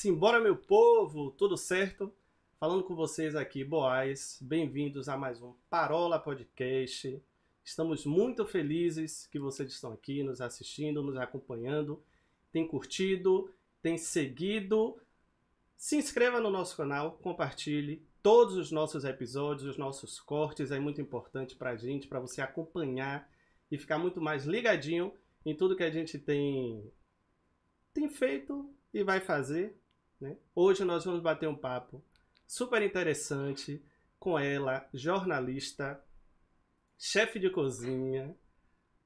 Simbora, meu povo, tudo certo? Falando com vocês aqui, Boaz, bem-vindos a mais um Parola Podcast. Estamos muito felizes que vocês estão aqui nos assistindo, nos acompanhando, tem curtido, tem seguido. Se inscreva no nosso canal, compartilhe todos os nossos episódios, os nossos cortes, é muito importante para a gente, para você acompanhar e ficar muito mais ligadinho em tudo que a gente tem, tem feito e vai fazer. Né? Hoje nós vamos bater um papo super interessante com ela, jornalista, chefe de cozinha,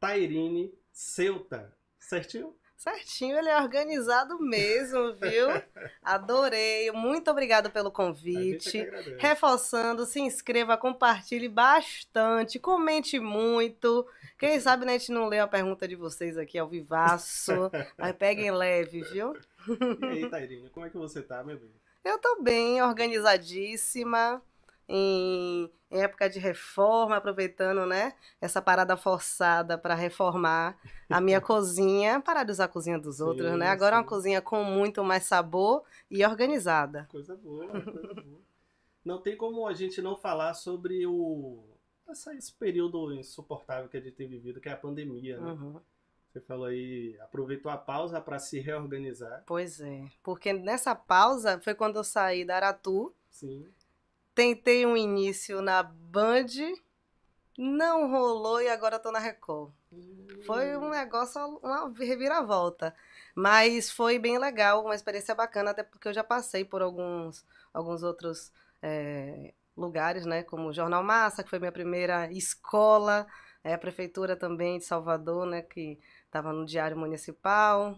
Tairine Ceuta. Certinho? Certinho, ele é organizado mesmo, viu? Adorei. Muito obrigada pelo convite. Reforçando, se inscreva, compartilhe bastante, comente muito. Quem sabe né, a gente não lê a pergunta de vocês aqui ao vivaço. Mas peguem leve, viu? E aí, Tairinha, como é que você tá, meu bem? Eu tô bem, organizadíssima em, em época de reforma, aproveitando, né, essa parada forçada para reformar a minha cozinha, parar de usar a cozinha dos outros, sim, né? Agora é uma cozinha com muito mais sabor e organizada. Coisa boa, coisa boa. Não tem como a gente não falar sobre o esse período insuportável que a gente tem vivido, que é a pandemia, né? Uhum. Você falou aí, aproveitou a pausa para se reorganizar. Pois é, porque nessa pausa foi quando eu saí da Aratu. Sim Tentei um início na Band, não rolou e agora tô na Record. Foi um negócio, uma reviravolta. Mas foi bem legal, uma experiência bacana, até porque eu já passei por alguns, alguns outros é, lugares, né? Como o Jornal Massa, que foi minha primeira escola, é, a Prefeitura também de Salvador, né? Que estava no Diário Municipal,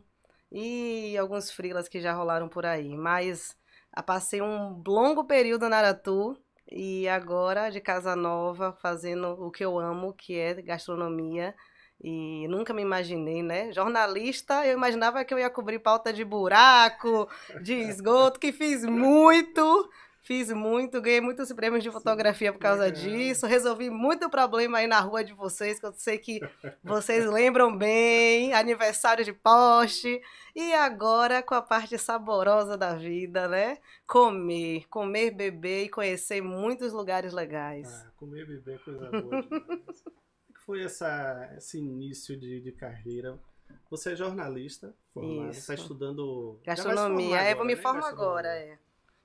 e alguns frilas que já rolaram por aí. Mas Passei um longo período na Aratu e agora de casa nova, fazendo o que eu amo, que é gastronomia. E nunca me imaginei, né? Jornalista, eu imaginava que eu ia cobrir pauta de buraco, de esgoto, que fiz muito, Fiz muito, ganhei muitos prêmios de fotografia por causa disso. Resolvi muito problema aí na rua de vocês, que eu sei que vocês lembram bem. Aniversário de poste. E agora com a parte saborosa da vida, né? Comer. Comer, beber e conhecer muitos lugares legais. Ah, comer, beber é coisa boa demais. Como foi essa, esse início de, de carreira? Você é jornalista formado, está estudando... Gastronomia. Agora, é, vou me né? formar agora, é.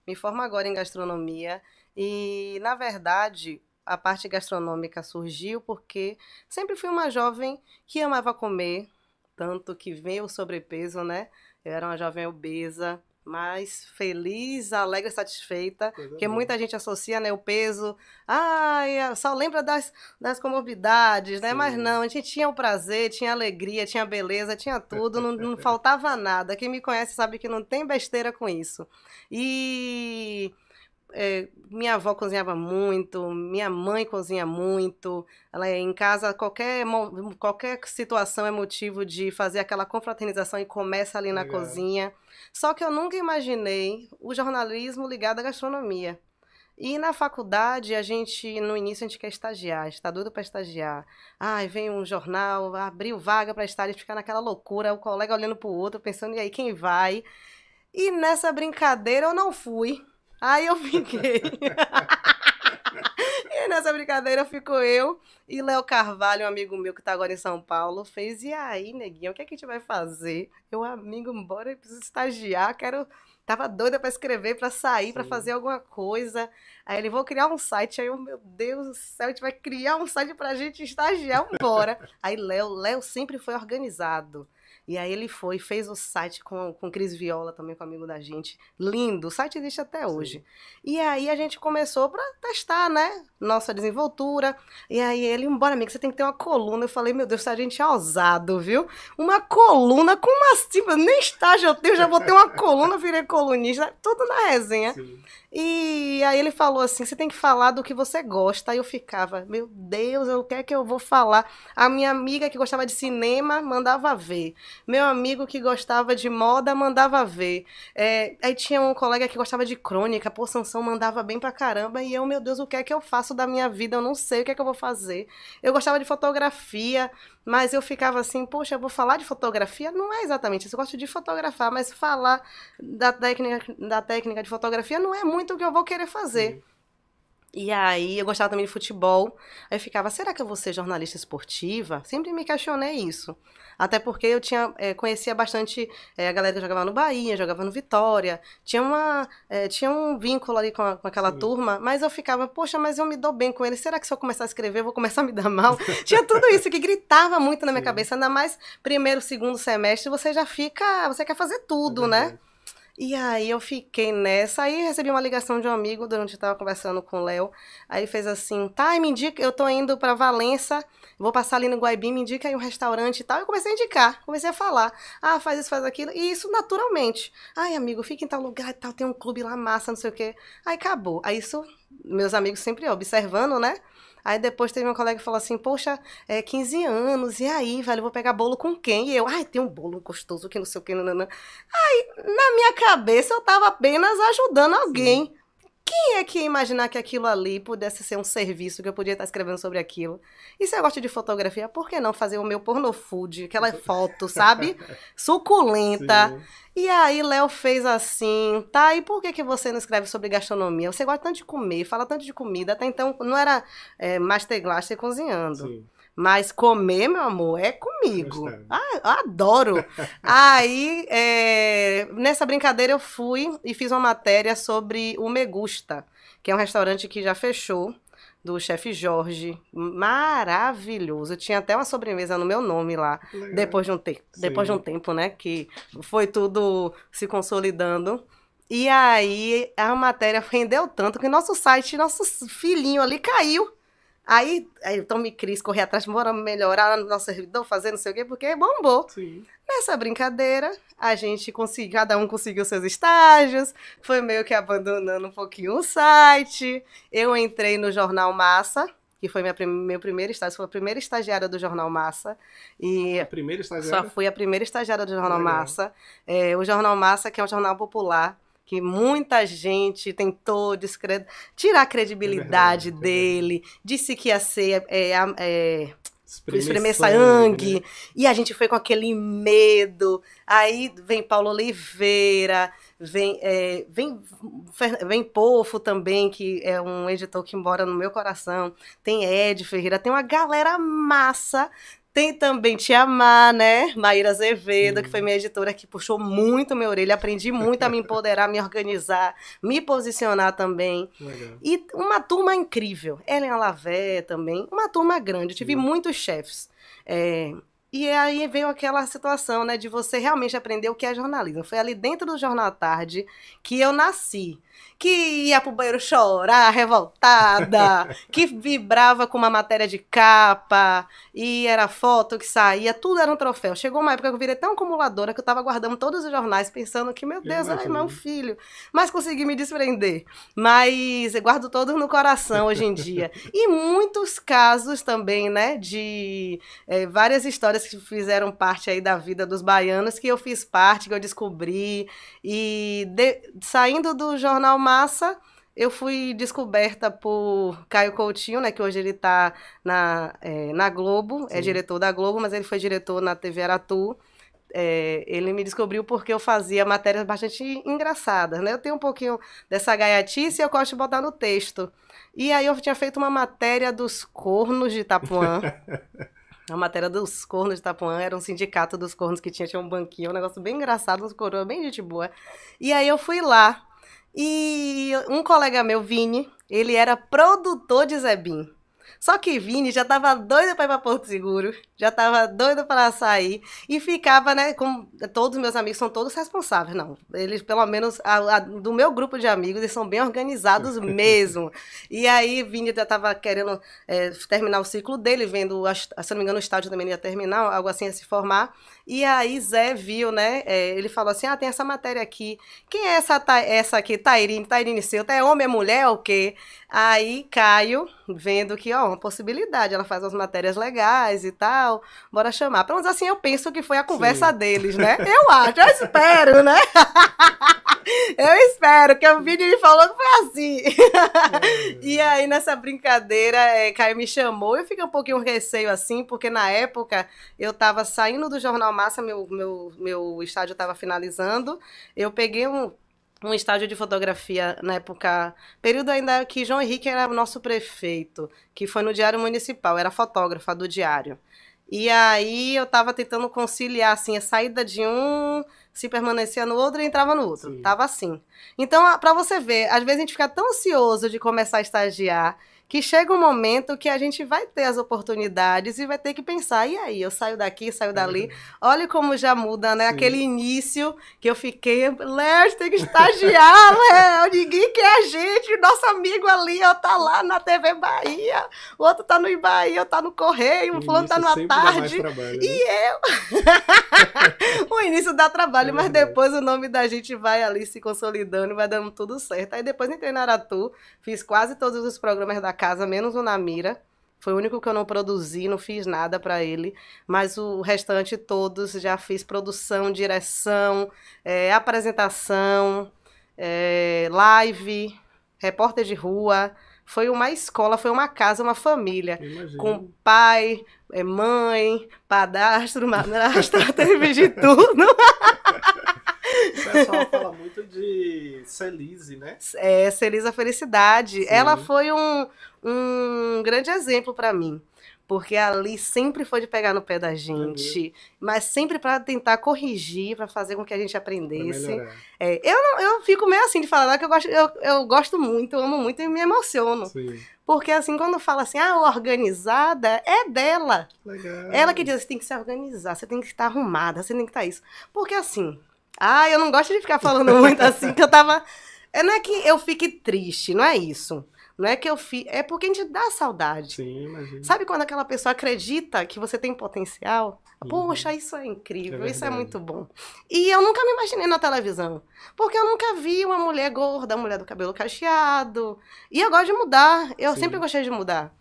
Me formo agora em gastronomia e, na verdade, a parte gastronômica surgiu porque sempre fui uma jovem que amava comer, tanto que veio o sobrepeso, né? Eu era uma jovem obesa, mas feliz, alegre, satisfeita, Coisa porque boa. muita gente associa né, o peso, ai, só lembra das, das comorbidades, né? Sim. Mas não, a gente tinha o prazer, tinha alegria, tinha beleza, tinha tudo, não, não faltava nada. Quem me conhece sabe que não tem besteira com isso. E é, minha avó cozinhava muito, minha mãe cozinha muito. Ela é em casa qualquer qualquer situação é motivo de fazer aquela confraternização e começa ali na Legal. cozinha. Só que eu nunca imaginei o jornalismo ligado à gastronomia. E na faculdade, a gente, no início, a gente quer estagiar, está doido para estagiar. Ai, vem um jornal, abriu vaga para estágio, fica naquela loucura, o colega olhando para o outro, pensando, e aí, quem vai? E nessa brincadeira eu não fui. Aí eu fiquei. e nessa brincadeira ficou eu e Léo Carvalho, um amigo meu que tá agora em São Paulo, fez. E aí, neguinho, o que, é que a gente vai fazer? Eu, amigo, bora, eu preciso estagiar, quero. Tava doida para escrever, para sair, para fazer alguma coisa. Aí ele, vou criar um site. Aí eu, meu Deus do céu, a gente vai criar um site pra gente estagiar, bora. aí Léo, Léo sempre foi organizado. E aí ele foi, fez o site com, com Cris Viola, também com amigo da gente. Lindo, o site existe até hoje. Sim. E aí a gente começou para testar, né? Nossa desenvoltura. E aí ele, embora, amigo, você tem que ter uma coluna. Eu falei, meu Deus, a gente é ousado, viu? Uma coluna, como assim? Nem estágio eu tenho, já vou ter uma coluna, virei colunista, tudo na resenha. Sim. E aí ele falou assim: você tem que falar do que você gosta. Aí eu ficava, meu Deus, o que é que eu vou falar? A minha amiga que gostava de cinema mandava ver. Meu amigo que gostava de moda mandava ver. É, aí tinha um colega que gostava de crônica, pô, Sansão mandava bem pra caramba. E eu, meu Deus, o que é que eu faço da minha vida? Eu não sei o que é que eu vou fazer. Eu gostava de fotografia, mas eu ficava assim, poxa, eu vou falar de fotografia? Não é exatamente isso. Eu gosto de fotografar, mas falar da técnica, da técnica de fotografia não é muito o que eu vou querer fazer. E aí, eu gostava também de futebol. Aí eu ficava, será que eu vou ser jornalista esportiva? Sempre me questionei isso. Até porque eu tinha, é, conhecia bastante é, a galera que jogava no Bahia, jogava no Vitória. Tinha, uma, é, tinha um vínculo ali com, a, com aquela Sim. turma, mas eu ficava, poxa, mas eu me dou bem com eles. Será que se eu começar a escrever, eu vou começar a me dar mal? tinha tudo isso que gritava muito na minha Sim. cabeça. Ainda mais primeiro, segundo semestre, você já fica. Você quer fazer tudo, né? E aí eu fiquei nessa, aí recebi uma ligação de um amigo durante eu estava conversando com o Léo. Aí fez assim, tá, me indica, eu tô indo para Valença, vou passar ali no Guaibim, me indica aí um restaurante e tal. Eu comecei a indicar, comecei a falar. Ah, faz isso, faz aquilo. E isso naturalmente. Ai, amigo, fica em tal lugar e tal, tem um clube lá massa, não sei o quê. Aí acabou. Aí isso, meus amigos sempre observando, né? Aí depois teve um colega que falou assim, poxa, é 15 anos, e aí, velho, vou pegar bolo com quem? E eu, ai, tem um bolo gostoso que não sei o que, não. Aí, na minha cabeça, eu tava apenas ajudando alguém. Sim. Quem é que ia imaginar que aquilo ali pudesse ser um serviço que eu podia estar escrevendo sobre aquilo? E se eu gosto de fotografia, por que não fazer o meu porno food, aquela foto, sabe? Suculenta. Sim. E aí Léo fez assim, tá? E por que, que você não escreve sobre gastronomia? Você gosta tanto de comer, fala tanto de comida. Até então não era é, Master Glaster cozinhando. Sim. Mas comer, meu amor, é comigo. Ah, adoro. Aí, é, nessa brincadeira, eu fui e fiz uma matéria sobre o Megusta, que é um restaurante que já fechou, do chefe Jorge. Maravilhoso. Tinha até uma sobremesa no meu nome lá. Legal. Depois de um tempo. Depois de um tempo, né? Que foi tudo se consolidando. E aí a matéria rendeu tanto que nosso site, nosso filhinho ali caiu. Aí, aí o Tommy Cris correr atrás, bora melhorar no nosso servidor, fazer não sei o quê, porque bombou. Sim. Nessa brincadeira, a gente conseguiu, cada um conseguiu seus estágios, foi meio que abandonando um pouquinho o site. Eu entrei no Jornal Massa, que foi minha, meu primeiro estágio, foi a primeira estagiária do Jornal Massa. E a primeira estagiária? Só fui a primeira estagiária do Jornal Legal. Massa. É, o Jornal Massa, que é um jornal popular, que muita gente tentou tirar a credibilidade é verdade, dele, é disse que ia ser é, é, espremer, espremer sangue, né? e a gente foi com aquele medo. Aí vem Paulo Oliveira, vem, é, vem, vem Pofo também, que é um editor que mora no meu coração, tem Ed Ferreira, tem uma galera massa tem também Tia Má, né? Maíra Azevedo, Sim. que foi minha editora, que puxou muito minha orelha. Aprendi muito a me empoderar, me organizar, me posicionar também. Legal. E uma turma incrível. Ellen Lavé também. Uma turma grande. Eu tive Sim. muitos chefes. É, e aí veio aquela situação, né, de você realmente aprender o que é jornalismo. Foi ali dentro do Jornal à Tarde que eu nasci que ia pro banheiro chorar, revoltada, que vibrava com uma matéria de capa, e era foto que saía, tudo era um troféu. Chegou uma época que eu virei tão acumuladora que eu tava guardando todos os jornais, pensando que, meu Deus, ai, meu filho. Mas consegui me desprender. Mas eu guardo todos no coração hoje em dia. E muitos casos também, né, de é, várias histórias que fizeram parte aí da vida dos baianos, que eu fiz parte, que eu descobri. E de, saindo do jornal massa, eu fui descoberta por Caio Coutinho, né, que hoje ele está na, é, na Globo, é Sim. é diretor da Globo, mas ele foi diretor na TV Aratu. É, ele me descobriu porque eu fazia matérias bastante engraçadas, né? Eu tenho um pouquinho dessa gaiatice e eu gosto de botar no texto. E aí eu tinha feito uma matéria dos cornos de Itapuã. A matéria dos cornos de Itapuã era um sindicato dos cornos que tinha, tinha um banquinho, um negócio bem engraçado, uns coroas bem gente boa. E aí eu fui lá e um colega meu, Vini, ele era produtor de Zebim. Só que Vini já tava doido para ir para Porto Seguro, já tava doido para sair e ficava, né, com todos os meus amigos são todos responsáveis, não. Eles pelo menos a, a, do meu grupo de amigos, eles são bem organizados mesmo. e aí Vini já tava querendo é, terminar o ciclo dele, vendo, se não me engano, o estádio também ia terminar, algo assim a se formar. E aí Zé viu, né? É, ele falou assim: ah, tem essa matéria aqui. Quem é essa, essa aqui? Tairine, Tairine Ceuta. É homem, é mulher, é o quê? Aí Caio, vendo que, ó, uma possibilidade, ela faz as matérias legais e tal, bora chamar. Pelo menos assim eu penso que foi a conversa Sim. deles, né? Eu acho, eu espero, né? eu espero, que o vídeo me falou que foi assim. E aí, nessa brincadeira, é, Caio me chamou, eu fiquei um pouquinho receio assim, porque na época eu tava saindo do Jornal Massa, meu, meu, meu estágio tava finalizando, eu peguei um um estágio de fotografia na época, período ainda que João Henrique era o nosso prefeito, que foi no Diário Municipal, era fotógrafa do Diário. E aí eu tava tentando conciliar assim a saída de um, se permanecia no outro e entrava no outro. Sim. Tava assim. Então, para você ver, às vezes a gente fica tão ansioso de começar a estagiar que chega um momento que a gente vai ter as oportunidades e vai ter que pensar, e aí, eu saio daqui, saio dali. Uhum. Olha como já muda, né? Sim. Aquele início que eu fiquei, Léo, tem que estagiar, Léo, ninguém quer a gente, nosso amigo ali, ó, tá lá na TV Bahia, o outro tá no Bahia, tá no Correio, o fulano tá no tarde. Trabalho, né? E eu. o início dá trabalho, é mas depois o nome da gente vai ali se consolidando e vai dando tudo certo. Aí depois entrei na Aratu, fiz quase todos os programas da casa, menos o Namira. Foi o único que eu não produzi, não fiz nada para ele. Mas o restante todos já fiz produção, direção, é, apresentação, é, live, repórter de rua. Foi uma escola, foi uma casa, uma família. Imagina. Com pai, é, mãe, padastro, madrasta, teve de tudo. O pessoal fala muito de Celise, né? É, Celise Felicidade. Sim. Ela foi um, um grande exemplo para mim. Porque ali sempre foi de pegar no pé da gente, uhum. mas sempre para tentar corrigir, para fazer com que a gente aprendesse. É, eu, não, eu fico meio assim de falar que eu gosto, eu, eu gosto muito, eu amo muito e me emociono. Sim. Porque assim, quando fala assim, ah, organizada, é dela. Legal. Ela que diz, você tem que se organizar, você tem que estar arrumada, você tem que estar isso. Porque assim, ah, eu não gosto de ficar falando muito assim, que eu tava. É, não é que eu fique triste, não é isso. Não é que eu fique. É porque a gente dá saudade. Sim, imagina. Sabe quando aquela pessoa acredita que você tem potencial? Uhum. Poxa, isso é incrível, é isso é muito bom. E eu nunca me imaginei na televisão. Porque eu nunca vi uma mulher gorda, uma mulher do cabelo cacheado. E eu gosto de mudar. Eu Sim. sempre gostei de mudar.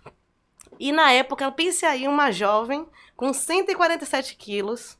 E na época, eu pensei aí uma jovem com 147 quilos,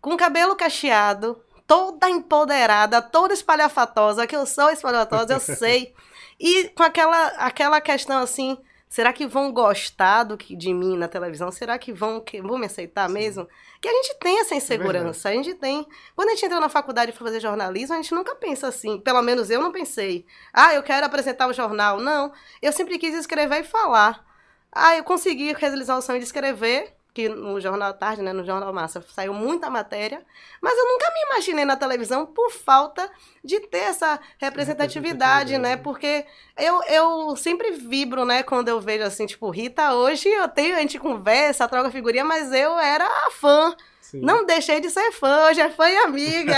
com cabelo cacheado, toda empoderada, toda espalhafatosa, que eu sou espalhafatosa, eu sei. E com aquela, aquela questão assim, será que vão gostar do que, de mim na televisão? Será que vão, que, vão me aceitar Sim. mesmo? Que a gente tem essa é insegurança, é a gente tem. Quando a gente entra na faculdade para fazer jornalismo, a gente nunca pensa assim, pelo menos eu não pensei. Ah, eu quero apresentar o jornal. Não, eu sempre quis escrever e falar. Ah, eu consegui realizar o sonho de escrever, que no Jornal Tarde, né, no Jornal Massa, saiu muita matéria, mas eu nunca me imaginei na televisão por falta de ter essa representatividade, né? Porque eu, eu sempre vibro, né, quando eu vejo assim, tipo, Rita, hoje eu tenho, a gente conversa, troca figurinha, mas eu era fã. Sim. Não deixei de ser fã, hoje é fã e amiga.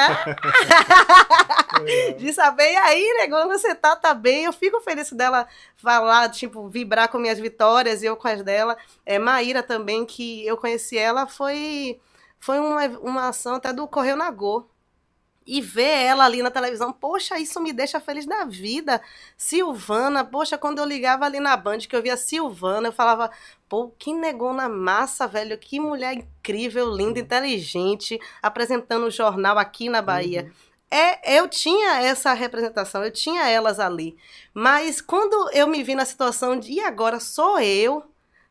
de saber, e aí, negão, você tá, tá bem. Eu fico feliz dela falar, tipo, vibrar com minhas vitórias e eu com as dela. É, Maíra também, que eu conheci ela, foi, foi uma, uma ação até do Correio Nagô e ver ela ali na televisão, poxa, isso me deixa feliz da vida. Silvana, poxa, quando eu ligava ali na Band, que eu via Silvana, eu falava, pô, que negou na massa, velho, que mulher incrível, linda, inteligente, apresentando o jornal aqui na Bahia. Uhum. É, eu tinha essa representação, eu tinha elas ali. Mas quando eu me vi na situação de, e agora sou eu,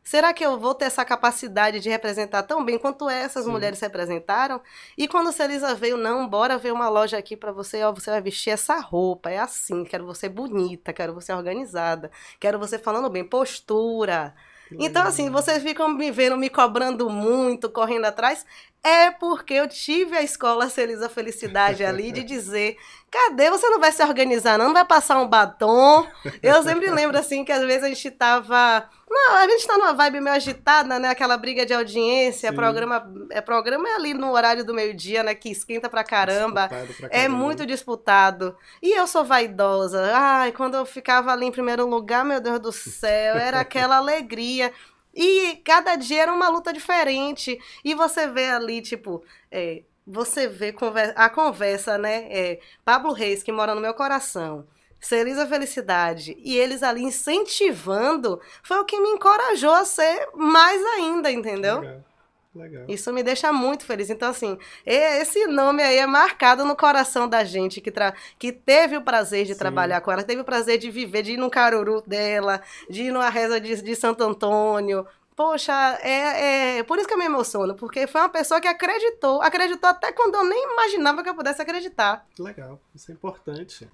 Será que eu vou ter essa capacidade de representar tão bem quanto essas Sim. mulheres representaram? E quando Celisa veio, não, bora ver uma loja aqui para você, ó, você vai vestir essa roupa, é assim, quero você bonita, quero você organizada, quero você falando bem, postura. Então, assim, vocês ficam me vendo me cobrando muito, correndo atrás, é porque eu tive a escola Celisa Felicidade ali de dizer: cadê você não vai se organizar, não? Não vai passar um batom? Eu sempre lembro assim que às vezes a gente tava não, a gente tá numa vibe meio agitada, né? Aquela briga de audiência, programa é programa é ali no horário do meio-dia, né? Que esquenta pra caramba. Pra é muito disputado. E eu sou vaidosa. Ai, quando eu ficava ali em primeiro lugar, meu Deus do céu, era aquela alegria. E cada dia era uma luta diferente. E você vê ali, tipo, é, você vê a conversa, né? É, Pablo Reis, que mora no meu coração Feliz a felicidade. E eles ali incentivando foi o que me encorajou a ser mais ainda, entendeu? Legal. Legal. Isso me deixa muito feliz. Então, assim, esse nome aí é marcado no coração da gente que, tra... que teve o prazer de Sim. trabalhar com ela, teve o prazer de viver, de ir no caruru dela, de ir numa reza de, de Santo Antônio. Poxa, é, é por isso que eu me emociono, porque foi uma pessoa que acreditou, acreditou até quando eu nem imaginava que eu pudesse acreditar. Legal, isso é importante.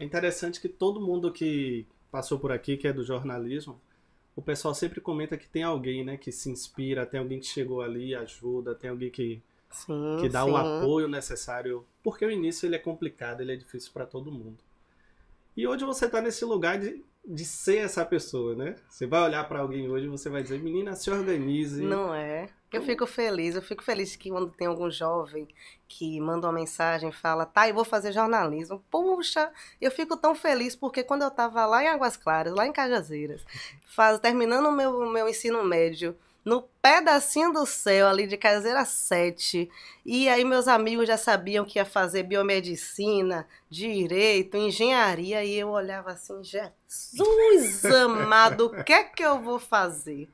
É interessante que todo mundo que passou por aqui, que é do jornalismo, o pessoal sempre comenta que tem alguém, né, que se inspira, tem alguém que chegou ali, ajuda, tem alguém que sim, que dá sim. o apoio necessário, porque o início ele é complicado, ele é difícil para todo mundo. E hoje você está nesse lugar de, de ser essa pessoa, né? Você vai olhar para alguém hoje e você vai dizer, menina, se organize. Não é? Eu fico feliz, eu fico feliz que quando tem algum jovem que manda uma mensagem, fala, tá, eu vou fazer jornalismo. Puxa, eu fico tão feliz porque quando eu estava lá em Águas Claras, lá em Cajazeiras, faz, terminando o meu, meu ensino médio, no pedacinho do céu ali de Caseira 7. E aí meus amigos já sabiam que ia fazer biomedicina, direito, engenharia, e eu olhava assim, Jesus amado, o que é que eu vou fazer?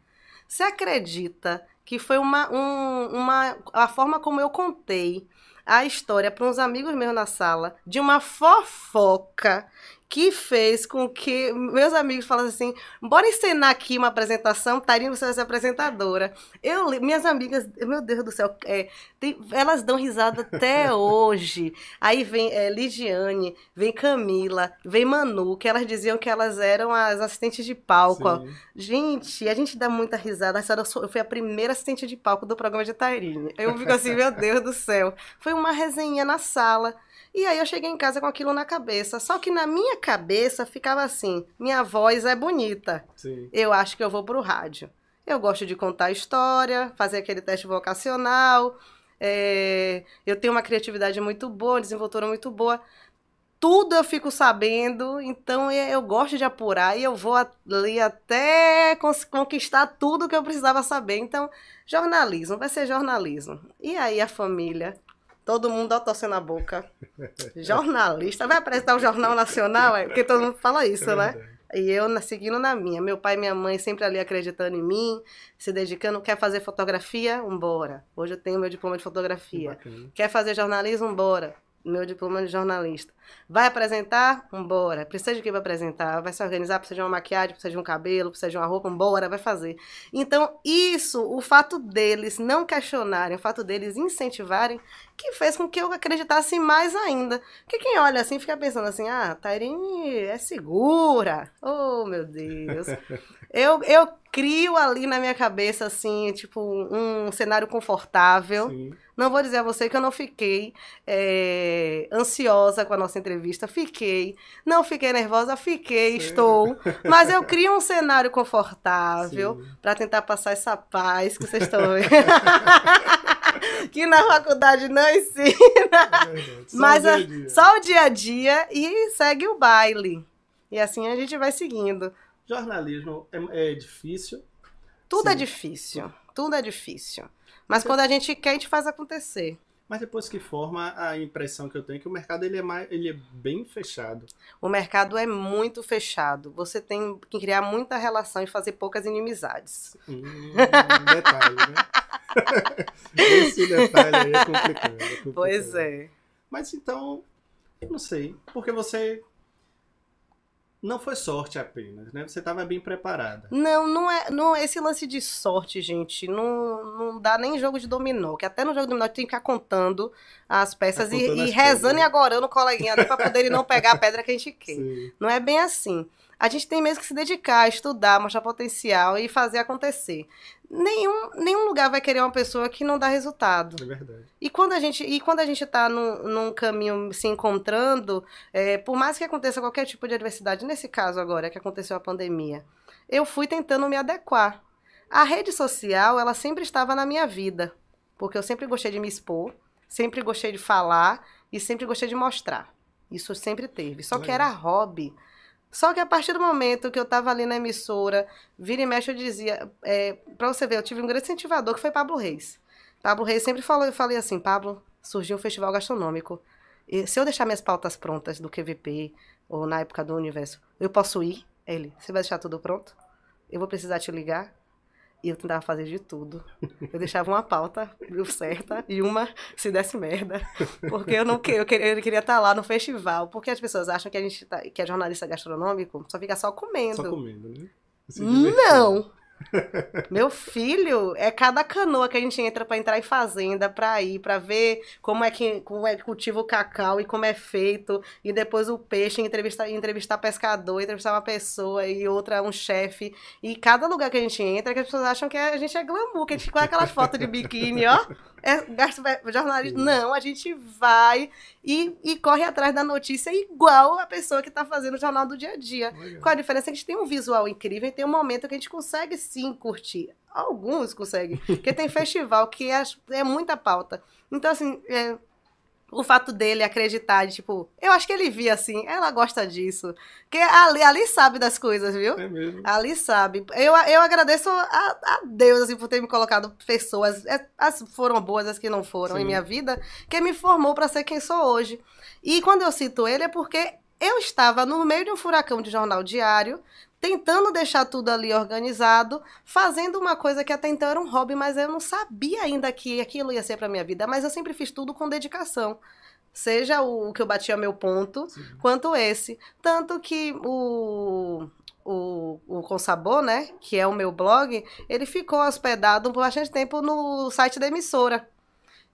Você acredita que foi uma, um, uma a forma como eu contei a história para uns amigos meus na sala de uma fofoca que fez com que meus amigos falassem assim: bora encenar aqui uma apresentação, Tarinha, você vai ser apresentadora. Eu, minhas amigas, meu Deus do céu, é, tem, elas dão risada até hoje. Aí vem é, Ligiane, vem Camila, vem Manu, que elas diziam que elas eram as assistentes de palco. Gente, a gente dá muita risada. Eu fui a primeira assistente de palco do programa de Tarinha. Eu fico assim, meu Deus do céu. Foi uma resenha na sala. E aí eu cheguei em casa com aquilo na cabeça. Só que na minha cabeça ficava assim: minha voz é bonita. Sim. Eu acho que eu vou pro rádio. Eu gosto de contar história, fazer aquele teste vocacional. É... eu tenho uma criatividade muito boa, desenvoltura muito boa. Tudo eu fico sabendo, então eu gosto de apurar e eu vou ali até conquistar tudo que eu precisava saber. Então, jornalismo, vai ser jornalismo. E aí a família Todo mundo ó, torcendo a boca. Jornalista. Vai apresentar o Jornal Nacional? É? Porque todo mundo fala isso, é né? E eu seguindo na minha. Meu pai e minha mãe sempre ali acreditando em mim, se dedicando. Quer fazer fotografia? Embora. Hoje eu tenho meu diploma de fotografia. Quer fazer jornalismo? Embora meu diploma de jornalista. Vai apresentar? Vambora. Precisa de quem vai apresentar? Vai se organizar? Precisa de uma maquiagem? Precisa de um cabelo? Precisa de uma roupa? Vambora, vai fazer. Então, isso, o fato deles não questionarem, o fato deles incentivarem, que fez com que eu acreditasse mais ainda. Porque quem olha assim fica pensando assim: ah, Tairine é segura. Oh, meu Deus. eu, eu crio ali na minha cabeça, assim, tipo, um cenário confortável. Sim. Não vou dizer a você que eu não fiquei é, ansiosa com a nossa entrevista. Fiquei. Não fiquei nervosa, fiquei, Sim. estou. Mas eu crio um cenário confortável para tentar passar essa paz que vocês estão vendo. que na faculdade não ensina. É Mas só o, dia, só o dia a dia e segue o baile. E assim a gente vai seguindo. Jornalismo é, é difícil. Tudo é Sim. é difícil. Tudo é difícil. Mas quando a gente quer, a gente faz acontecer. Mas depois que forma, a impressão que eu tenho é que o mercado ele é, mais, ele é bem fechado. O mercado é muito fechado. Você tem que criar muita relação e fazer poucas inimizades. Hum, detalhe, né? Esse detalhe aí é complicado, é complicado. Pois é. Mas então, não sei. Porque você não foi sorte apenas, né? Você estava bem preparada. Não, não é, não esse lance de sorte, gente, não, não dá nem jogo de dominó, que até no jogo de dominó tem que ficar contando as peças tá e, e rezando e agorando o coleguinha ali para poder ele não pegar a pedra que a gente quer. Sim. Não é bem assim. A gente tem mesmo que se dedicar, estudar, mostrar potencial e fazer acontecer nenhum, nenhum lugar vai querer uma pessoa que não dá resultado. É verdade. E quando a gente e quando a gente está num, num, caminho se encontrando, é, por mais que aconteça qualquer tipo de adversidade, nesse caso agora que aconteceu a pandemia, eu fui tentando me adequar. A rede social, ela sempre estava na minha vida, porque eu sempre gostei de me expor, sempre gostei de falar e sempre gostei de mostrar. Isso sempre teve. Só que era hobby. Só que a partir do momento que eu estava ali na emissora, vira e mexe, eu dizia, é, para você ver, eu tive um grande incentivador que foi Pablo Reis. Pablo Reis sempre falou, eu falei assim, Pablo, surgiu um festival gastronômico. E se eu deixar minhas pautas prontas do QVP, ou na época do universo, eu posso ir? Ele, você vai deixar tudo pronto? Eu vou precisar te ligar? E eu tentava fazer de tudo. Eu deixava uma pauta certa e uma se desse merda. Porque eu não eu queria, eu queria estar lá no festival. Porque as pessoas acham que a gente tá, que é jornalista gastronômico, só fica só comendo. Só comendo, né? Não! Meu filho, é cada canoa que a gente entra para entrar em fazenda, para ir, para ver como é que como é que cultiva o cacau e como é feito, e depois o peixe, entrevistar, entrevistar pescador, entrevistar uma pessoa e outra um chefe. E cada lugar que a gente entra, que as pessoas acham que a gente é glamour, que a gente com aquelas fotos de biquíni, ó. É, jornalista. Não, a gente vai e, e corre atrás da notícia igual a pessoa que está fazendo o jornal do dia a dia. Legal. Com a diferença é que a gente tem um visual incrível e tem um momento que a gente consegue sim curtir. Alguns conseguem. Porque tem festival que é, é muita pauta. Então, assim, é, o fato dele acreditar, de, tipo, eu acho que ele via assim, ela gosta disso. Porque ali, ali sabe das coisas, viu? É mesmo. Ali sabe. Eu, eu agradeço a, a Deus, assim, por ter me colocado pessoas, é, as foram boas, as que não foram Sim. em minha vida, que me formou para ser quem sou hoje. E quando eu cito ele é porque eu estava no meio de um furacão de jornal diário, tentando deixar tudo ali organizado, fazendo uma coisa que até então era um hobby, mas eu não sabia ainda que aquilo ia ser para minha vida, mas eu sempre fiz tudo com dedicação. Seja o que eu batia meu ponto, Sim. quanto esse. Tanto que o, o, o Com Sabor, né, que é o meu blog, ele ficou hospedado por bastante tempo no site da emissora.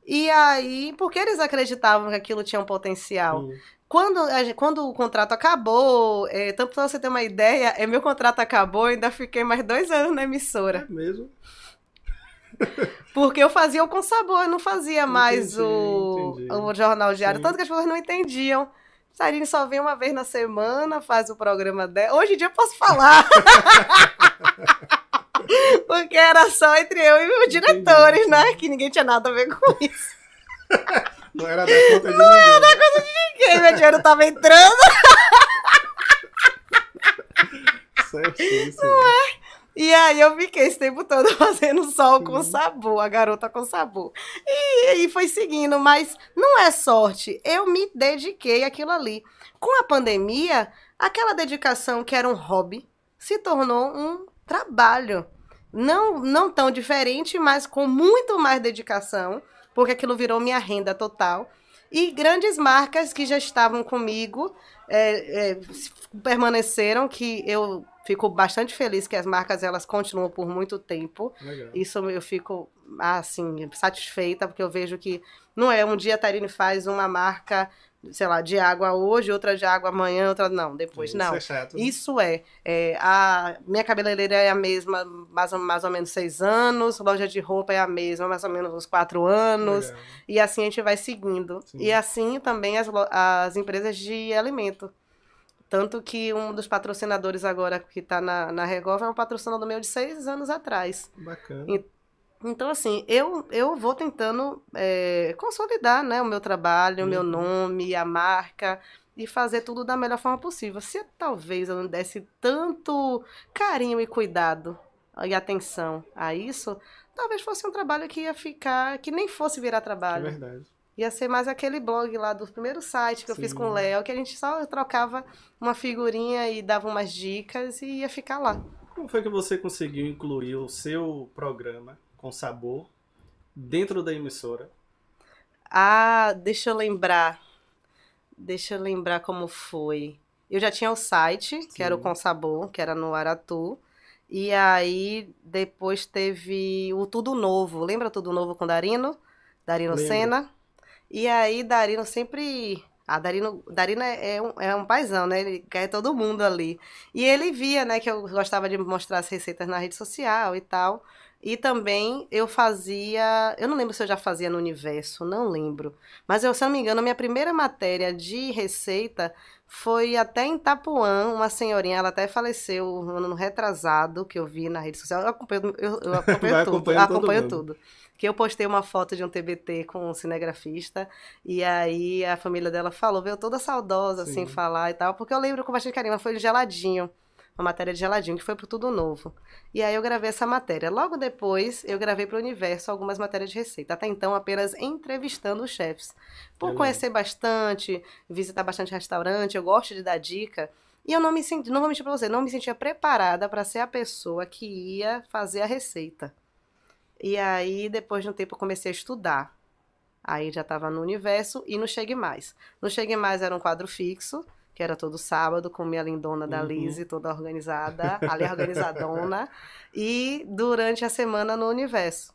E aí, porque eles acreditavam que aquilo tinha um potencial. Sim. Quando, quando o contrato acabou, é, tanto pra você ter uma ideia, é, meu contrato acabou ainda fiquei mais dois anos na emissora. É mesmo? Porque eu fazia o com sabor, eu não fazia mais entendi, o, entendi. o jornal diário. Sim. Tanto que as pessoas não entendiam. Sarine só vem uma vez na semana, faz o programa dela. Hoje em dia eu posso falar. Porque era só entre eu e os diretores, entendi. né? Que ninguém tinha nada a ver com isso. Não era da conta de não ninguém. Não era da conta de ninguém, meu dinheiro tava entrando. Certíssimo. Não é? E aí eu fiquei esse tempo todo fazendo sol com sabor, a garota com sabor. E aí foi seguindo, mas não é sorte. Eu me dediquei àquilo ali. Com a pandemia, aquela dedicação que era um hobby se tornou um trabalho. Não, não tão diferente, mas com muito mais dedicação porque aquilo virou minha renda total. E grandes marcas que já estavam comigo é, é, permaneceram, que eu fico bastante feliz que as marcas elas continuam por muito tempo. Legal. Isso eu fico assim satisfeita porque eu vejo que não é um dia a Tarine faz uma marca sei lá, de água hoje, outra de água amanhã, outra não, depois. Isso não. É chato, né? Isso é, é. A minha cabeleireira é a mesma, mais, mais ou menos seis anos, loja de roupa é a mesma, mais ou menos uns quatro anos. Legal. E assim a gente vai seguindo. Sim. E assim também as, as empresas de alimento. Tanto que um dos patrocinadores agora que está na, na Regov é um patrocinador meu de seis anos atrás. Bacana. E, então, assim, eu, eu vou tentando é, consolidar né, o meu trabalho, o meu uhum. nome, a marca, e fazer tudo da melhor forma possível. Se talvez eu não desse tanto carinho e cuidado e atenção a isso, talvez fosse um trabalho que ia ficar, que nem fosse virar trabalho. É verdade. Ia ser mais aquele blog lá do primeiro site que Sim. eu fiz com o Léo, que a gente só trocava uma figurinha e dava umas dicas e ia ficar lá. Como foi que você conseguiu incluir o seu programa com sabor dentro da emissora? Ah, deixa eu lembrar. Deixa eu lembrar como foi. Eu já tinha o site, Sim. que era o Com Sabor, que era no Aratu. E aí depois teve o Tudo Novo. Lembra Tudo Novo com Darino? Darino. Senna. E aí Darino sempre a Darino, Darino é, é, um, é um paizão, né? Ele quer todo mundo ali. E ele via, né, que eu gostava de mostrar as receitas na rede social e tal. E também eu fazia. Eu não lembro se eu já fazia no universo, não lembro. Mas eu, se eu não me engano, a minha primeira matéria de receita foi até em Itapuã, uma senhorinha, ela até faleceu no ano retrasado, que eu vi na rede social. Eu acompanho, eu, eu acompanho tudo. acompanho tudo. Que eu postei uma foto de um TBT com um cinegrafista, e aí a família dela falou, veio toda saudosa, assim, Sim. assim, falar e tal, porque eu lembro com bastante carinho, mas foi geladinho uma matéria de geladinho, que foi pro Tudo Novo. E aí eu gravei essa matéria. Logo depois, eu gravei para o Universo algumas matérias de receita. Até então, apenas entrevistando os chefs. Por conhecer bastante, visitar bastante restaurante, eu gosto de dar dica. E eu não me senti, não vou mentir pra você, não me sentia preparada para ser a pessoa que ia fazer a receita. E aí, depois de um tempo, eu comecei a estudar. Aí já estava no universo e no Chegue Mais. No Chegue Mais era um quadro fixo, que era todo sábado, com minha lindona da uhum. Lise, toda organizada, ali organizadona. e durante a semana no universo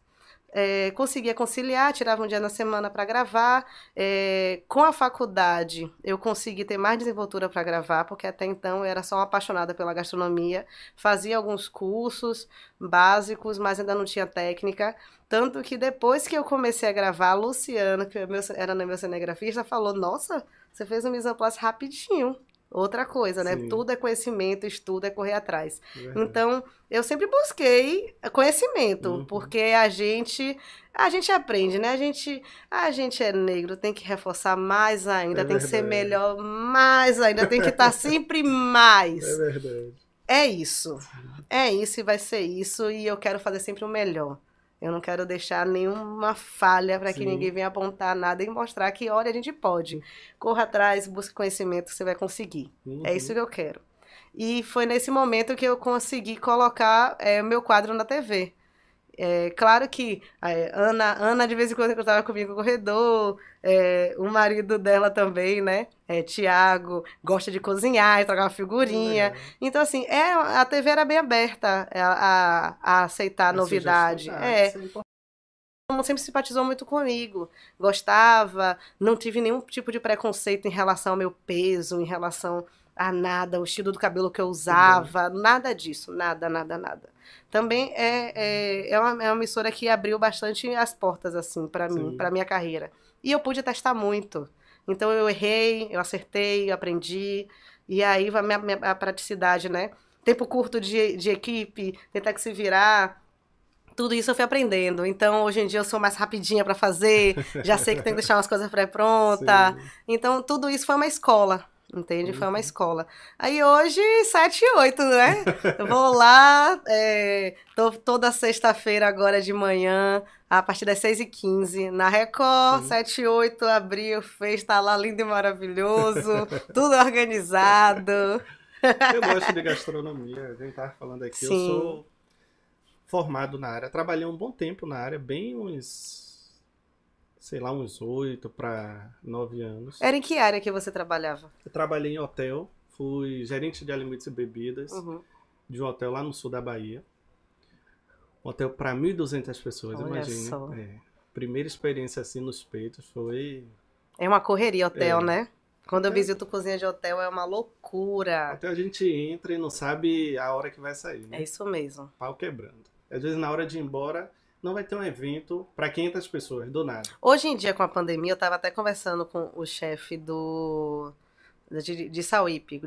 é, conseguia conciliar, tirava um dia na semana para gravar. É, com a faculdade, eu consegui ter mais desenvoltura para gravar, porque até então eu era só uma apaixonada pela gastronomia. Fazia alguns cursos básicos, mas ainda não tinha técnica. Tanto que depois que eu comecei a gravar, a Luciana, que era meu cinegrafista, falou: Nossa, você fez um mise en place rapidinho outra coisa, né? Sim. Tudo é conhecimento, estudo é correr atrás. É então, eu sempre busquei conhecimento, uhum. porque a gente a gente aprende, né? A gente a gente é negro, tem que reforçar mais ainda, é tem verdade. que ser melhor mais ainda, tem que estar sempre mais. É verdade. É isso. É isso e vai ser isso e eu quero fazer sempre o melhor. Eu não quero deixar nenhuma falha para que ninguém venha apontar nada e mostrar que, olha, a gente pode. Corra atrás, busque conhecimento, você vai conseguir. Uhum. É isso que eu quero. E foi nesse momento que eu consegui colocar é, meu quadro na TV. É, claro que é, Ana, Ana, de vez em quando, estava comigo no corredor, é, o marido dela também, né? É, Tiago, gosta de cozinhar, trocar uma figurinha. Então, assim, é, a TV era bem aberta a, a, a aceitar novidade. É. Ela sempre simpatizou muito comigo, gostava, não tive nenhum tipo de preconceito em relação ao meu peso, em relação a nada, o estilo do cabelo que eu usava, nada disso, nada, nada, nada também é, é, é, uma, é uma emissora que abriu bastante as portas, assim, para mim, para minha carreira. E eu pude testar muito. Então eu errei, eu acertei, eu aprendi. E aí vai a minha, minha a praticidade, né? Tempo curto de, de equipe, tentar que se virar. Tudo isso eu fui aprendendo. Então, hoje em dia eu sou mais rapidinha para fazer, já sei que tem que deixar umas coisas pré-pronta. Então, tudo isso foi uma escola Entende? Foi uma uhum. escola. Aí hoje, 7 e 8, né? Eu vou lá, é, tô toda sexta-feira agora de manhã, a partir das 6 e 15 na Record, Sim. 7 e 8, abril, fez, tá lá lindo e maravilhoso, tudo organizado. Eu gosto de gastronomia, a gente tava falando aqui, Sim. eu sou formado na área, trabalhei um bom tempo na área, bem uns sei lá, uns oito para nove anos. Era em que área que você trabalhava? Eu trabalhei em hotel, fui gerente de alimentos e bebidas uhum. de um hotel lá no sul da Bahia. Um hotel para 1.200 pessoas, Olha imagina. Só. É, primeira experiência assim nos peitos foi. É uma correria hotel, é. né? Quando eu visito cozinha de hotel é uma loucura. Até a gente entra e não sabe a hora que vai sair. Né? É isso mesmo. Pau quebrando. Às vezes na hora de ir embora não vai ter um evento para 500 pessoas, do nada. Hoje em dia, com a pandemia, eu estava até conversando com o chefe do de, de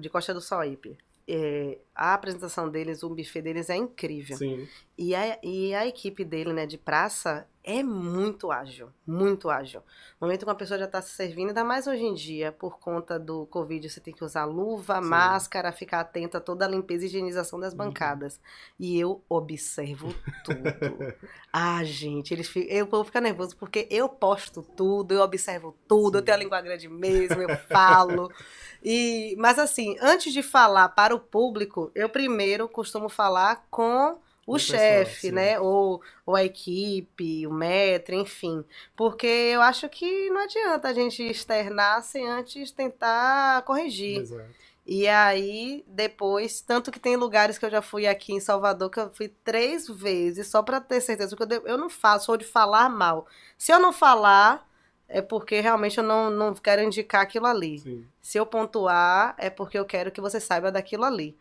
de Costa do Sauípe. É, a apresentação deles, o buffet deles é incrível. Sim. E a, e a equipe dele, né, de praça, é muito ágil, muito ágil. No momento que uma pessoa já está se servindo, ainda mais hoje em dia, por conta do Covid, você tem que usar luva, Sim. máscara, ficar atenta a toda a limpeza e higienização das uhum. bancadas. Uhum. E eu observo tudo. ah, gente, eles ficam, eu vou ficar nervoso porque eu posto tudo, eu observo tudo, Sim. eu tenho a língua grande mesmo, eu falo. e, mas assim, antes de falar para o público, eu primeiro costumo falar com o chefe, né? Ou, ou a equipe, o metro, enfim. Porque eu acho que não adianta a gente externar sem antes tentar corrigir. Exato. E aí, depois, tanto que tem lugares que eu já fui aqui em Salvador, que eu fui três vezes, só para ter certeza, porque eu, eu não faço, sou de falar mal. Se eu não falar, é porque realmente eu não, não quero indicar aquilo ali. Sim. Se eu pontuar, é porque eu quero que você saiba daquilo ali.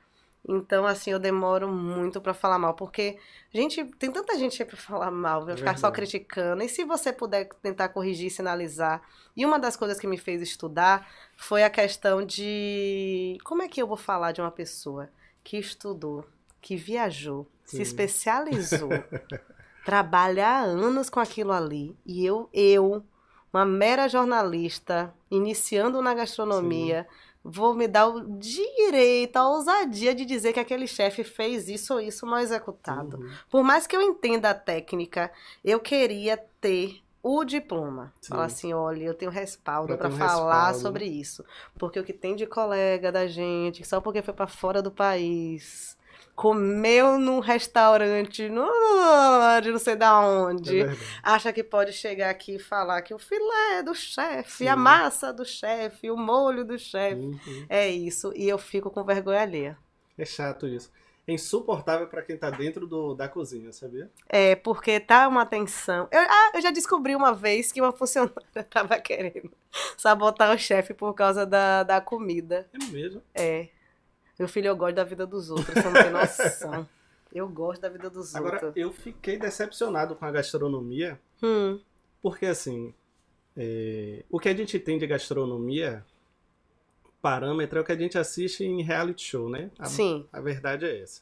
Então, assim, eu demoro muito para falar mal, porque, gente, tem tanta gente aí pra falar mal, vai é ficar só criticando. E se você puder tentar corrigir, sinalizar. E uma das coisas que me fez estudar foi a questão de como é que eu vou falar de uma pessoa que estudou, que viajou, Sim. se especializou, trabalha há anos com aquilo ali. E eu, eu, uma mera jornalista, iniciando na gastronomia. Sim vou me dar o direito, a ousadia de dizer que aquele chefe fez isso ou isso mal executado. Uhum. Por mais que eu entenda a técnica, eu queria ter o diploma. Sim. Falar assim, olha, eu tenho respaldo para um falar respaldo. sobre isso. Porque o que tem de colega da gente, só porque foi para fora do país, comeu num restaurante no, de não sei da onde, é acha que pode chegar aqui e falar que o filé do chefe, a massa do chefe, o molho do chefe, uhum. é isso. E eu fico com vergonha alheia. É chato isso. É insuportável para quem tá dentro do, da cozinha, sabia? É, porque tá uma tensão. Eu, ah, eu já descobri uma vez que uma funcionária tava querendo sabotar o chefe por causa da, da comida. É mesmo? É. Meu filho, eu gosto da vida dos outros, você não tem noção. Eu gosto da vida dos Agora, outros. Agora, eu fiquei decepcionado com a gastronomia, hum. porque assim, é, o que a gente tem de gastronomia, parâmetro é o que a gente assiste em reality show, né? A, Sim. A verdade é essa.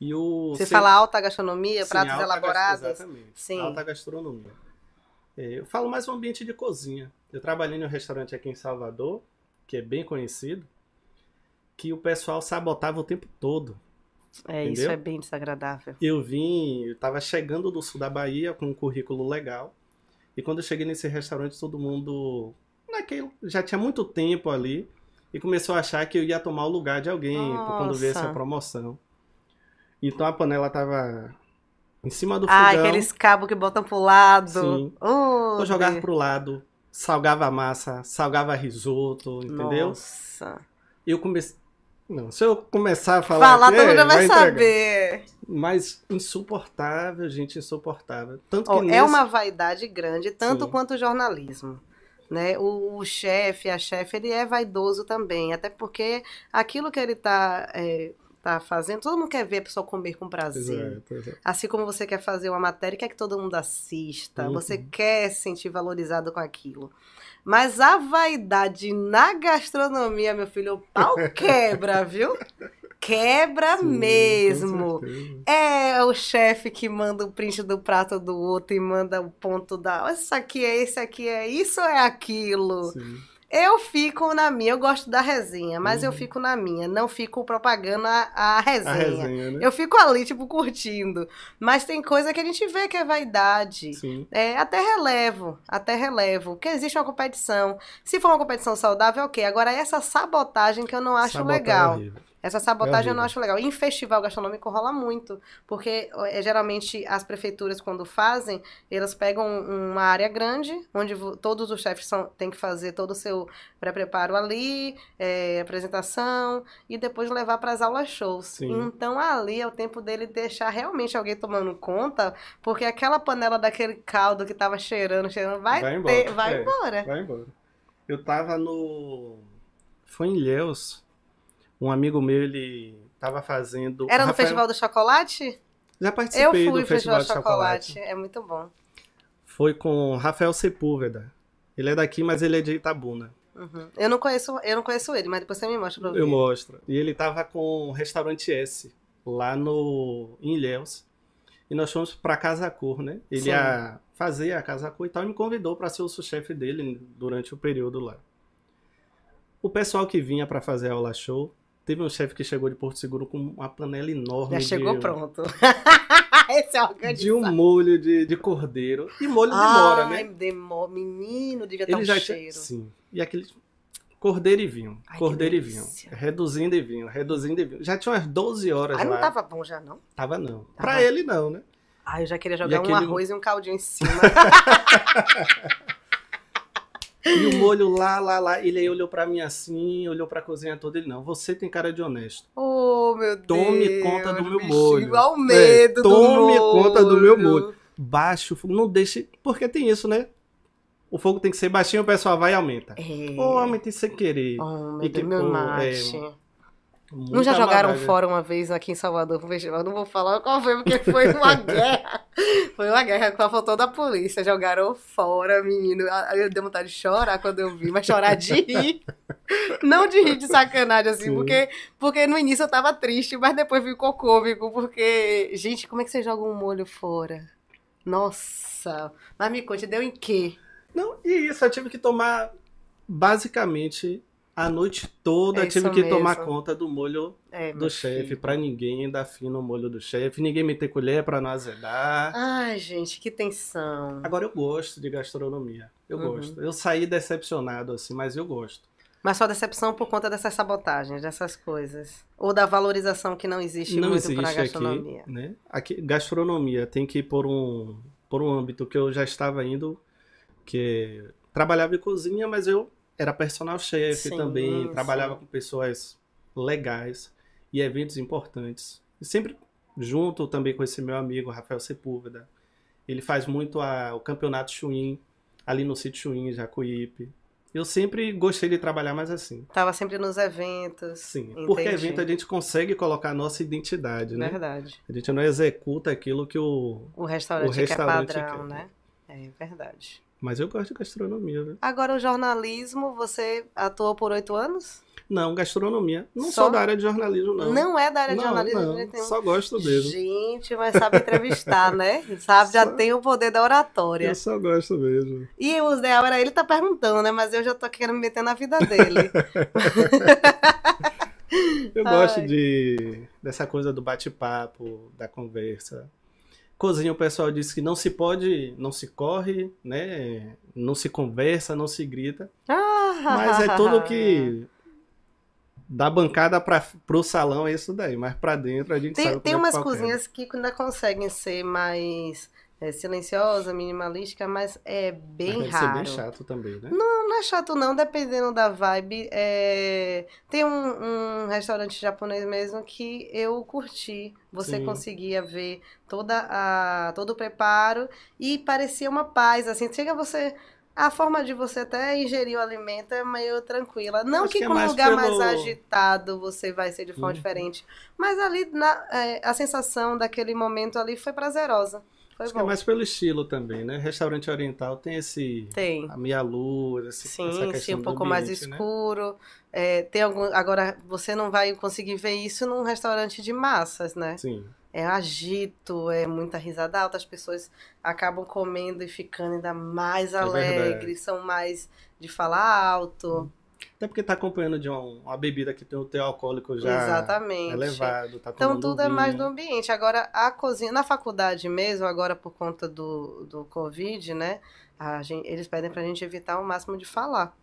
E o, Você fala alta gastronomia, Sim, pratos alta elaborados? Exatamente. Sim. Alta gastronomia. É, eu falo mais um ambiente de cozinha. Eu trabalhei em um restaurante aqui em Salvador, que é bem conhecido que o pessoal sabotava o tempo todo. É, entendeu? isso é bem desagradável. Eu vim, eu tava chegando do sul da Bahia com um currículo legal. E quando eu cheguei nesse restaurante, todo mundo naquele, já tinha muito tempo ali e começou a achar que eu ia tomar o lugar de alguém Nossa. quando viesse a promoção. Então a panela tava em cima do fogão. Ah, aqueles cabos que botam pro lado. Sim. Oh, eu jogava pro lado, salgava a massa, salgava risoto, entendeu? Nossa. Eu comecei não, se eu começar a falar. Falar, todo mundo vai, vai saber. Mas insuportável, gente, insuportável. Tanto que oh, nesse... É uma vaidade grande, tanto Sim. quanto o jornalismo. Né? O, o chefe, a chefe, ele é vaidoso também. Até porque aquilo que ele está é, tá fazendo, todo mundo quer ver a pessoa comer com prazer. Exato, exato. Assim como você quer fazer uma matéria, quer que todo mundo assista. Uhum. Você quer se sentir valorizado com aquilo. Mas a vaidade na gastronomia, meu filho, o pau quebra, viu? Quebra Sim, mesmo. É o chefe que manda o print do prato do outro e manda o ponto da. Isso aqui é, esse aqui é, isso é aquilo. Sim. Eu fico na minha, eu gosto da resenha, mas uhum. eu fico na minha, não fico propagando a, a resenha. A resenha né? Eu fico ali, tipo, curtindo. Mas tem coisa que a gente vê que é vaidade. Sim. É, até relevo, até relevo. Porque existe uma competição. Se for uma competição saudável, ok. Agora, essa sabotagem que eu não acho Sabotagem legal. É. Essa sabotagem é eu não acho legal. Em festival gastronômico rola muito, porque é, geralmente as prefeituras, quando fazem, elas pegam uma área grande, onde todos os chefes são, têm que fazer todo o seu pré-preparo ali, é, apresentação, e depois levar para as aulas shows. Sim. Então ali é o tempo dele deixar realmente alguém tomando conta, porque aquela panela daquele caldo que estava cheirando, cheirando, vai, vai embora. Ter, vai é, embora. Vai embora. Eu tava no. Foi em Ilhéus um amigo meu, ele tava fazendo. Era no Rafael... Festival do Chocolate? Já participei Eu fui do Festival, Festival do Chocolate. Chocolate. É muito bom. Foi com Rafael Sepúlveda. Ele é daqui, mas ele é de Itabuna. Uhum. Eu, não conheço, eu não conheço ele, mas depois você me mostra pra eu ver. Eu mostro. E ele tava com o restaurante S, lá no em Ilhéus. E nós fomos pra Casa Cor, né? Ele Sim. ia fazer a Casa Cor e tal, e me convidou para ser o chefe dele durante o período lá. O pessoal que vinha para fazer a aula show Teve um chefe que chegou de Porto Seguro com uma panela enorme. Já chegou de, pronto. Esse é De um molho de, de cordeiro. E molho demora, Ai, né? demora. Menino, devia estar um já cheiro. sim. E aquele cordeiro e vinho. Ai, cordeiro e vinho. Reduzindo e vinho, reduzindo e vinho. Já tinha umas 12 horas Ai, lá. não tava bom já, não? Tava não. Tava. Pra ele, não, né? Ai, eu já queria jogar aquele... um arroz e um caldinho em cima. E o molho lá, lá, lá. Ele aí olhou pra mim assim, olhou pra cozinha toda. Ele, não, você tem cara de honesto. Oh, meu Deus. Tome conta do meu molho. Igual medo é, Tome conta do meu molho. Baixo, não deixe. Porque tem isso, né? O fogo tem que ser baixinho, o pessoal vai e aumenta. É. Ou aumenta sem querer. Oh, meu e que, Deus, meu é, não já jogaram fora uma vez aqui em Salvador pro festival? Não vou falar qual foi, porque foi uma guerra. Foi uma guerra com a faltou da polícia. Jogaram fora, menino. Eu dei vontade de chorar quando eu vi, mas chorar de rir. Não de rir de sacanagem, assim, porque, porque no início eu tava triste, mas depois ficou cômico, porque, gente, como é que você joga um molho fora? Nossa. Mas me conte, deu em quê? Não, e isso, eu tive que tomar basicamente A noite toda É tive que tomar mesmo. conta do molho É, do chefe, pra ninguém dar fim no molho do chefe, ninguém meter colher pra não azedar. Ai, gente, que tensão. Agora eu gosto de gastronomia. Eu Uhum. gosto. Eu saí decepcionado assim, mas eu gosto. Mas só decepção por conta dessas sabotagens, dessas coisas. Ou da valorização que não existe não muito para a aqui, gastronomia. né? Aqui gastronomia tem que ir por um por um âmbito que eu já estava indo, que trabalhava em cozinha, mas eu era personal chef Sim, também, trabalhava sim. com pessoas legais e eventos importantes. E sempre junto também com esse meu amigo Rafael Sepúlveda. Ele faz muito a- o campeonato Chuim ali no sítio Chuim, Jacuípe. Eu sempre gostei de trabalhar mais assim. Tava sempre nos eventos. Sim, porque Entendi. evento a gente consegue colocar a nossa identidade, né? Verdade. A gente não executa aquilo que o. O restaurante, O restaurante que é padrão, quer. né? É verdade. Mas eu gosto de gastronomia, viu? Agora, o jornalismo, você atuou por oito anos? Não, gastronomia. Não Só? sou da área de jornalismo, não. é da área de Não, jornalismo? não. Só gosto mesmo. Gente, mas sabe entrevistar, né? Sabe, já Só- tem o poder da oratória. Eu só gosto mesmo. E o ideal era ele tá perguntando, né? Mas eu já tô querendo me meter na vida dele. Eu gosto Ai. de dessa coisa do bate-papo, da conversa. Cozinha, o pessoal disse que não se pode, não se corre, né? Não se conversa, não se grita. Mas é tudo que da bancada para pro salão é isso daí, mas pra dentro a gente Tem, sabe tem é umas quebra. cozinhas que ainda conseguem ser mais é, silenciosa, minimalística, mas é bem Mas deve raro. ser bem chato também, né? Não é chato não, dependendo da vibe. É, Tem um, um restaurante japonês mesmo que eu curti. Você Sim. conseguia ver toda a, todo o preparo e parecia uma paz, assim. Chega você... A forma de você até ingerir o alimento é meio tranquila. Não Acho que que é com um mais lugar pelo- mais agitado você vai ser de forma Uhum. diferente. Mas ali, na- é, a sensação daquele momento ali foi prazerosa. Foi Acho que é bom. mais pelo estilo também, né? Restaurante oriental tem esse Tem. a meia luz, esse, essa Sim, questão sim, um pouco mais ambiente, né? escuro. É, tem algum, agora, você não vai conseguir ver isso num restaurante de massas, né? Sim. É agito, é muita risada alta, as pessoas acabam comendo e ficando ainda mais É verdade. alegres, são mais de falar alto. Até porque tá acompanhando de uma, uma bebida que tem o teor alcoólico já Exatamente. elevado, tá Então tudo é mais vinho. do ambiente. Agora, a cozinha, na faculdade mesmo, agora por conta do, do Covid, né? A gente, eles pedem pra gente evitar o máximo de falar.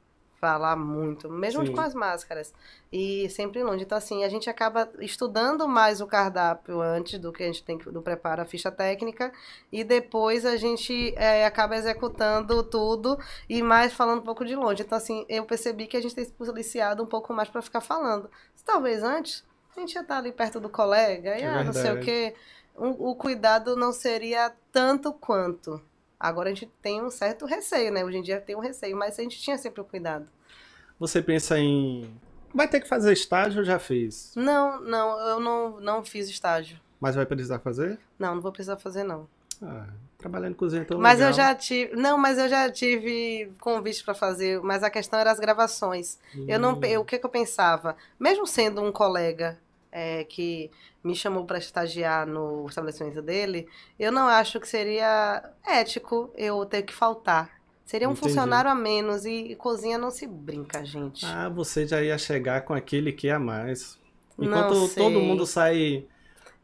Falar muito, mesmo Sim. com as máscaras. E sempre longe. Então, assim, a gente acaba estudando mais o cardápio antes do que a gente tem que, do preparo, a ficha técnica. E depois a gente é, acaba executando tudo e mais falando um pouco de longe. Então, assim, eu percebi que a gente tem se policiado um pouco mais pra ficar falando. Talvez antes a gente ia estar ali perto do colega, e É ah, não sei o quê. O, o cuidado não seria tanto quanto. Agora a gente tem um certo receio, né? Hoje em dia tem um receio, mas a gente tinha sempre o cuidado. Você pensa em. Vai ter que fazer estágio ou já fez? Não, não, eu não, não fiz estágio. Mas vai precisar fazer? Não, não vou precisar fazer, não. Ah, trabalhando em cozinha é tão mas eu legal. já tive. Não, mas eu já tive convite pra fazer, mas a questão era as gravações. Eu não, Hum, eu, o que, que eu pensava? Mesmo sendo um colega é, que me chamou para estagiar no estabelecimento dele, eu não acho que seria ético eu ter que faltar. Seria um Entendi. funcionário a menos e, e cozinha não se brinca, gente. Ah, você já ia chegar com aquele que é a mais. Enquanto todo mundo sai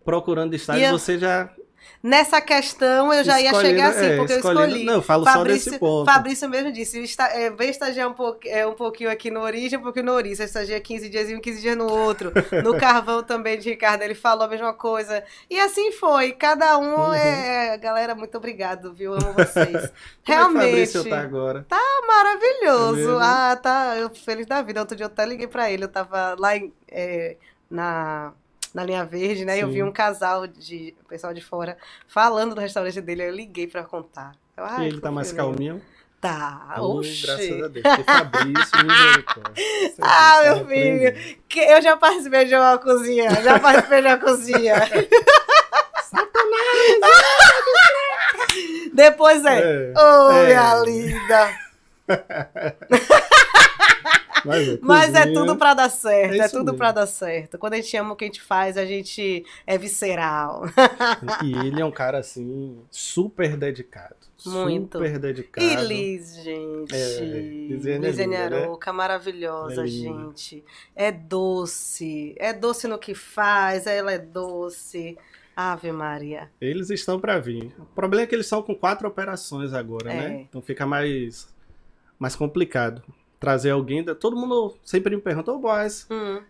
procurando estágio, eu- você já Nessa questão eu já ia chegar assim, é, porque eu escolhi. Não, eu falo só desse ponto. Fabrício mesmo disse, está, é, vem estagiar um, pouco, é, um pouquinho aqui no Origem, um pouquinho no Origem. Você estagia 15 dias em um, 15 dias no outro. No Carvão também de Ricardo, ele falou a mesma coisa. E assim foi, cada um Uhum. é... Galera, muito obrigado, viu? Amo vocês. Como é Realmente. Fabrício tá agora? Maravilhoso. É ah, tá. Eu feliz da vida. Outro dia eu até liguei pra ele. Eu tava lá em, é, na, na linha verde, né? Eu Sim. vi um casal de pessoal de fora falando do restaurante dele. Eu liguei pra contar. Eu, E ele tá mais fofinho. calminho? Tá. Oh, Oxi. graças a Deus. Porque Fabrício, misericórdia. Ah, meu filho. Que eu já participei de uma cozinha. Já participei de uma cozinha. Depois é. É, Ô, É. minha linda. Mas é, Mas é tudo pra dar certo, É é, tudo pra dar certo. Quando a gente ama o que a gente faz, a gente é visceral. E ele é um cara, assim, super dedicado. Muito. Super dedicado. E Liz, gente. É, é linda, né? Maravilhosa, é gente. É doce. É doce no que faz, ela é doce. Ave Maria. Eles estão para vir. O problema é que eles estão com quatro operações agora, É. né? Então fica mais, mais complicado. Trazer alguém. Da... Todo mundo sempre me pergunta, ô boys, Hum,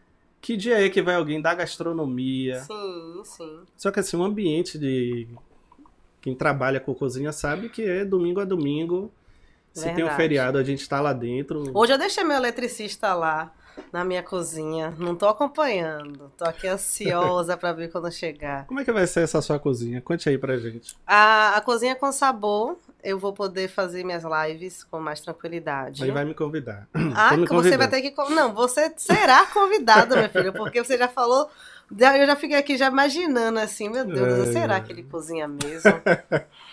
que dia é que vai alguém da gastronomia? sim, sim. Só que assim, o ambiente de. Quem trabalha com cozinha sabe que é domingo a domingo. Se tem um feriado, a gente tá lá dentro. Hoje eu deixei meu eletricista lá na minha cozinha. Não tô acompanhando. Tô aqui ansiosa pra ver quando chegar. Como é que vai ser essa sua cozinha? Conte aí pra gente. A, a cozinha com sabor, eu vou poder fazer minhas lives com mais tranquilidade. Aí vai me convidar. Ah, me você vai ter que. Não, você será convidado, meu filho, porque você já falou. Eu já fiquei aqui já imaginando assim, meu Deus, Ai, será que ele cozinha mesmo?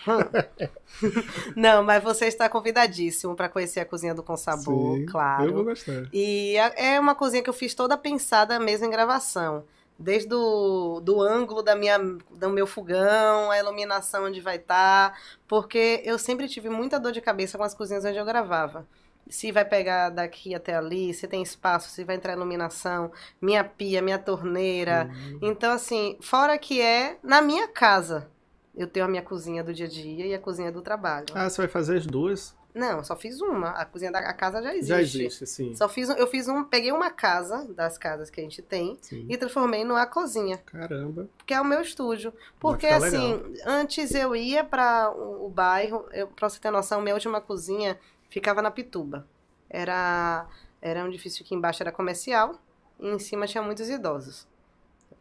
Hum. Não, mas você está convidadíssimo para conhecer a cozinha do Com Sabor, Sim, claro. Eu vou gostar. E é uma cozinha que eu fiz toda pensada mesmo em gravação. Desde o do ângulo da minha, do meu fogão, a iluminação onde vai estar. porque eu sempre tive muita dor de cabeça com as cozinhas onde eu gravava. Se vai pegar daqui até ali, se tem espaço, se vai entrar iluminação, minha pia, minha torneira. Hum, Então, assim, fora que é na minha casa. Eu tenho a minha cozinha do dia a dia e a cozinha do trabalho. Ah, você vai fazer as duas? Não, só fiz uma. A cozinha da a casa já existe. Já existe, sim. Só fiz, eu fiz um, peguei uma casa das casas que a gente tem sim. e transformei numa cozinha, Caramba. que é o meu estúdio. Porque ficar assim, antes eu ia para o, o bairro, eu, pra você ter noção, minha última cozinha ficava na Pituba. Era era um edifício que embaixo era comercial e em cima tinha muitos idosos.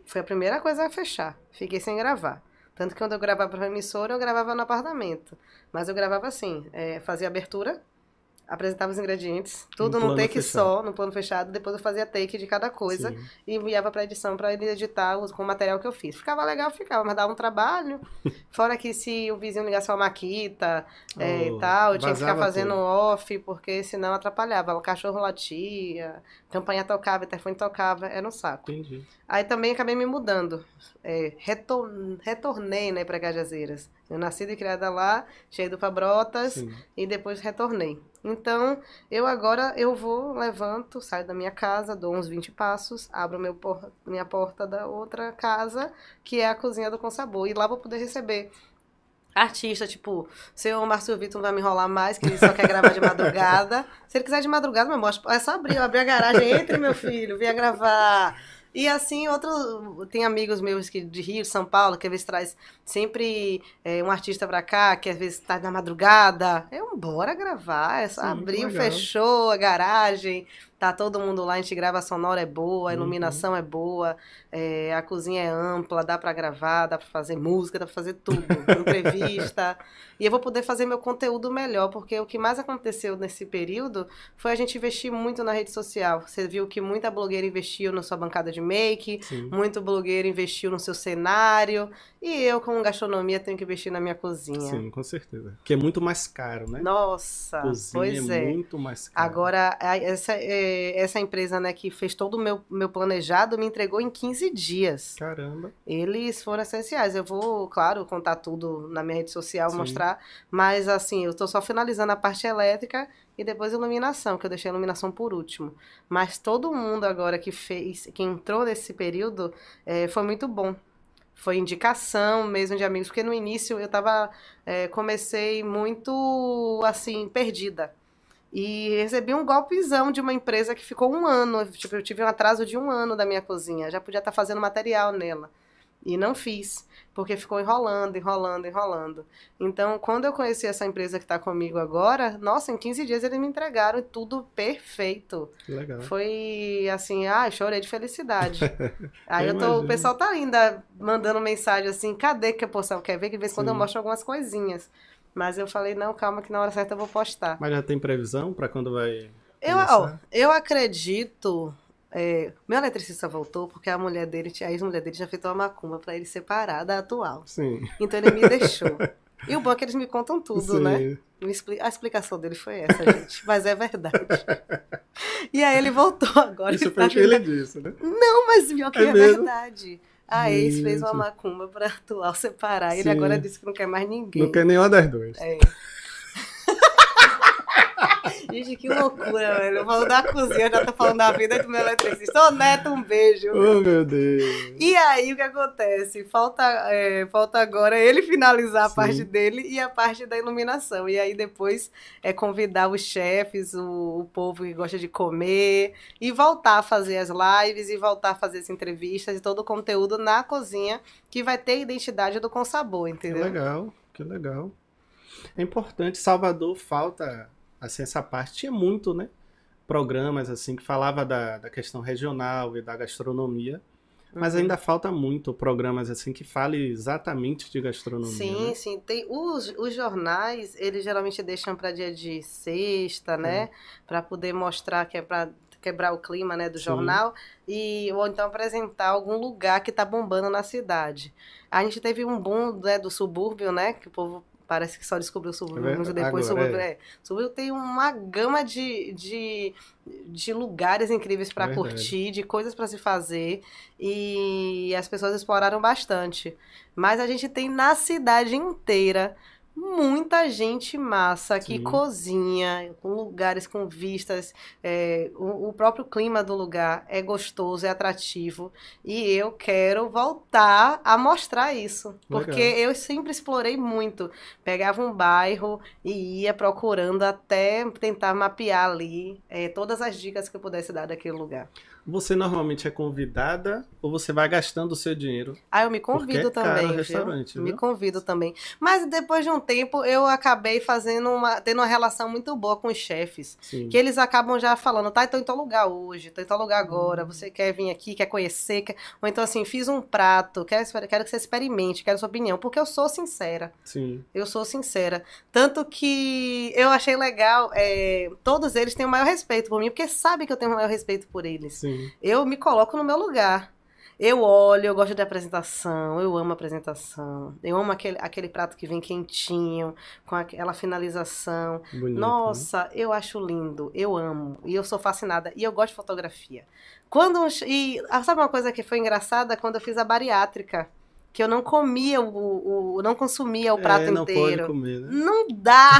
Foi a primeira coisa a fechar. Fiquei sem gravar. Tanto que quando eu gravava para emissora, eu gravava no apartamento. Mas eu gravava assim, é, fazia abertura, apresentava os ingredientes, tudo No num take fechado. só, no plano fechado. Depois eu fazia take de cada coisa Sim. e enviava pra edição pra ele editar com o material que eu fiz. Ficava legal, ficava, mas dava um trabalho. Fora que se o vizinho ligasse uma maquita é, Oh, e tal, eu tinha que ficar fazendo tudo. off, porque senão atrapalhava. O cachorro latia, campanha tocava, telefone tocava, era um saco. Entendi. Aí também acabei me mudando. É, retor- retornei né, para Cajazeiras. Eu nasci e criada lá, tinha ido para Brotas Sim. e depois retornei. Então, eu agora eu vou, levanto, saio da minha casa, dou uns 20 passos, abro meu por- minha porta da outra casa, que é a cozinha do Com Sabor. E lá vou poder receber artista, tipo, seu Márcio Vitor não vai me enrolar mais, que ele só quer gravar de madrugada. Se ele quiser de madrugada, meu amor, é só abrir, abrir a garagem, entre, meu filho, venha gravar. E assim, outro. Tem amigos meus que, de Rio, de São Paulo, que às vezes traz sempre é, um artista pra cá, que às vezes tá na madrugada. Eu, bora gravar. É Sim, abrir, legal. fechou a garagem, tá todo mundo lá, a gente grava, a sonora é boa, a Uhum. iluminação é boa, é, a cozinha é ampla, dá pra gravar, dá pra fazer música, dá pra fazer tudo, entrevista. E eu vou poder fazer meu conteúdo melhor, porque o que mais aconteceu nesse período foi a gente investir muito na rede social. Você viu que muita blogueira investiu na sua bancada de make, Sim. muito blogueiro investiu no seu cenário, e eu, com gastronomia, tenho que investir na minha cozinha. Sim, com certeza. Que é muito mais caro, né? Nossa, Cozinha pois é é. muito mais caro. Agora, essa, é, essa empresa né, que fez todo o meu, meu planejado me entregou em 15 dias. Caramba. Eles foram essenciais. Eu vou, claro, contar tudo na minha rede social, Sim. mostrar. Mas, assim, eu tô só finalizando a parte elétrica e depois iluminação, que eu deixei a iluminação por último. Mas todo mundo agora que fez, que entrou nesse período, eh, foi muito bom. Foi indicação mesmo de amigos, porque no início eu tava, eh, comecei muito, assim, perdida. E recebi um golpezão de uma empresa que ficou um ano. Tipo, eu tive um atraso de um ano da minha cozinha. Já podia estar fazendo material nela. E não fiz, porque ficou enrolando, enrolando, enrolando. Então, quando eu conheci essa empresa que está comigo agora, nossa, em 15 dias eles me entregaram tudo perfeito. Que legal. Foi assim, ah, chorei de felicidade. Aí Eu eu tô, o imagino. pessoal tá ainda mandando mensagem assim, cadê que o pessoal quer ver? Que de vez em quando eu mostro algumas coisinhas. Mas eu falei, não, calma, que na hora certa eu vou postar. Mas já tem previsão pra quando vai Eu, ó, eu acredito. é, meu eletricista voltou porque a mulher dele, a ex-mulher dele, já fez uma macumba pra ele separar da atual. Sim. Então ele me deixou. E o bom é que eles me contam tudo, Sim. né? A explicação dele foi essa, gente. Mas é verdade. E aí ele voltou agora. Isso foi tá o que ele disse, né? Não, mas pior que É é, mesmo? A ex fez uma macumba pra atual separar. Sim. Ele agora disse que não quer mais ninguém. Não quer nenhuma das duas. É. Gente, que loucura, velho. Falando da cozinha, já tá falando da vida do meu eletricista. Ô, Neto, um beijo. Oh, meu Deus. E aí, o que acontece? Falta, é, falta agora ele finalizar a Sim. parte dele e a parte da iluminação. E aí, depois, é convidar os chefes, o, o povo que gosta de comer, e voltar a fazer as lives, e voltar a fazer as entrevistas e todo o conteúdo na cozinha, que vai ter a identidade do Com Sabor, entendeu? Que legal, que legal. É importante, Salvador falta assim, essa parte tinha muito, né? Programas, assim, que falava da, da questão regional e da gastronomia. Mas uhum. ainda falta muito programas assim que falem exatamente de gastronomia. Sim, né? sim. Tem os, os jornais, eles geralmente deixam para dia de sexta, né? É. Para poder mostrar que é para quebrar o clima, né, do sim. jornal e ou então apresentar algum lugar que está bombando na cidade. A gente teve um boom né, do subúrbio, né, que o povo Parece que só descobriu o Subúrbio, é depois Agora, Subúrbio. É. É. Subúrbio tem uma gama de, de, de lugares incríveis para curtir, de coisas para se fazer. E as pessoas exploraram bastante. Mas a gente tem na cidade inteira muita gente massa que Sim. cozinha, com lugares com vistas, é, o, o, próprio clima do lugar é gostoso, é atrativo e eu quero voltar a mostrar isso, Legal. porque eu sempre explorei muito, pegava um bairro e ia procurando até tentar mapear ali é, todas as dicas que eu pudesse dar daquele lugar. Você normalmente é convidada ou você vai gastando o seu dinheiro? Ah, eu me convido é também. restaurante, viu? Me convido também. Mas depois de um tempo eu acabei fazendo uma. tendo uma relação muito boa com os chefes. Sim. Que eles acabam já falando, tá, então em tal lugar hoje, tô em tal lugar agora, hum. você quer vir aqui, quer conhecer, quer... ou então assim, fiz um prato, quero, quero que você experimente, quero sua opinião, porque eu sou sincera. Sim. Eu sou sincera. Tanto que eu achei legal, é... todos eles têm o maior respeito por mim, porque sabem que eu tenho o maior respeito por eles. Sim. Eu me coloco no meu lugar. Eu olho, eu gosto de apresentação, eu amo apresentação. Eu amo aquele, aquele prato que vem quentinho, com aquela finalização. Bonito, né? Nossa, né? eu acho lindo, eu amo. E eu sou fascinada. E eu gosto de fotografia. Quando. E ah, sabe uma coisa que foi engraçada? Quando eu fiz a bariátrica que eu não comia o, o não consumia o prato é, não inteiro. Pode comer, né? Não dá,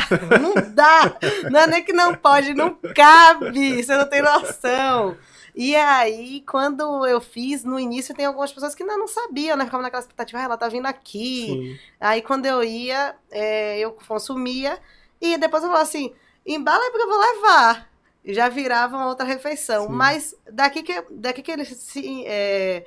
não dá. Não é nem que não pode, não cabe. Você não tem noção. E aí, quando eu fiz, no início tem algumas pessoas que ainda não sabiam, né? Ficavam naquela expectativa, ah, ela tá vindo aqui. Sim. Aí quando eu ia, é, eu consumia. E depois eu falava assim, embala aí porque eu vou levar. E já virava uma outra refeição. Sim. Mas daqui que, daqui que eles se... É,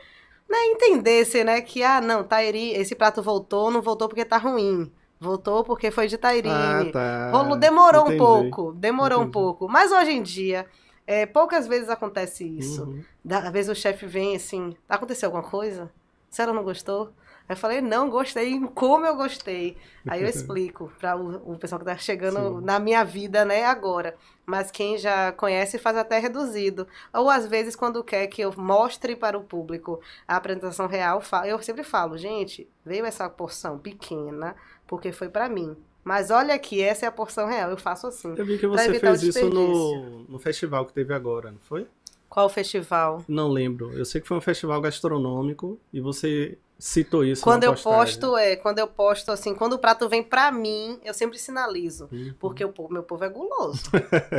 né, entendessem, né? Que, ah, não, Tairi, esse prato voltou, não voltou porque tá ruim. Voltou porque foi de Tairine. Ah, tá. Rolo demorou Entendi. um pouco, demorou Entendi. um pouco. Mas hoje em dia, é, poucas vezes acontece isso. Uhum. Às vezes o chefe vem assim, aconteceu alguma coisa? A senhora não gostou? Aí eu falei, não, gostei, como eu gostei. Aí eu explico para o, o, pessoal que está chegando Sim. na minha vida, né, agora. Mas quem já conhece faz até reduzido. Ou às vezes, quando quer que eu mostre para o público a apresentação real, eu sempre falo, gente, veio essa porção pequena, porque foi para mim. Mas olha aqui, essa é a porção real. Eu faço assim. Eu vi que você fez isso no, no festival que teve agora, não foi? Qual festival? Não lembro. Eu sei que foi um festival gastronômico e você citou isso quando eu posto é quando eu posto assim quando o prato vem para mim eu sempre sinalizo uhum. porque o povo, meu povo é guloso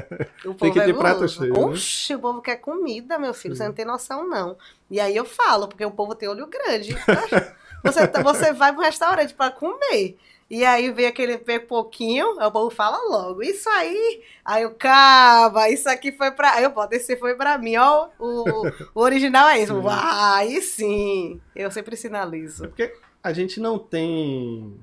o povo tem que é ter guloso. prato cheio né? Oxi, o povo quer comida meu filho você não tem noção não e aí eu falo porque o povo tem olho grande você você vai pro restaurante para comer e aí vem aquele vem pouquinho, o povo fala logo, isso aí. Aí eu, calma, isso aqui foi pra. Aí eu boto, esse foi pra mim, ó. O, o original é isso. Aí sim. Eu sempre sinalizo. É porque a gente não tem.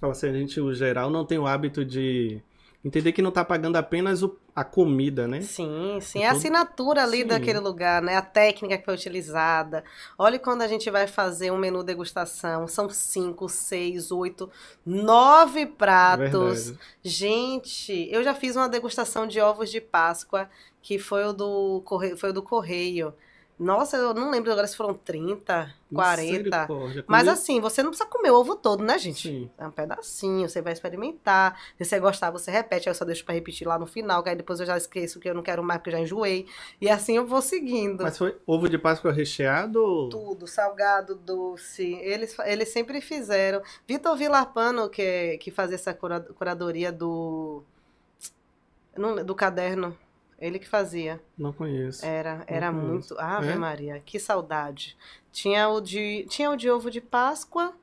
Assim, a gente, o geral, não tem o hábito de entender que não está pagando apenas o, a comida, né? Sim, sim. É a assinatura ali sim. daquele lugar, né? A técnica que foi utilizada. Olha quando a gente vai fazer um menu degustação. São cinco, seis, oito, nove pratos. É gente, eu já fiz uma degustação de ovos de Páscoa, que foi o do, foi o do Correio. Nossa, eu não lembro agora se foram 30, 40. Mas assim, você não precisa comer o ovo todo, né, gente? Sim. É um pedacinho, você vai experimentar. Se você gostar, você repete. Aí eu só deixo pra repetir lá no final, que aí depois eu já esqueço que eu não quero mais, porque eu já enjoei. E assim eu vou seguindo. Mas foi ovo de Páscoa recheado? Tudo, salgado, doce. Eles, eles sempre fizeram. Vitor Villarpano, que, que fazia essa curadoria do. Do caderno ele que fazia. Não conheço. Era, era conheço. muito. Ave é? Maria, que saudade. Tinha o de, tinha o de ovo de Páscoa.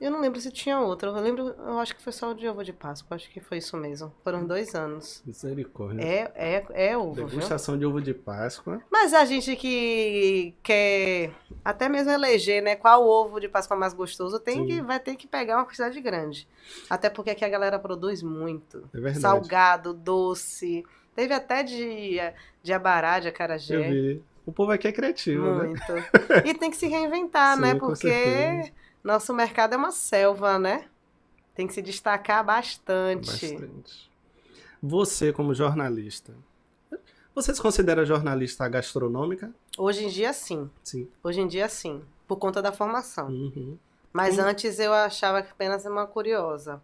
Eu não lembro se tinha outro. Eu lembro, eu acho que foi só o de ovo de Páscoa. Acho que foi isso mesmo. Foram dois anos. Misericórdia. É, é, é ovo. Degustação viu? de ovo de Páscoa. Mas a gente que quer até mesmo eleger, né, qual ovo de Páscoa mais gostoso, tem que, vai ter que pegar uma quantidade grande. Até porque aqui a galera produz muito. É verdade. Salgado, doce. Teve até de, de abará, de acarajé. Eu vi. O povo aqui é criativo, né? Muito. Né? E tem que se reinventar, Sim, né? Porque nosso mercado é uma selva, né? Tem que se destacar bastante. Bastante. Você, como jornalista, você se considera jornalista gastronômica? Hoje em dia, sim. Sim. Hoje em dia, sim. Por conta da formação. Uhum. Mas Como... antes eu achava apenas uma curiosa.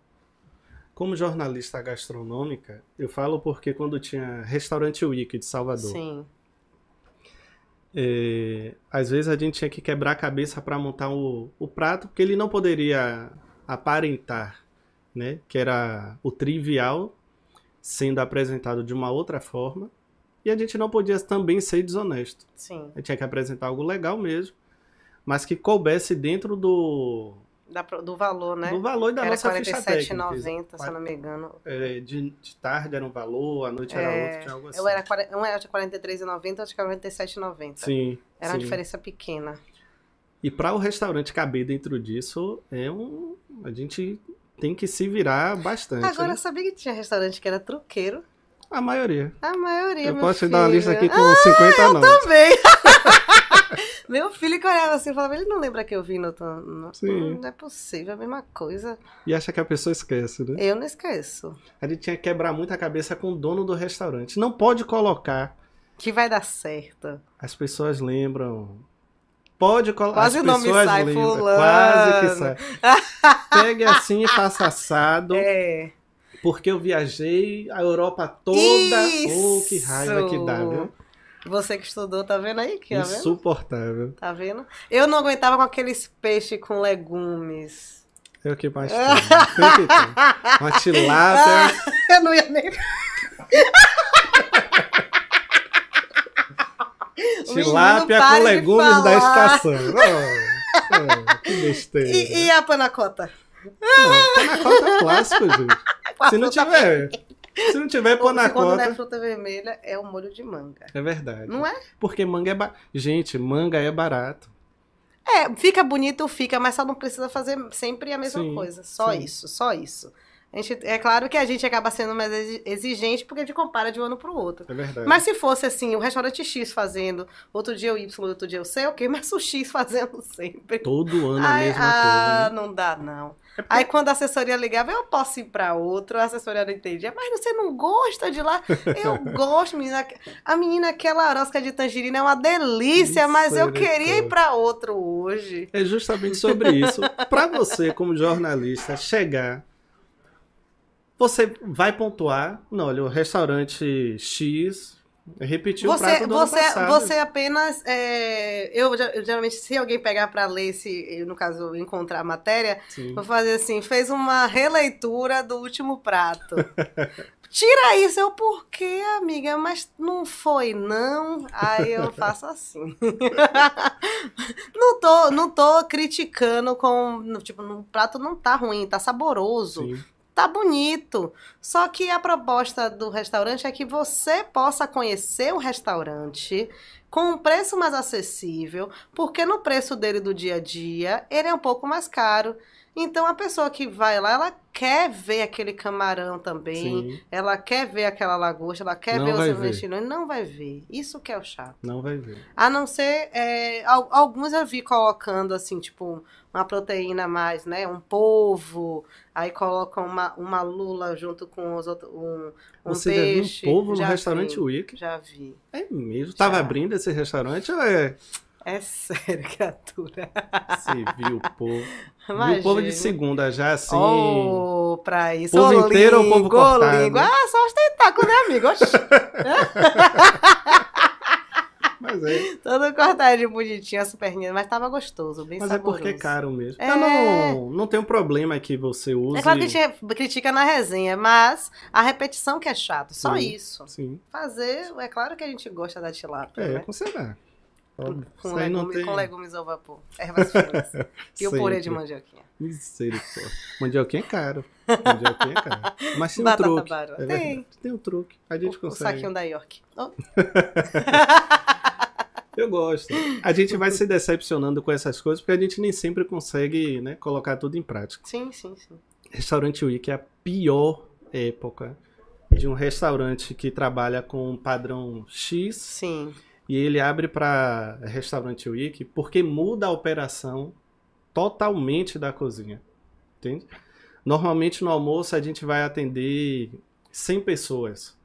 Como jornalista gastronômica, eu falo porque quando tinha Restaurante Week de Salvador. Sim. É, às vezes a gente tinha que quebrar a cabeça para montar o, o prato, porque ele não poderia aparentar, né? Que era o trivial sendo apresentado de uma outra forma. E a gente não podia também ser desonesto. Sim. A gente tinha que apresentar algo legal mesmo, mas que coubesse dentro do, da, do valor, né? Do valor da era nossa 47, ficha técnica. 47,90, se eu não me engano. É, de, de, tarde era um valor, à noite era é, outro, tinha algo assim. Eu era, um era de 43,90, outro de 47,90. Sim. Era sim. uma diferença pequena. E para o restaurante caber dentro disso, é um. A gente tem que se virar bastante. Agora, né? sabia que tinha restaurante que era truqueiro? A maioria. A maioria, Eu posso te dar uma lista aqui com ah, 50 eu nomes. Eu também. Meu filho que olhava assim, falava, ele não lembra que eu vi no... no... Sim. Não é possível, é a mesma coisa. E acha que a pessoa esquece, né? Eu não esqueço. A gente tinha que quebrar muito a cabeça com o dono do restaurante. Não pode colocar... Que vai dar certo. As pessoas lembram... Pode colocar. Quase As não me sai lembram. fulano. Quase que sai. Pegue assim e faça assado. É. Porque eu viajei a Europa toda. Isso. Oh, que raiva que dá, viu? Você que estudou, tá vendo aí? Que, tá vendo? Insuportável. Tá vendo? Eu não aguentava com aqueles peixes com legumes. É o que mais tem. tem que Uma tilápia. eu não ia nem... tilápia com legumes da estação. Oh, oh, que besteira. E, e a panacota? Não, panacota é clássico, gente. Se não tiver... Se não tiver pôr na Quando não é fruta vermelha, é o molho de manga. É verdade. Não é? Porque manga é ba... Gente, manga é barato. É, fica bonito, fica, mas só não precisa fazer sempre a mesma sim, coisa. Só sim. isso, só isso. A gente, é claro que a gente acaba sendo mais exigente porque a gente compara de um ano para o outro. É verdade. Mas se fosse assim, o restaurante X fazendo, outro dia o Y, outro dia o C, ok, mas o X fazendo sempre. Todo ano a mesma ah, coisa. Ah, né? não dá, não. É porque... Aí quando a assessoria ligava, eu posso ir para outro, a assessoria não entendia, mas você não gosta de lá? Eu gosto, menina. A menina, aquela rosca de tangerina é uma delícia, isso mas eu queria ir para outro hoje. É justamente sobre isso. para você, como jornalista, chegar você vai pontuar, não, olha, o restaurante X repetiu você, o prato do você, ano passado. Você apenas, é, eu, eu, geralmente, se alguém pegar para ler, se no caso encontrar a matéria, Sim. vou fazer assim, fez uma releitura do último prato. Tira isso, eu, por quê, amiga? Mas não foi, não? Aí eu faço assim. não, tô, não tô criticando com. Tipo, o prato não tá ruim, tá saboroso. Sim tá bonito. Só que a proposta do restaurante é que você possa conhecer o restaurante com um preço mais acessível, porque no preço dele do dia a dia, ele é um pouco mais caro. Então a pessoa que vai lá, ela quer ver aquele camarão também, Sim. ela quer ver aquela lagosta, ela quer não ver os investimentos, não vai ver. Isso que é o chato. Não vai ver. A não ser, é, alguns eu vi colocando assim, tipo, uma proteína a mais, né? Um polvo, aí colocam uma, uma lula junto com os outros, um, um Você peixe. já viu um polvo no já restaurante vi, Wick? Já vi. É mesmo? Já. Tava abrindo esse restaurante ou é... É sério, criatura. Você viu o povo. Imagina. Viu o povo de segunda já assim. Oh, pra isso. Povo inteiro ou povo cortado? Olingo. Ah, só os tentáculos, né, amigo? Mas é. Todo cortadinho bonitinho, as perninhas, mas tava gostoso, bem mas saboroso. Mas é porque é caro mesmo. É... Eu não, não tenho problema que você use... É claro que a gente critica na resenha, mas a repetição que é chato, só sim, isso. Sim. Fazer, é claro que a gente gosta da tilápia, É, né? com certeza. Com, legume, tem... com legumes ao vapor. Ervas finas. e o purê de mandioquinha. Misericórdia. Mandioquinha é caro. Mandioquinha é caro. Mas tem um Batata truque. É tem. Tem um truque. A gente o, consegue. O saquinho da York. Oh. Eu gosto. A gente vai se decepcionando com essas coisas porque a gente nem sempre consegue né, colocar tudo em prática. Sim, sim, sim. Restaurante Week é a pior época de um restaurante que trabalha com um padrão X. Sim e ele abre para restaurante Week porque muda a operação totalmente da cozinha. Entende? Normalmente no almoço a gente vai atender 100 pessoas.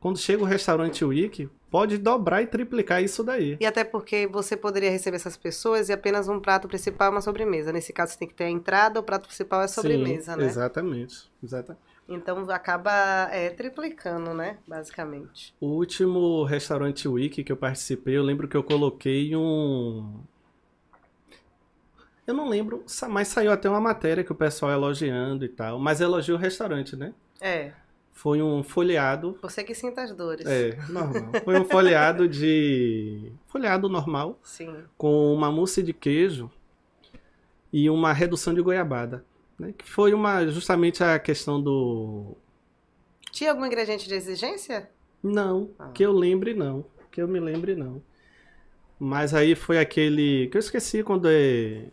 Quando chega o restaurante Week, pode dobrar e triplicar isso daí. E até porque você poderia receber essas pessoas e apenas um prato principal e uma sobremesa. Nesse caso, você tem que ter a entrada, o prato principal é a sobremesa, Sim, né? Exatamente, exatamente. Então acaba é, triplicando, né? Basicamente. O último restaurante Week que eu participei, eu lembro que eu coloquei um. Eu não lembro, mas saiu até uma matéria que o pessoal elogiando e tal. Mas elogia o restaurante, né? É. Foi um folheado. Você que sinta as dores. É, normal. Foi um folheado de. Folheado normal. Sim. Com uma mousse de queijo e uma redução de goiabada. Né? Que foi uma justamente a questão do. Tinha algum ingrediente de exigência? Não, ah. que eu lembre não. Que eu me lembre não. Mas aí foi aquele. Que eu esqueci quando é.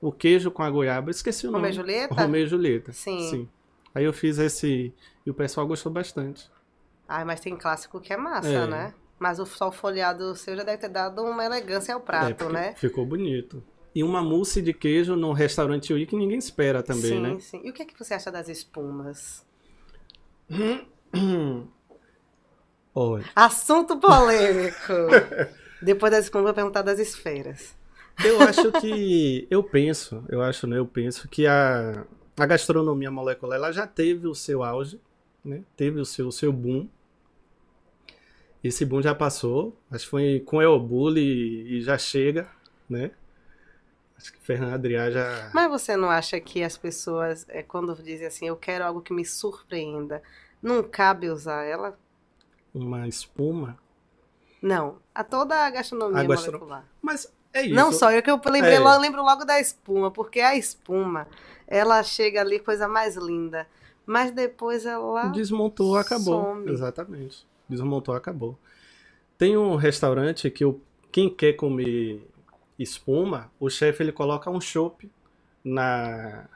O queijo com a goiaba. Eu esqueci o nome. Romeu e Julieta? Romeu e Julieta. Sim. Sim. Aí eu fiz esse. E o pessoal gostou bastante. Ah, mas tem clássico que é massa, é. né? Mas o sol folheado seu já deve ter dado uma elegância ao prato, é, né? Ficou bonito e uma mousse de queijo num restaurante Wii que ninguém espera também, sim, né? Sim, sim. E o que é que você acha das espumas? Olha. Assunto polêmico. Depois das espumas, vou perguntar das esferas. Eu acho que. Eu penso, eu acho, né? Eu penso que a, a gastronomia molecular ela já teve o seu auge, né? Teve o seu, o seu boom. Esse boom já passou. Acho que foi com El Bulli e já chega, né? Acho que Fernando Adriá já. Mas você não acha que as pessoas, é, quando dizem assim, eu quero algo que me surpreenda, não cabe usar ela? Uma espuma? Não. A toda a gastronomia a molecular. Mas é isso. Não só, eu que eu lembrei, é. eu lembro logo da espuma, porque a espuma, ela chega ali, coisa mais linda. Mas depois ela. Desmontou, acabou. Some. Exatamente. Desmontou, acabou. Tem um restaurante que eu, quem quer comer espuma, o chefe ele coloca um chopp na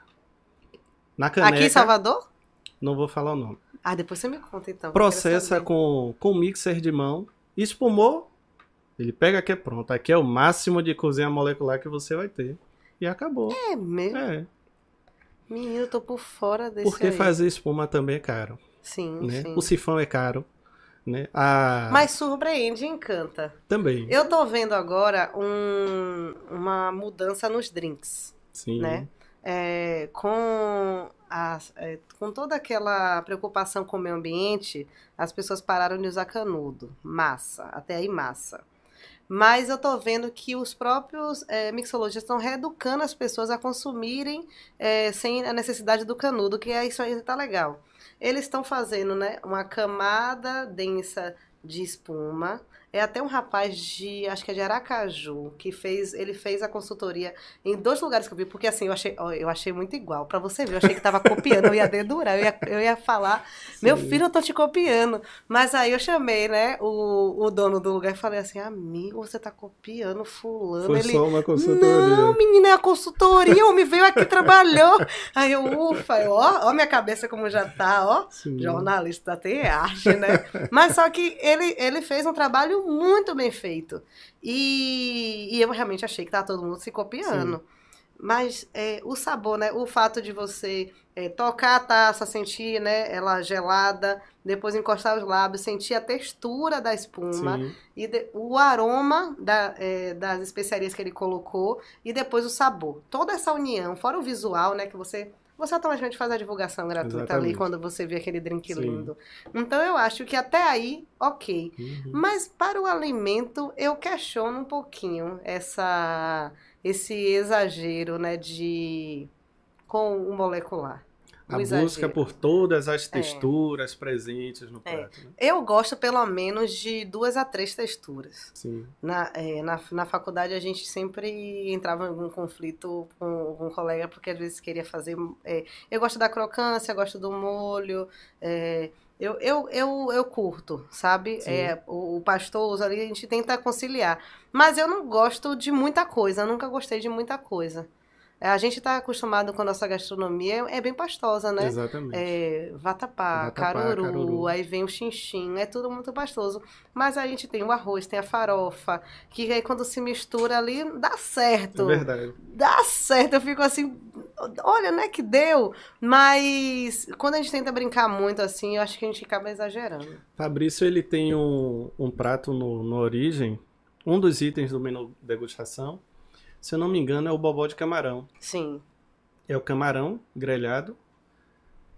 na caneca. Aqui em Salvador? Não vou falar o nome. Ah, depois você me conta então. Processa com com mixer de mão, espumou, ele pega aqui é pronto. Aqui é o máximo de cozinha molecular que você vai ter. E acabou. É mesmo? É. Menino, eu tô por fora desse Porque aí. fazer espuma também é caro. Sim, né? sim. O sifão é caro. Né? A... Mas surpreende e encanta. Também. Eu tô vendo agora um, uma mudança nos drinks. Sim. Né? É, com, a, é, com toda aquela preocupação com o meio ambiente, as pessoas pararam de usar canudo, massa, até aí massa. Mas eu tô vendo que os próprios é, mixologistas estão reeducando as pessoas a consumirem é, sem a necessidade do canudo, que é isso aí tá legal. Eles estão fazendo, né, uma camada densa de espuma É até um rapaz de, acho que é de Aracaju, que fez, ele fez a consultoria em dois lugares que eu vi, porque assim, eu achei, eu achei muito igual. Para você ver, eu achei que tava copiando, eu ia dedurar, eu ia, eu ia falar, Sim. meu filho, eu tô te copiando. Mas aí eu chamei, né, o, o dono do lugar e falei assim, amigo, você tá copiando fulano. Foi ele, só uma consultoria. Não, menina, é a consultoria, o homem veio aqui, trabalhou. Aí eu, ufa, eu, ó, ó minha cabeça como já tá, ó. Sim. Jornalista tem arte, né? Mas só que ele, ele fez um trabalho muito bem feito. E, e eu realmente achei que tava todo mundo se copiando. Sim. Mas é, o sabor, né? O fato de você é, tocar a taça, sentir né, ela gelada, depois encostar os lábios, sentir a textura da espuma Sim. e de, o aroma da, é, das especiarias que ele colocou e depois o sabor. Toda essa união, fora o visual, né? Que você você automaticamente faz a divulgação gratuita Exatamente. ali quando você vê aquele drink Sim. lindo. Então eu acho que até aí, ok. Uhum. Mas para o alimento, eu questiono um pouquinho essa, esse exagero, né, de com o molecular a exagero. busca por todas as é. texturas é. presentes no é. prato. É. Né? Eu gosto pelo menos de duas a três texturas. Sim. Na, é, na, na faculdade a gente sempre entrava em algum conflito com algum colega, porque às vezes queria fazer. É, eu gosto da crocância, gosto do molho. Eu, eu, eu, eu curto, sabe? O, o pastoso ali, a gente tenta conciliar. Mas eu não gosto de muita coisa, nunca gostei de muita coisa. É, a gente está acostumado com a nossa gastronomia, é bem pastosa, né? Exatamente. É, vatapá, vatapá caruru, caruru, aí vem o xinxim, é tudo muito pastoso. Mas a gente tem o arroz, tem a farofa, que aí quando se mistura ali, dá certo. É verdade. Dá certo, eu fico assim, olha, né, que deu. Mas quando a gente tenta brincar muito assim, eu acho que a gente acaba exagerando. Fabrício, ele tem um, um prato no, no Origem, um dos itens do menu degustação, se eu não me engano, é o bobó de camarão. Sim. É o camarão grelhado,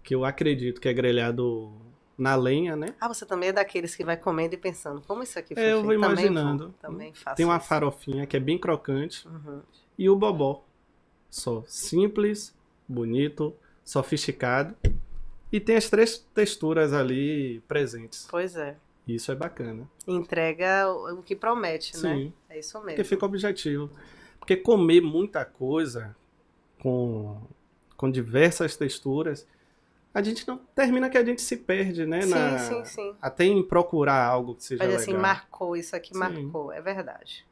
que eu acredito que é grelhado na lenha, né? Ah, você também é daqueles que vai comendo e pensando, como isso aqui foi é, eu vou imaginando. Também, também faço Tem uma isso. farofinha que é bem crocante. Uhum. E o bobó. Só simples, bonito, sofisticado. E tem as três texturas ali presentes. Pois é. Isso é bacana. Entrega o que promete, né? Sim. né? É isso mesmo. Porque fica objetivo. Porque comer muita coisa com, com diversas texturas, a gente não termina que a gente se perde, né? Sim, na, sim, sim. Até em procurar algo que seja Mas legal. assim, marcou, isso aqui sim. marcou, é verdade.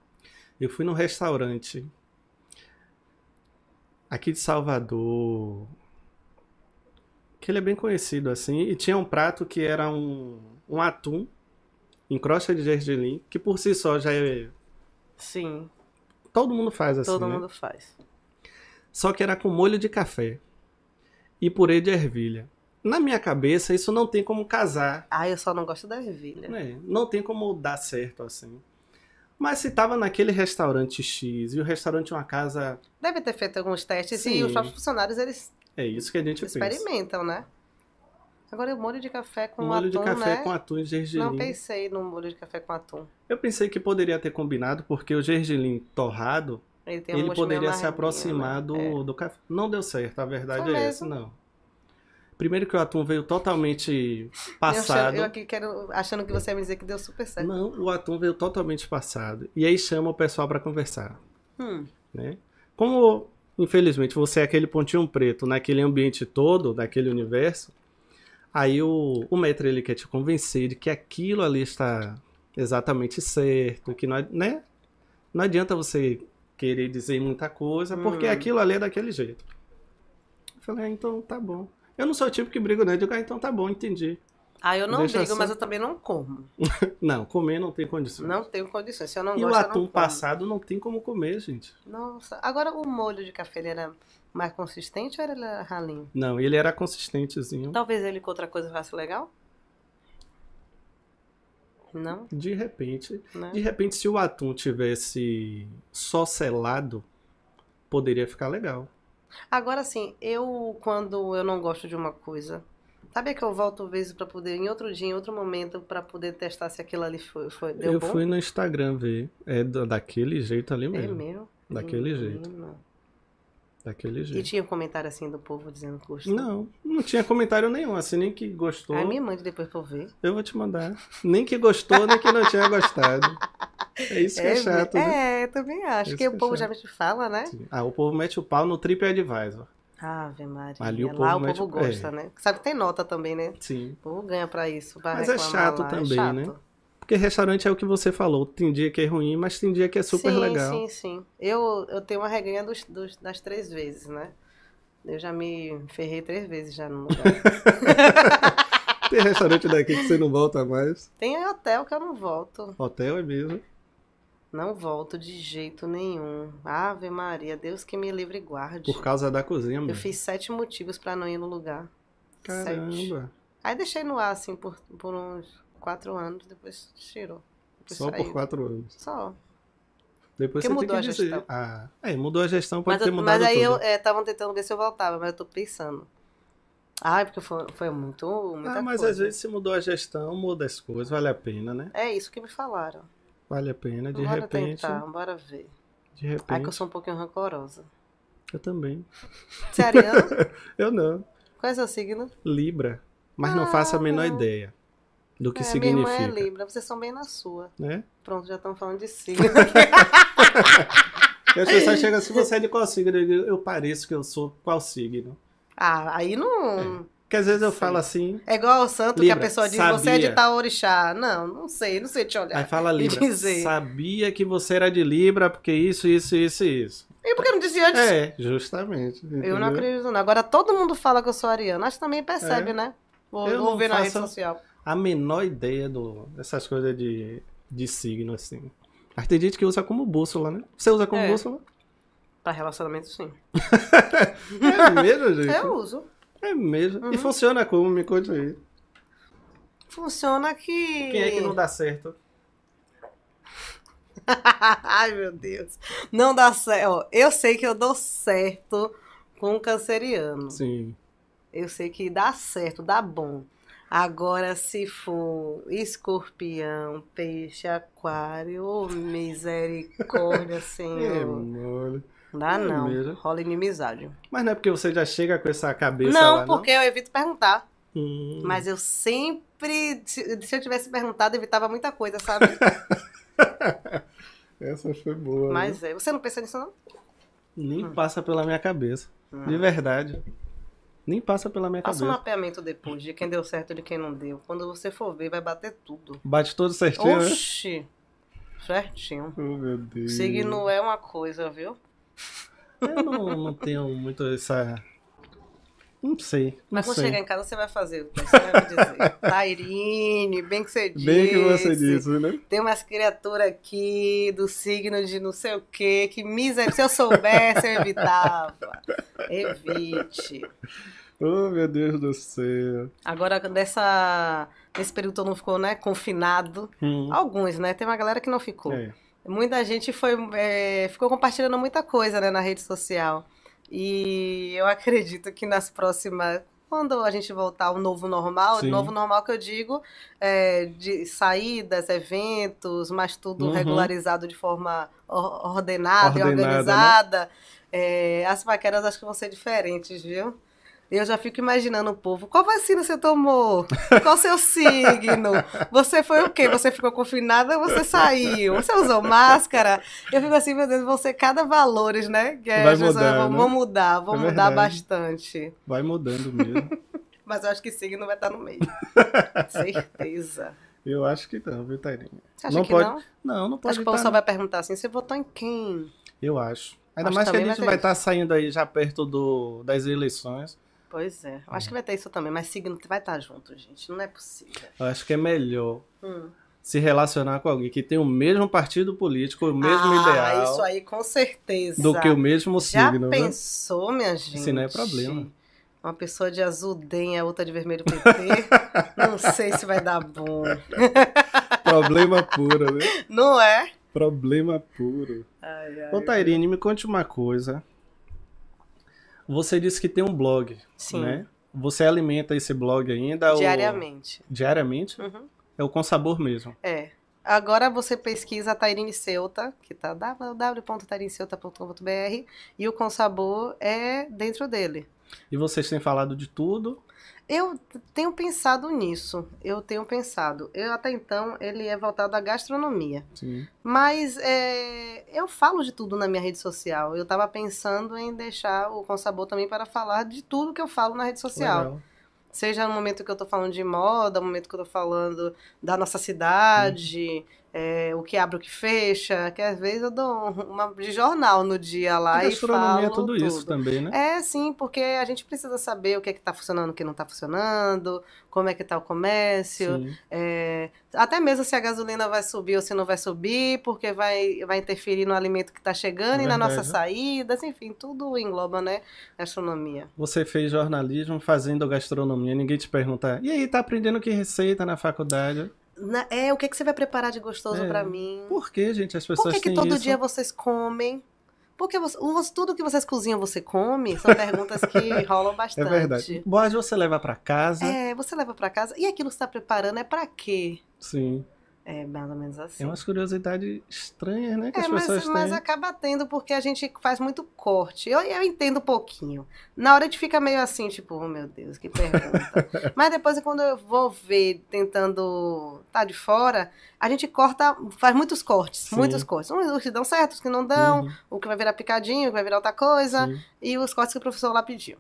Eu fui num restaurante aqui de Salvador, que ele é bem conhecido assim, e tinha um prato que era um, um atum em crosta de gergelim, que por si só já é Sim. Todo mundo faz assim. Todo né? mundo faz. Só que era com molho de café e purê de ervilha. Na minha cabeça, isso não tem como casar. Ah, eu só não gosto da ervilha. É, não tem como dar certo assim. Mas se tava naquele restaurante X e o restaurante é uma casa. Deve ter feito alguns testes Sim. e os próprios funcionários eles. É isso que a gente experimentam, pensa. né? Agora o molho de café com molho atum, de café né? com atum e gergelim. Não pensei no molho de café com atum. Eu pensei que poderia ter combinado porque o gergelim torrado ele, um ele poderia se aproximar né? do, é. do café. Não deu certo, a verdade Foi é mesmo. essa, não. Primeiro que o atum veio totalmente passado. Eu, eu aqui quero achando que você ia me dizer que deu super certo. Não, o atum veio totalmente passado. E aí chama o pessoal para conversar. Hum. Né? Como, infelizmente, você é aquele pontinho preto naquele ambiente todo, naquele universo, Aí o, o metro ele quer te convencer de que aquilo ali está exatamente certo, que não, né? não adianta você querer dizer muita coisa, porque hum. aquilo ali é daquele jeito. Eu falei, ah, então tá bom. Eu não sou o tipo que briga, né? Eu digo, ah, então tá bom, entendi. Ah, eu não Deixa brigo, assim. mas eu também não como. não, comer não tem condições. Não tenho condições. Se eu não e gosto, o atum passado não tem como comer, gente. Nossa. Agora o molho de café era mais consistente ou ele era ralinho? Não, ele era consistentezinho. Talvez ele com outra coisa fosse legal? Não? De repente. Não. Né? De repente, se o atum tivesse só selado, poderia ficar legal. Agora sim, eu quando eu não gosto de uma coisa, Sabe que eu volto vezes para poder, em outro dia, em outro momento, para poder testar se aquilo ali foi, foi Eu bom? fui no Instagram ver. É daquele jeito ali mesmo. É mesmo? Daquele Menino. jeito. Daquele E jeito. tinha um comentário assim do povo dizendo que gostou. Não, não tinha comentário nenhum, assim, nem que gostou. Aí me mande depois pra eu ver. Eu vou te mandar. Nem que gostou, nem que não tinha gostado. É isso que é, chato, né? É, eu também acho. Isso que o que é povo chato. já me fala, né? Sim. Ah, o povo mete o pau no TripAdvisor. Ave Maria. Ali o Lá povo o mete povo o- é. gosta, né? Sabe que tem nota também, né? Sim. O povo ganha pra isso. Pra Mas é chato lá. também, é chato. né? Porque restaurante é o que você falou. Tem dia que é ruim, mas tem dia que é super sim, legal. Sim, sim. Eu, eu tenho uma regrinha dos, dos- das três vezes, né? Eu já me ferrei três vezes já no lugar. Tem restaurante daqui que você não volta mais. tem hotel que eu não volto. Hotel é mesmo. Não volto de jeito nenhum. Ave Maria, Deus que me livre e guarde. Por causa da cozinha Eu mesmo. fiz sete motivos pra não ir no lugar. Sete. Caramba. Aí deixei no ar, assim, por, por uns quatro anos, depois tirou. Depois Só saiu. por quatro anos. Só. Depois Porque você mudou tem que a dizer. gestão. Ah, é, mudou a gestão, pode Mas, ter eu- mudado mas aí tudo. eu estavam tentando ver se eu voltava, mas eu tô pensando. Ai, porque foi, foi muito, muita Ah, mas coisa. às vezes se mudou a gestão, muda as coisas, vale a pena, né? É isso que me falaram. Vale a pena, de bora repente. tentar, bora ver. De Ai, repente. que eu sou um pouquinho rancorosa. Eu também. Você é ariano? Eu não. Qual é seu signo? Libra. Mas não faço a menor Ah. ideia do que é, minha irmã significa. é Libra, vocês são bem na sua. Né? Pronto, já estão falando de signo. E as pessoas chegam assim, você é de qual signo? Eu, digo, eu pareço que eu sou qual signo. ah, aí não. Porque às vezes eu Sei. falo assim, É igual o santo que Libra, a pessoa diz, você é de sabia. tal orixá. Não, não sei, não sei te olhar. aí fala Libra. dizer. Sabia que você era de Libra porque isso, isso, isso e isso. E por que não disse antes? É, justamente. Eu não entendeu? acredito, não. Agora todo mundo fala que eu sou ariana. Acho que também percebe, É. né? Vou, Eu vou ver na rede social. A menor ideia do, dessas coisas de, de signo, assim. Mas tem gente que usa como bússola, né? Você usa como É. bússola? Pra relacionamento, sim. É mesmo, gente? Eu uso. É mesmo. E Uhum. funciona como? Me conte aí. Funciona que. Quem é que não dá certo? Ai, meu Deus. Não dá certo. Ó, Eu sei que eu dou certo com o canceriano. Sim. Eu sei que dá certo, dá bom. Agora, se for escorpião, peixe, aquário, ô misericórdia, Senhor. Não dá é não. mesmo. Rola inimizade. Mas não é porque você já chega com essa cabeça Não, lá, porque eu evito perguntar. não? Hum. Mas eu sempre, se, eu tivesse perguntado, evitava muita coisa, sabe? Essa foi boa. né? Mas é. Você não pensa nisso, não? Nem Hum. passa pela minha cabeça. De verdade. Nem passa pela minha Faça um cabeça. mapeamento depois de quem deu certo e de quem não deu. Quando você for ver, vai bater tudo. Bate todo certinho, né? Oxi! Certinho. Oh, meu Deus. Signo é uma coisa, viu? Eu não, não tenho muito essa. Não sei. Não Mas quando sei. chegar em casa, você vai fazer o que você vai me dizer. Tairine, bem que você disse. Bem que você disse, né? Tem umas criaturas aqui do signo de não sei o quê, que miséria. Se eu soubesse, eu evitava. Evite. Oh, meu Deus do céu. Agora, dessa, nesse período todo mundo ficou, né, confinado. Hum. Alguns, né? Tem uma galera que não ficou. É. Muita gente foi, é, ficou compartilhando muita coisa né, na rede social. E eu acredito que nas próximas. Quando a gente voltar ao novo normal, Sim. novo normal que eu digo, é, de saídas, eventos, mas tudo Uhum. regularizado de forma or- ordenada, e Ordenada, né? organizada. É, as paqueras acho que vão ser diferentes, viu? Eu já fico imaginando o povo. Qual vacina você tomou? Qual seu signo? Você foi o quê? Você ficou confinada ou você saiu? Você usou máscara? Eu fico assim, meu Deus, ser cada valores, né? Que Vai as pessoas mudar, vão, né? vão mudar, vão É mudar bastante. Vai mudando mesmo. Mas eu acho que signo vai estar no meio. Certeza. Eu acho que não, viu, Tairinha? Você acha Não que pode- não? Não, não pode Acho que o povo estar, só vai perguntar assim, você votou em quem? Eu acho. Ainda Acho mais que a gente vai estar saindo aí já perto do, das eleições. Pois é. Eu acho que vai ter isso também, mas signo vai estar junto, gente. Não é possível. Eu acho que é melhor Hum. se relacionar com alguém que tem o mesmo partido político, o mesmo ah, ideal, isso aí com certeza. do que o mesmo Já signo, né? pensou, minha gente? Esse não é problema. Uma pessoa de azul DEM, a outra de vermelho PT. não sei se vai dar bom. Problema puro, né? Não é? Problema puro. Ai, ai, Ô, Tairine, me conte uma coisa. Você disse que tem um blog, Sim. né? Você alimenta esse blog ainda? ou- Diariamente. Diariamente? Uhum. É o Com Sabor mesmo. É. Agora você pesquisa Tairine Ceuta, que tá www.tairineceuta.com.br e o Com Sabor é dentro dele. E vocês têm falado de tudo? Eu tenho pensado nisso. Eu tenho pensado. Eu até então ele é voltado à gastronomia. Sim. Mas é, eu falo de tudo na minha rede social. Eu estava pensando em deixar o Com Sabor também para falar de tudo que eu falo na rede social. Legal. Seja no momento que eu tô falando de moda, no momento que eu tô falando da nossa cidade, é, o que abre, o que fecha, que às vezes eu dou uma de jornal no dia lá A e gastronomia falo é tudo, tudo. isso também, né? É, sim, porque a gente precisa saber o que é que tá funcionando, o que não tá funcionando, como é que tá o comércio, é, até mesmo se a gasolina vai subir ou se não vai subir, porque vai, vai interferir no alimento que tá chegando É e na nossa verdade. saídas, enfim, tudo engloba, né, gastronomia. Você fez jornalismo fazendo gastronomia, ninguém te pergunta, e aí, tá aprendendo que receita na faculdade? Na- é, o que, é que você vai preparar de gostoso É. pra mim? Por que, gente, as Por pessoas que, que têm todo isso? dia vocês comem? Porque você, tudo que vocês cozinham, você come? São perguntas que rolam É bastante. verdade. Boas você leva pra casa. É, você leva pra casa. E aquilo que você tá preparando é pra quê? Sim. É mais ou menos assim. É umas curiosidades estranhas, né? Que É, as mas, pessoas mas têm. acaba tendo porque a gente faz muito corte. Eu, eu entendo um pouquinho. Na hora a gente fica meio assim, tipo, oh meu Deus, que pergunta. mas depois, quando eu vou ver tentando tá de fora, a gente corta, faz muitos cortes, Sim. muitos cortes. Uns que dão certo, os que não dão, Uhum, o que vai virar picadinho, o que vai virar outra coisa, sim. e os cortes que o professor lá pediu.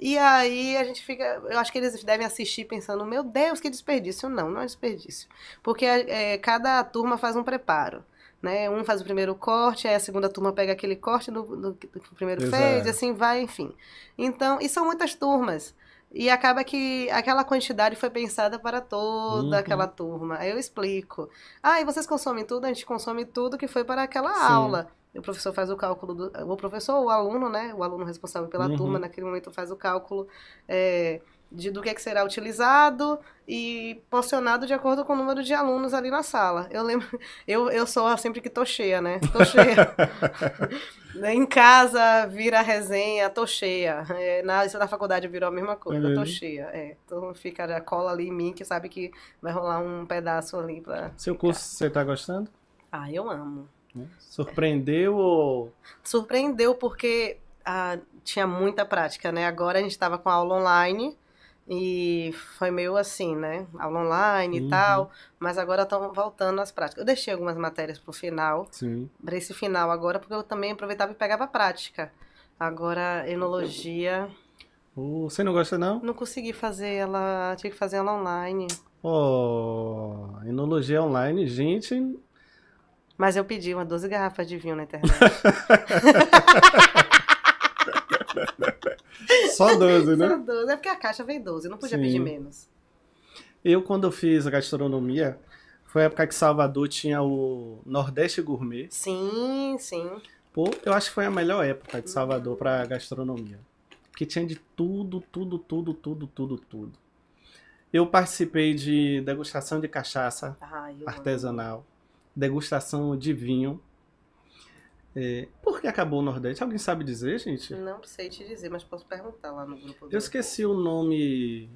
E aí a gente fica. Eu acho que eles devem assistir pensando, meu Deus, que desperdício. Não, não é desperdício. Porque é, cada turma faz um preparo. Né? Um faz o primeiro corte, aí a segunda turma pega aquele corte do, do, do que o primeiro Exato. fez, e assim vai, enfim. Então, e são muitas turmas. E acaba que aquela quantidade foi pensada para toda Uhum. aquela turma. Aí eu explico. Ah, e vocês consomem tudo? A gente consome tudo que foi para aquela Sim. aula. O professor faz o cálculo do. O professor ou o aluno, né? O aluno responsável pela Uhum. turma, naquele momento faz o cálculo é, de, do que, é que será utilizado e porcionado de acordo com o número de alunos ali na sala. Eu lembro. Eu, eu sou sempre que tô cheia, né? Tô cheia. em casa vira resenha, tô cheia. É, na, isso na faculdade virou a mesma coisa, É tô cheia. É, então fica a cola ali em mim que sabe que vai rolar um pedaço ali pra. Seu curso, você tá gostando? Ah, eu amo. Surpreendeu ou. surpreendeu porque ah, tinha muita prática, né? Agora a gente estava com aula online e foi meio assim, né? Aula online Uhum. e tal, mas agora estão voltando às práticas. Eu deixei algumas matérias pro final, Sim. para esse final agora, porque eu também aproveitava e pegava prática. Agora, enologia, Ô, Você não gosta, não? não consegui fazer ela, tinha que fazer ela online. Ó, enologia online, gente. Mas eu pedi umas 12 garrafas de vinho na internet. Só 12, né? Só 12, é porque a caixa veio 12, eu não podia Sim. pedir menos. Eu, quando eu fiz a gastronomia, foi a época que Salvador tinha o Nordeste Gourmet. Sim, sim. Pô, eu acho que foi a melhor época de Salvador para gastronomia. Que tinha de tudo, tudo, tudo, tudo, tudo, tudo. Eu participei de degustação de cachaça Ai, artesanal, degustação de vinho. É, por que acabou o Nordeste? Alguém sabe dizer, gente? Não sei te dizer, mas posso perguntar lá no grupo. do- Eu esqueci o nome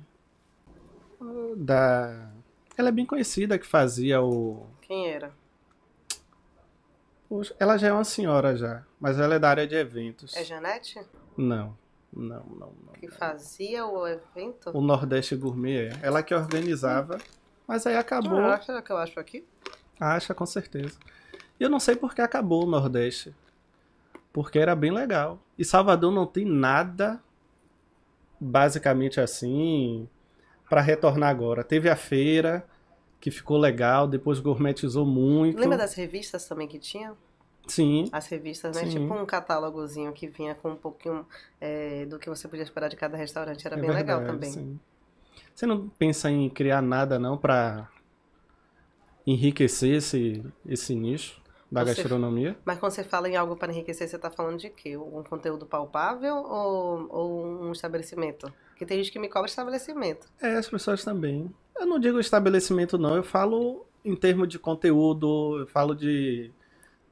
ah, da. Ela é bem conhecida que fazia o. Quem era? Poxa, ela já é uma senhora já, mas ela é da área de eventos. É Janete? Não, não, não, não. Que fazia o evento? O Nordeste Gourmet é. Ela que organizava, mas aí acabou. Ah, será que eu acho aqui? Acha, com certeza. E eu não sei por que acabou o Nordeste. Porque era bem legal. E Salvador não tem nada basicamente assim para retornar agora. Teve a feira, que ficou legal, depois gourmetizou muito. Lembra das revistas também que tinha? Sim, As revistas, né? Sim. Tipo um catálogozinho que vinha com um pouquinho é, do que você podia esperar de cada restaurante. Era é bem legal verdade, também. sim. Você não pensa em criar nada não para enriquecer esse, esse nicho da Você- gastronomia? Mas quando você fala em algo para enriquecer, você tá falando de quê? Um conteúdo palpável ou, ou um estabelecimento? Porque tem gente que me cobra estabelecimento. É, as pessoas também. Eu não digo estabelecimento, não. Eu falo em termos de conteúdo, eu falo de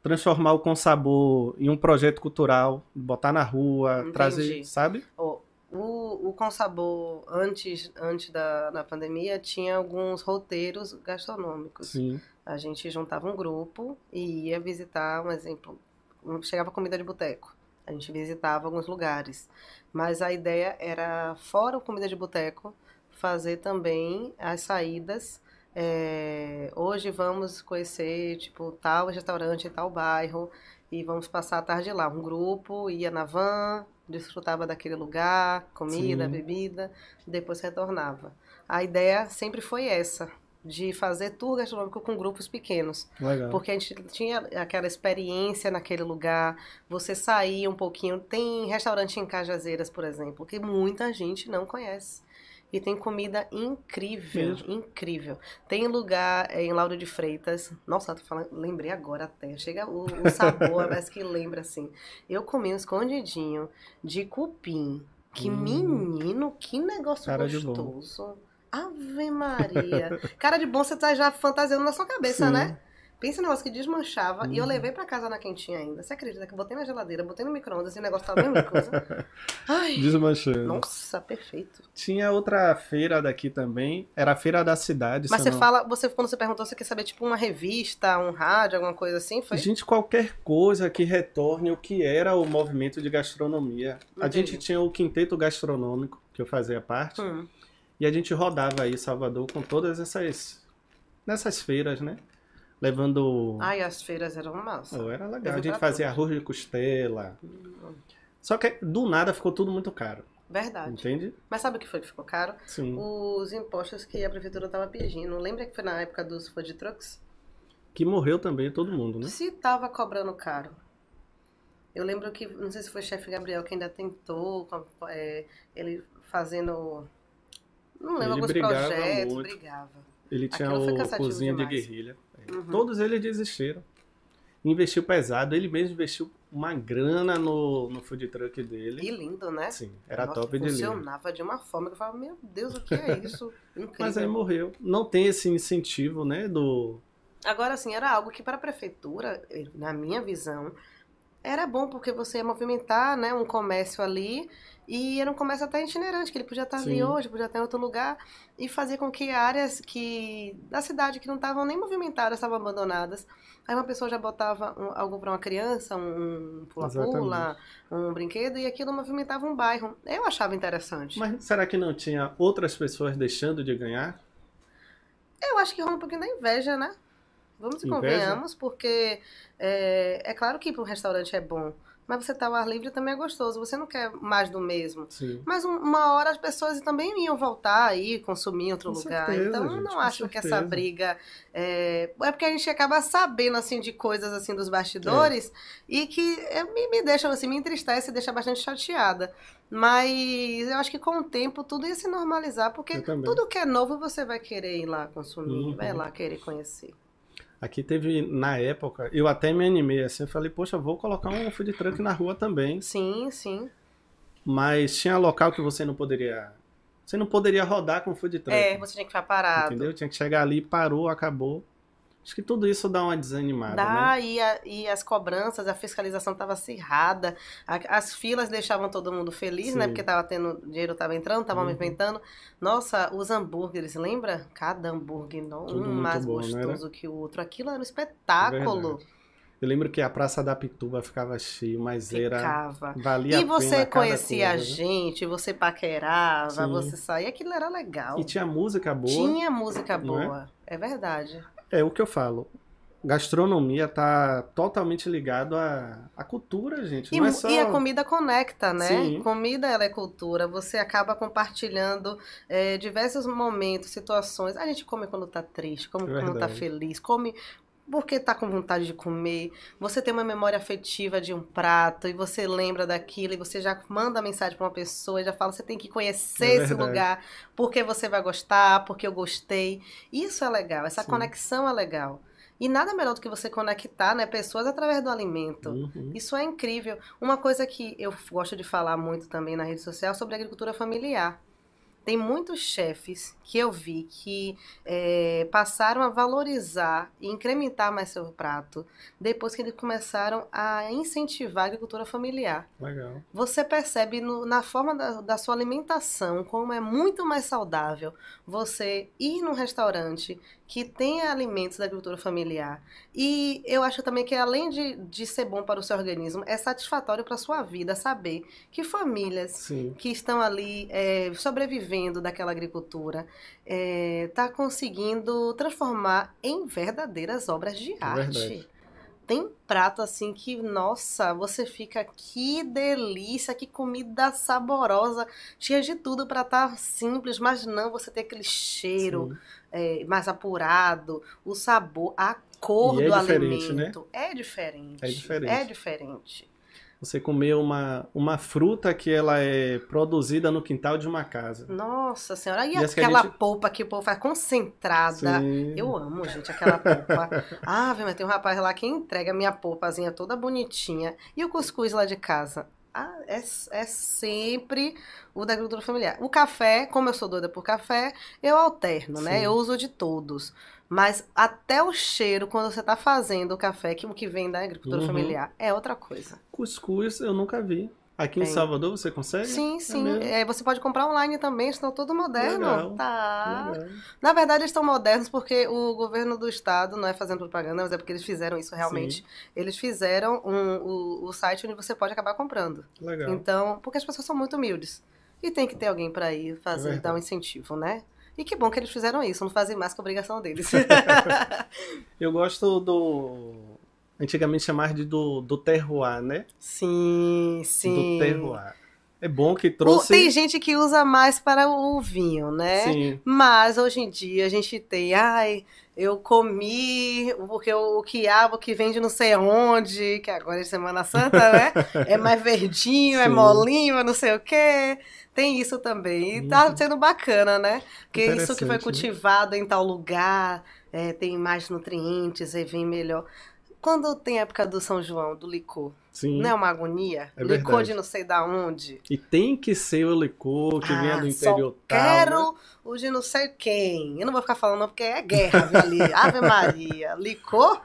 transformar o Com Sabor em um projeto cultural, botar na rua, Entendi. trazer, sabe? O, O, o Consabor, antes, antes da, da pandemia, tinha alguns roteiros gastronômicos. Sim. A gente juntava um grupo e ia visitar, um exemplo, chegava comida de boteco. A gente visitava alguns lugares. Mas a ideia era, fora o comida de boteco, fazer também as saídas. É, hoje vamos conhecer, tipo, tal restaurante tal bairro e vamos passar a tarde lá. Um grupo ia na van, desfrutava daquele lugar, comida, Sim. bebida, depois retornava. A ideia sempre foi essa, de fazer tour gastronômico com grupos pequenos. Legal. Porque a gente tinha aquela experiência naquele lugar, você saía um pouquinho. Tem restaurante em Cajazeiras, por exemplo, que muita gente não conhece. E tem comida incrível, Mesmo? incrível. Tem lugar é, em Lauro de Freitas. Nossa, tô falando, lembrei agora até. Chega o, o sabor, parece que lembra assim. Eu comi um escondidinho de cupim. Que hum. menino, que negócio Cara gostoso. Ave Maria. Cara de bom, você tá já fantasiando na sua cabeça, Sim. né? Pensa no negócio que desmanchava e eu uhum. levei para casa na quentinha ainda. Você acredita que eu botei na geladeira, botei no micro-ondas e o negócio tava a mesma coisa? Ai. Desmanchando. Nossa, perfeito. Tinha outra feira daqui também, era a feira da cidade. Mas você não... fala, você quando você perguntou, você quer saber tipo uma revista, um rádio, alguma coisa assim, foi? Gente, qualquer coisa que retorne o que era o movimento de gastronomia. Entendi. A gente tinha o quinteto gastronômico, que eu fazia parte. Hum. E a gente rodava aí Salvador com todas essas nessas feiras, né? Levando. Ai, as feiras eram massa. Oh, era legal. A gente fazia tudo. arroz de costela. Hum. Só que do nada ficou tudo muito caro. Verdade. Entende? Mas sabe o que foi que ficou caro? Sim. Os impostos que a prefeitura estava pedindo. Lembra que foi na época dos food trucks? Que morreu também todo mundo, né? Se tava cobrando caro. Eu lembro que, não sei se foi o chefe Gabriel que ainda tentou, é, ele fazendo. Não lembro, ele alguns projetos, muito. brigava. Ele tinha o cozinha demais. de guerrilha. Uhum. Todos eles desistiram. Investiu pesado, ele mesmo investiu uma grana no, no food truck dele. Que lindo, né? Sim, era Nossa, top de linha. Funcionava de uma forma que eu falava, meu Deus, o que é isso? Incrível. Mas aí morreu. Não tem esse incentivo, né, do... Agora, assim, era algo que para a prefeitura, na minha visão, era bom porque você ia movimentar, né, um comércio ali e era um comércio até itinerante, que ele podia estar Sim. ali hoje, podia estar em outro lugar, e fazer com que áreas que da cidade que não estavam nem movimentadas, estavam abandonadas. Aí uma pessoa já botava um, algo para uma criança, um pula-pula, um brinquedo, e aquilo movimentava um bairro. Eu achava interessante. Mas será que não tinha outras pessoas deixando de ganhar? Eu acho que rola um pouquinho da inveja, né? Vamos e convenhamos, porque é, é claro que para um restaurante é bom mas você tá ao ar livre também é gostoso. Você não quer mais do mesmo. Sim. Mas um, uma hora as pessoas também iam voltar aí, consumir em outro Com lugar. Certeza, então eu não acho certeza. que essa briga. É... é porque a gente acaba sabendo assim de coisas assim dos bastidores é. e que é, me, me deixa assim, me entristece e deixa bastante chateada. Mas eu acho que com o tempo tudo ia se normalizar, porque tudo que é novo você vai querer ir lá consumir, uhum. vai lá querer conhecer. Aqui teve, na época, eu até me animei assim, eu falei, poxa, vou colocar um food truck na rua também. Sim, sim. Mas tinha local que você não poderia. Você não poderia rodar com food truck. É, você tinha que ficar parado. Entendeu? Tinha que chegar ali, parou, acabou. Acho que tudo isso dá uma desanimada. Dá, né? e, a, e as cobranças, a fiscalização estava acirrada, a, as filas deixavam todo mundo feliz, né? Sim. né? Porque tava tendo, dinheiro estava entrando, estava uhum. movimentando. Nossa, os hambúrgueres, lembra? Cada hambúrguer, não, um mais bom, gostoso que o outro. Aquilo era um espetáculo. É eu lembro que a Praça da Pituba ficava cheio, mas ficava. era. Valia e você conhecia coisa, a né? gente, você paquerava, Sim. você saía, aquilo era legal. E tinha música boa. Tinha música boa, é? é verdade. É o que eu falo. Gastronomia tá totalmente ligado à, à cultura, gente. E, é só... e, a comida conecta, né? Sim. Comida ela é cultura. Você acaba compartilhando é, diversos momentos, situações. A gente come quando tá triste, come é quando tá feliz, come porque tá com vontade de comer. Você tem uma memória afetiva de um prato e você lembra daquilo e você já manda mensagem para uma pessoa e já fala você tem que conhecer é esse lugar porque você vai gostar, porque eu gostei. Isso é legal, essa Sim. conexão é legal. E nada melhor do que você conectar né, pessoas através do alimento. Uhum. Isso é incrível. Uma coisa que eu gosto de falar muito também na rede social é sobre agricultura familiar. Tem muitos chefes que eu vi que é, passaram a valorizar e incrementar mais seu prato depois que eles começaram a incentivar a agricultura familiar. Legal. Você percebe no, na forma da, da, sua alimentação como é muito mais saudável você ir num restaurante que tenha alimentos da agricultura familiar. E eu acho também que além de, de ser bom para o seu organismo, é satisfatório para a sua vida saber que famílias Sim. que estão ali é, sobrevivendo daquela agricultura está é, conseguindo transformar em verdadeiras obras de É arte. verdade. Tem prato assim que, nossa, você fica que delícia, que comida saborosa, cheia de tudo para estar simples, mas não você tem aquele cheiro é, mais apurado, o sabor, a cor E é do né? alimento. É diferente. É diferente. É diferente. Você comer uma, uma fruta que ela é produzida no quintal de uma casa. Nossa senhora, e, E aquela gente- polpa que o povo faz concentrada. Sim. Eu amo, gente, aquela polpa. ah, mas tem um rapaz lá que entrega a minha polpazinha toda bonitinha. E o cuscuz lá de casa? Ah, é, é sempre o da agricultura familiar. O café, como eu sou doida por café, eu alterno, né? Sim. Eu uso de todos. Mas até o cheiro, quando você tá fazendo o café, que o que vem da agricultura Uhum. familiar, é outra coisa. Cuscuz eu nunca vi. Aqui em Tem. Salvador você consegue? Sim, sim. mesmo? É, você pode comprar online também, estão tudo moderno. Legal, Tá. Legal. Na verdade, eles estão modernos porque o governo do estado, não é fazendo propaganda, mas é porque eles fizeram isso realmente. Eles fizeram um- o, o site onde você pode acabar comprando. Legal. Então, porque as pessoas são muito humildes. E tem que ter alguém para ir fazer, verdade. dar um incentivo, né? E que bom que eles fizeram isso, não fazem mais que a obrigação deles. Eu gosto do. Antigamente chamava de do, do terroir, né? sim, sim. Do terroir. É bom que trouxe. tem gente que usa mais para o vinho, né? Sim. Mas hoje em dia a gente tem, ai, eu comi porque o, quiabo que vem de não sei onde, que agora é Semana Santa, né? É mais verdinho, é Sim. molinho, é não sei o quê. Tem isso também. E tá Uhum. sendo bacana, né? Porque isso que foi né? cultivado em tal lugar é, tem mais nutrientes e vem melhor. Quando tem a época do São João, do licor, Sim. não é uma agonia? É licor verdade. de não sei da onde. E tem que ser o licor que Ah, do só interior tal. Quero né? o de não sei quem. Eu não vou ficar falando não, porque é guerra, ali. Ave Maria. Licor?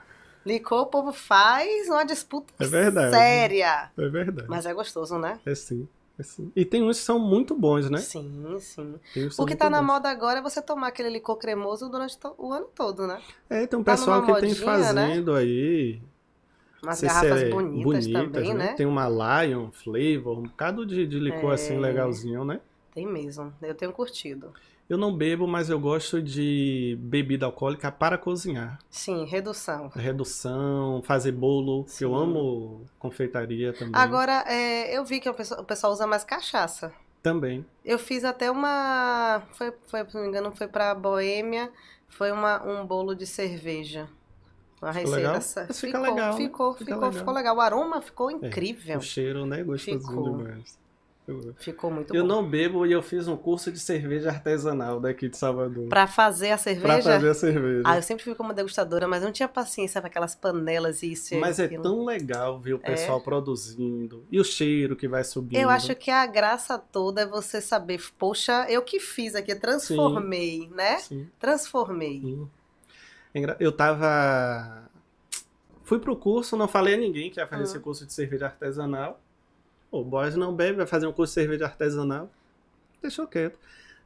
Licor o povo faz uma disputa É verdade. séria. É verdade. Mas é gostoso, né? É sim. É sim. E tem uns que são muito bons, né? Sim, sim. Tem O que tá na bons. moda agora é você tomar aquele licor cremoso durante o ano todo, né? É, tem um tá pessoal que tem modinha, né? fazendo aí. Umas garrafas é bonitas, também, né? Tem uma Lion Flavor, um bocado de, de licor É. assim legalzinho, né? Tem mesmo. Eu tenho curtido. Eu não bebo, mas eu gosto de bebida alcoólica para cozinhar. Sim, redução. Redução, fazer bolo, que eu Sim. amo confeitaria também. Agora, é, eu vi que o pessoal, o pessoal usa mais cachaça. Também. Eu fiz até uma. Foi, foi, se não me engano, foi pra Boêmia. Foi uma, um bolo de cerveja. Uma Ficou receita. legal? Mas fica ficou, legal, né? Ficou, Fica ficou, legal. ficou legal. O aroma ficou incrível. O cheiro, né? Gostosinho Ficou. demais. Eu, Ficou muito eu bom. não bebo e eu fiz um curso de cerveja artesanal daqui de Salvador. Pra fazer a Pra cerveja. fazer a cerveja. Ah, eu sempre fui como degustadora, mas eu não tinha paciência para aquelas panelas e isso e Mas é aquilo. tão legal ver o pessoal produzindo. E o cheiro que vai subindo. Eu acho que a graça toda é você saber, poxa, eu que fiz aqui, eu transformei, né? Sim. Transformei. Sim. É Eu tava. Fui pro curso, não falei a ninguém que ia fazer Hum. esse curso de cerveja artesanal. O Boys não bebe, vai fazer um curso de cerveja artesanal. Deixou quieto.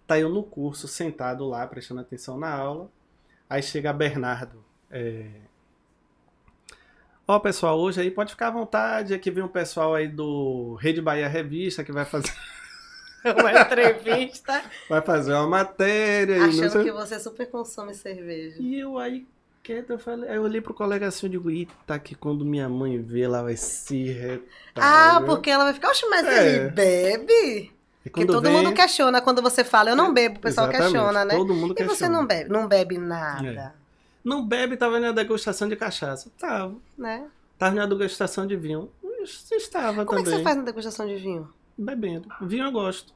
Tá eu no curso, sentado lá, prestando atenção na aula. Aí chega Bernardo. É... Ó, pessoal, hoje aí pode ficar à vontade. Aqui vem um pessoal aí do Rede Bahia Revista que vai fazer, Uma entrevista vai fazer uma matéria. achando sei- que você super consome cerveja. E eu aí, quieto, eu falei, aí eu olhei pro colega assim, eu digo, eita, que quando minha mãe vê, ela vai se retar. Ah, viu?" porque ela vai ficar, oxe, mas É. ele bebe? E Porque todo vem- mundo questiona quando você fala, eu não bebo, o pessoal Exatamente, questiona, né? Todo mundo E você questiona. não bebe? Não bebe nada, Não bebe, tava na degustação de cachaça. Tava. né? Tava na degustação de vinho. Estava Como é que também. você faz na degustação de vinho? Bebendo. Vinho eu gosto.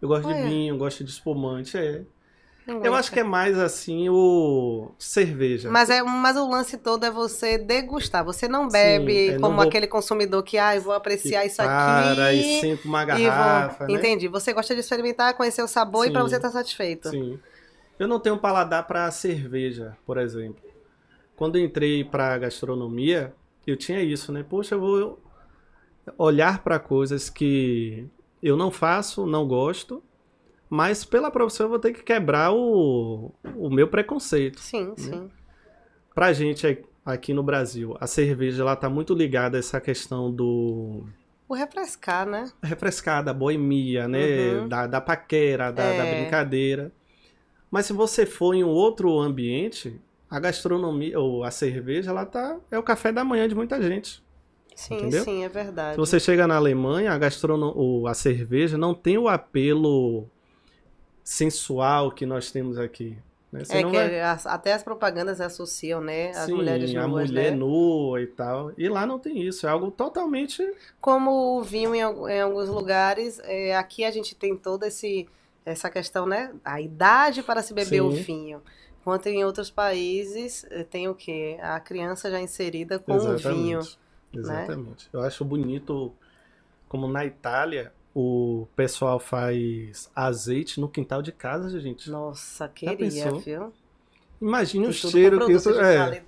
Eu gosto de vinho, eu gosto de espumante, é. Eu acho que é mais assim o cerveja. Mas, é, mas o lance todo é você degustar. Você não bebe Sim, como vou... aquele consumidor que, ah, eu vou apreciar isso para, aqui. e sempre uma garrafa. Vou... Né? Entendi. Você gosta de experimentar, conhecer o sabor Sim. e para você estar tá satisfeito. Sim. Eu não tenho paladar para cerveja, por exemplo. Quando eu entrei para gastronomia, eu tinha isso, né? Poxa, eu vou olhar para coisas que eu não faço, não gosto mas pela profissão eu vou ter que quebrar o, o meu preconceito. Sim, né? sim. Pra gente aqui no Brasil, a cerveja ela tá muito ligada a essa questão do o refrescar, né? Refrescar, da boemia, né? Uhum. Da, da paquera, da, é. da, brincadeira. Mas se você for em um outro ambiente, a gastronomia ou a cerveja, ela tá é o café da manhã de muita gente. Sim, entendeu? sim, é verdade. Se você chega na Alemanha, a gastrono... a cerveja não tem o apelo sensual que nós temos aqui. Né? é que vai... as, até as propagandas associam, né? As Sim, mulheres nuas, a mulher né? nua e tal. E lá não tem isso, é algo totalmente... Como o vinho em, em alguns lugares, é, aqui a gente tem toda esse, essa questão, né? A idade para se beber Sim. o vinho. Enquanto em outros países eh, tem o quê? A criança já inserida com o vinho. Exatamente. Né? Eu acho bonito como na Itália o pessoal faz azeite no quintal de casa, gente. Nossa, queria, viu? Imagine o cheiro que isso é.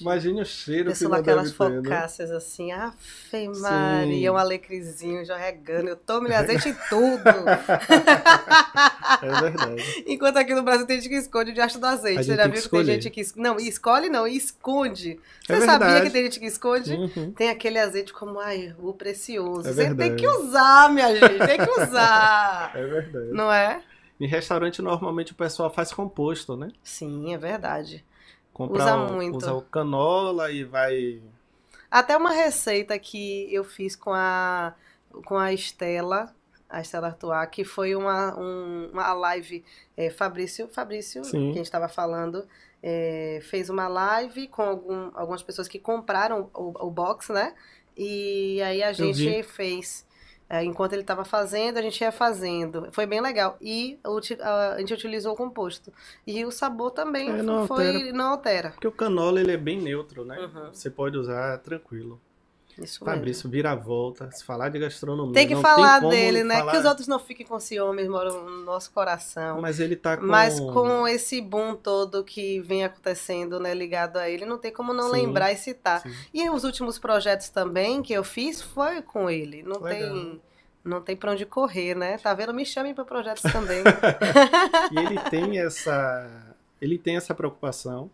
Imagine o cheiro que isso aquelas deve ter, né? assim, Afe Maria, um alecrizinho já regando. Eu tomo azeite em tudo. é verdade. Enquanto aqui no Brasil tem gente que esconde o diacho do azeite. Você já viu que, que tem gente que. Não, escolhe não, esconde. É Você é sabia que tem gente que esconde? Uhum. Tem aquele azeite como, ai, o precioso. É Você tem que usar, minha gente, tem que usar. É verdade. Não é? Em restaurante, normalmente o pessoal faz composto, né? Sim, é verdade. Compra usa o, muito. Usa o canola e vai. Até uma receita que eu fiz com a, com a Estela, a Estela Artois, que foi uma, um, uma live. É, Fabrício, Fabrício, Sim. que a gente estava falando, é, fez uma live com algum, algumas pessoas que compraram o, o box, né? E aí a gente fez enquanto ele estava fazendo, a gente ia fazendo. Foi bem legal. E a, gente utilizou o composto. E o sabor também é, não, foi, altera, não altera. Porque o canola ele é bem neutro, né? Uhum. Você pode usar tranquilo. Isso Fabrício, mesmo. vira a volta. Se falar de gastronomia. Tem que falar tem dele, né? Falar... Que os outros não fiquem com ciúmes, moram no nosso coração. Mas ele tá com. Mas com esse boom todo que vem acontecendo, né, ligado a ele, não tem como não sim, lembrar e citar. Sim. E os últimos projetos também que eu fiz foi com ele. Não Legal. tem. Não tem pra onde correr, né? Tá vendo? Me chamem para projetos também. e ele tem essa. Ele tem essa preocupação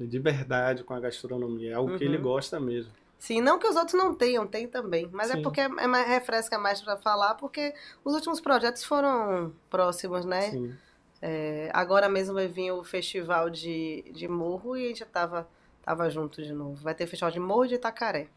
de verdade com a gastronomia. É algo uhum. que ele uhum. gosta mesmo. Sim, não que os outros não tenham, tem também. Mas é Sim. é porque é mais, refresca mais para falar, porque os últimos projetos foram próximos, né? Sim. É, agora mesmo vai vir o festival de, de Morro e a gente tava, tava junto de novo. Vai ter festival de Morro de Itacaré.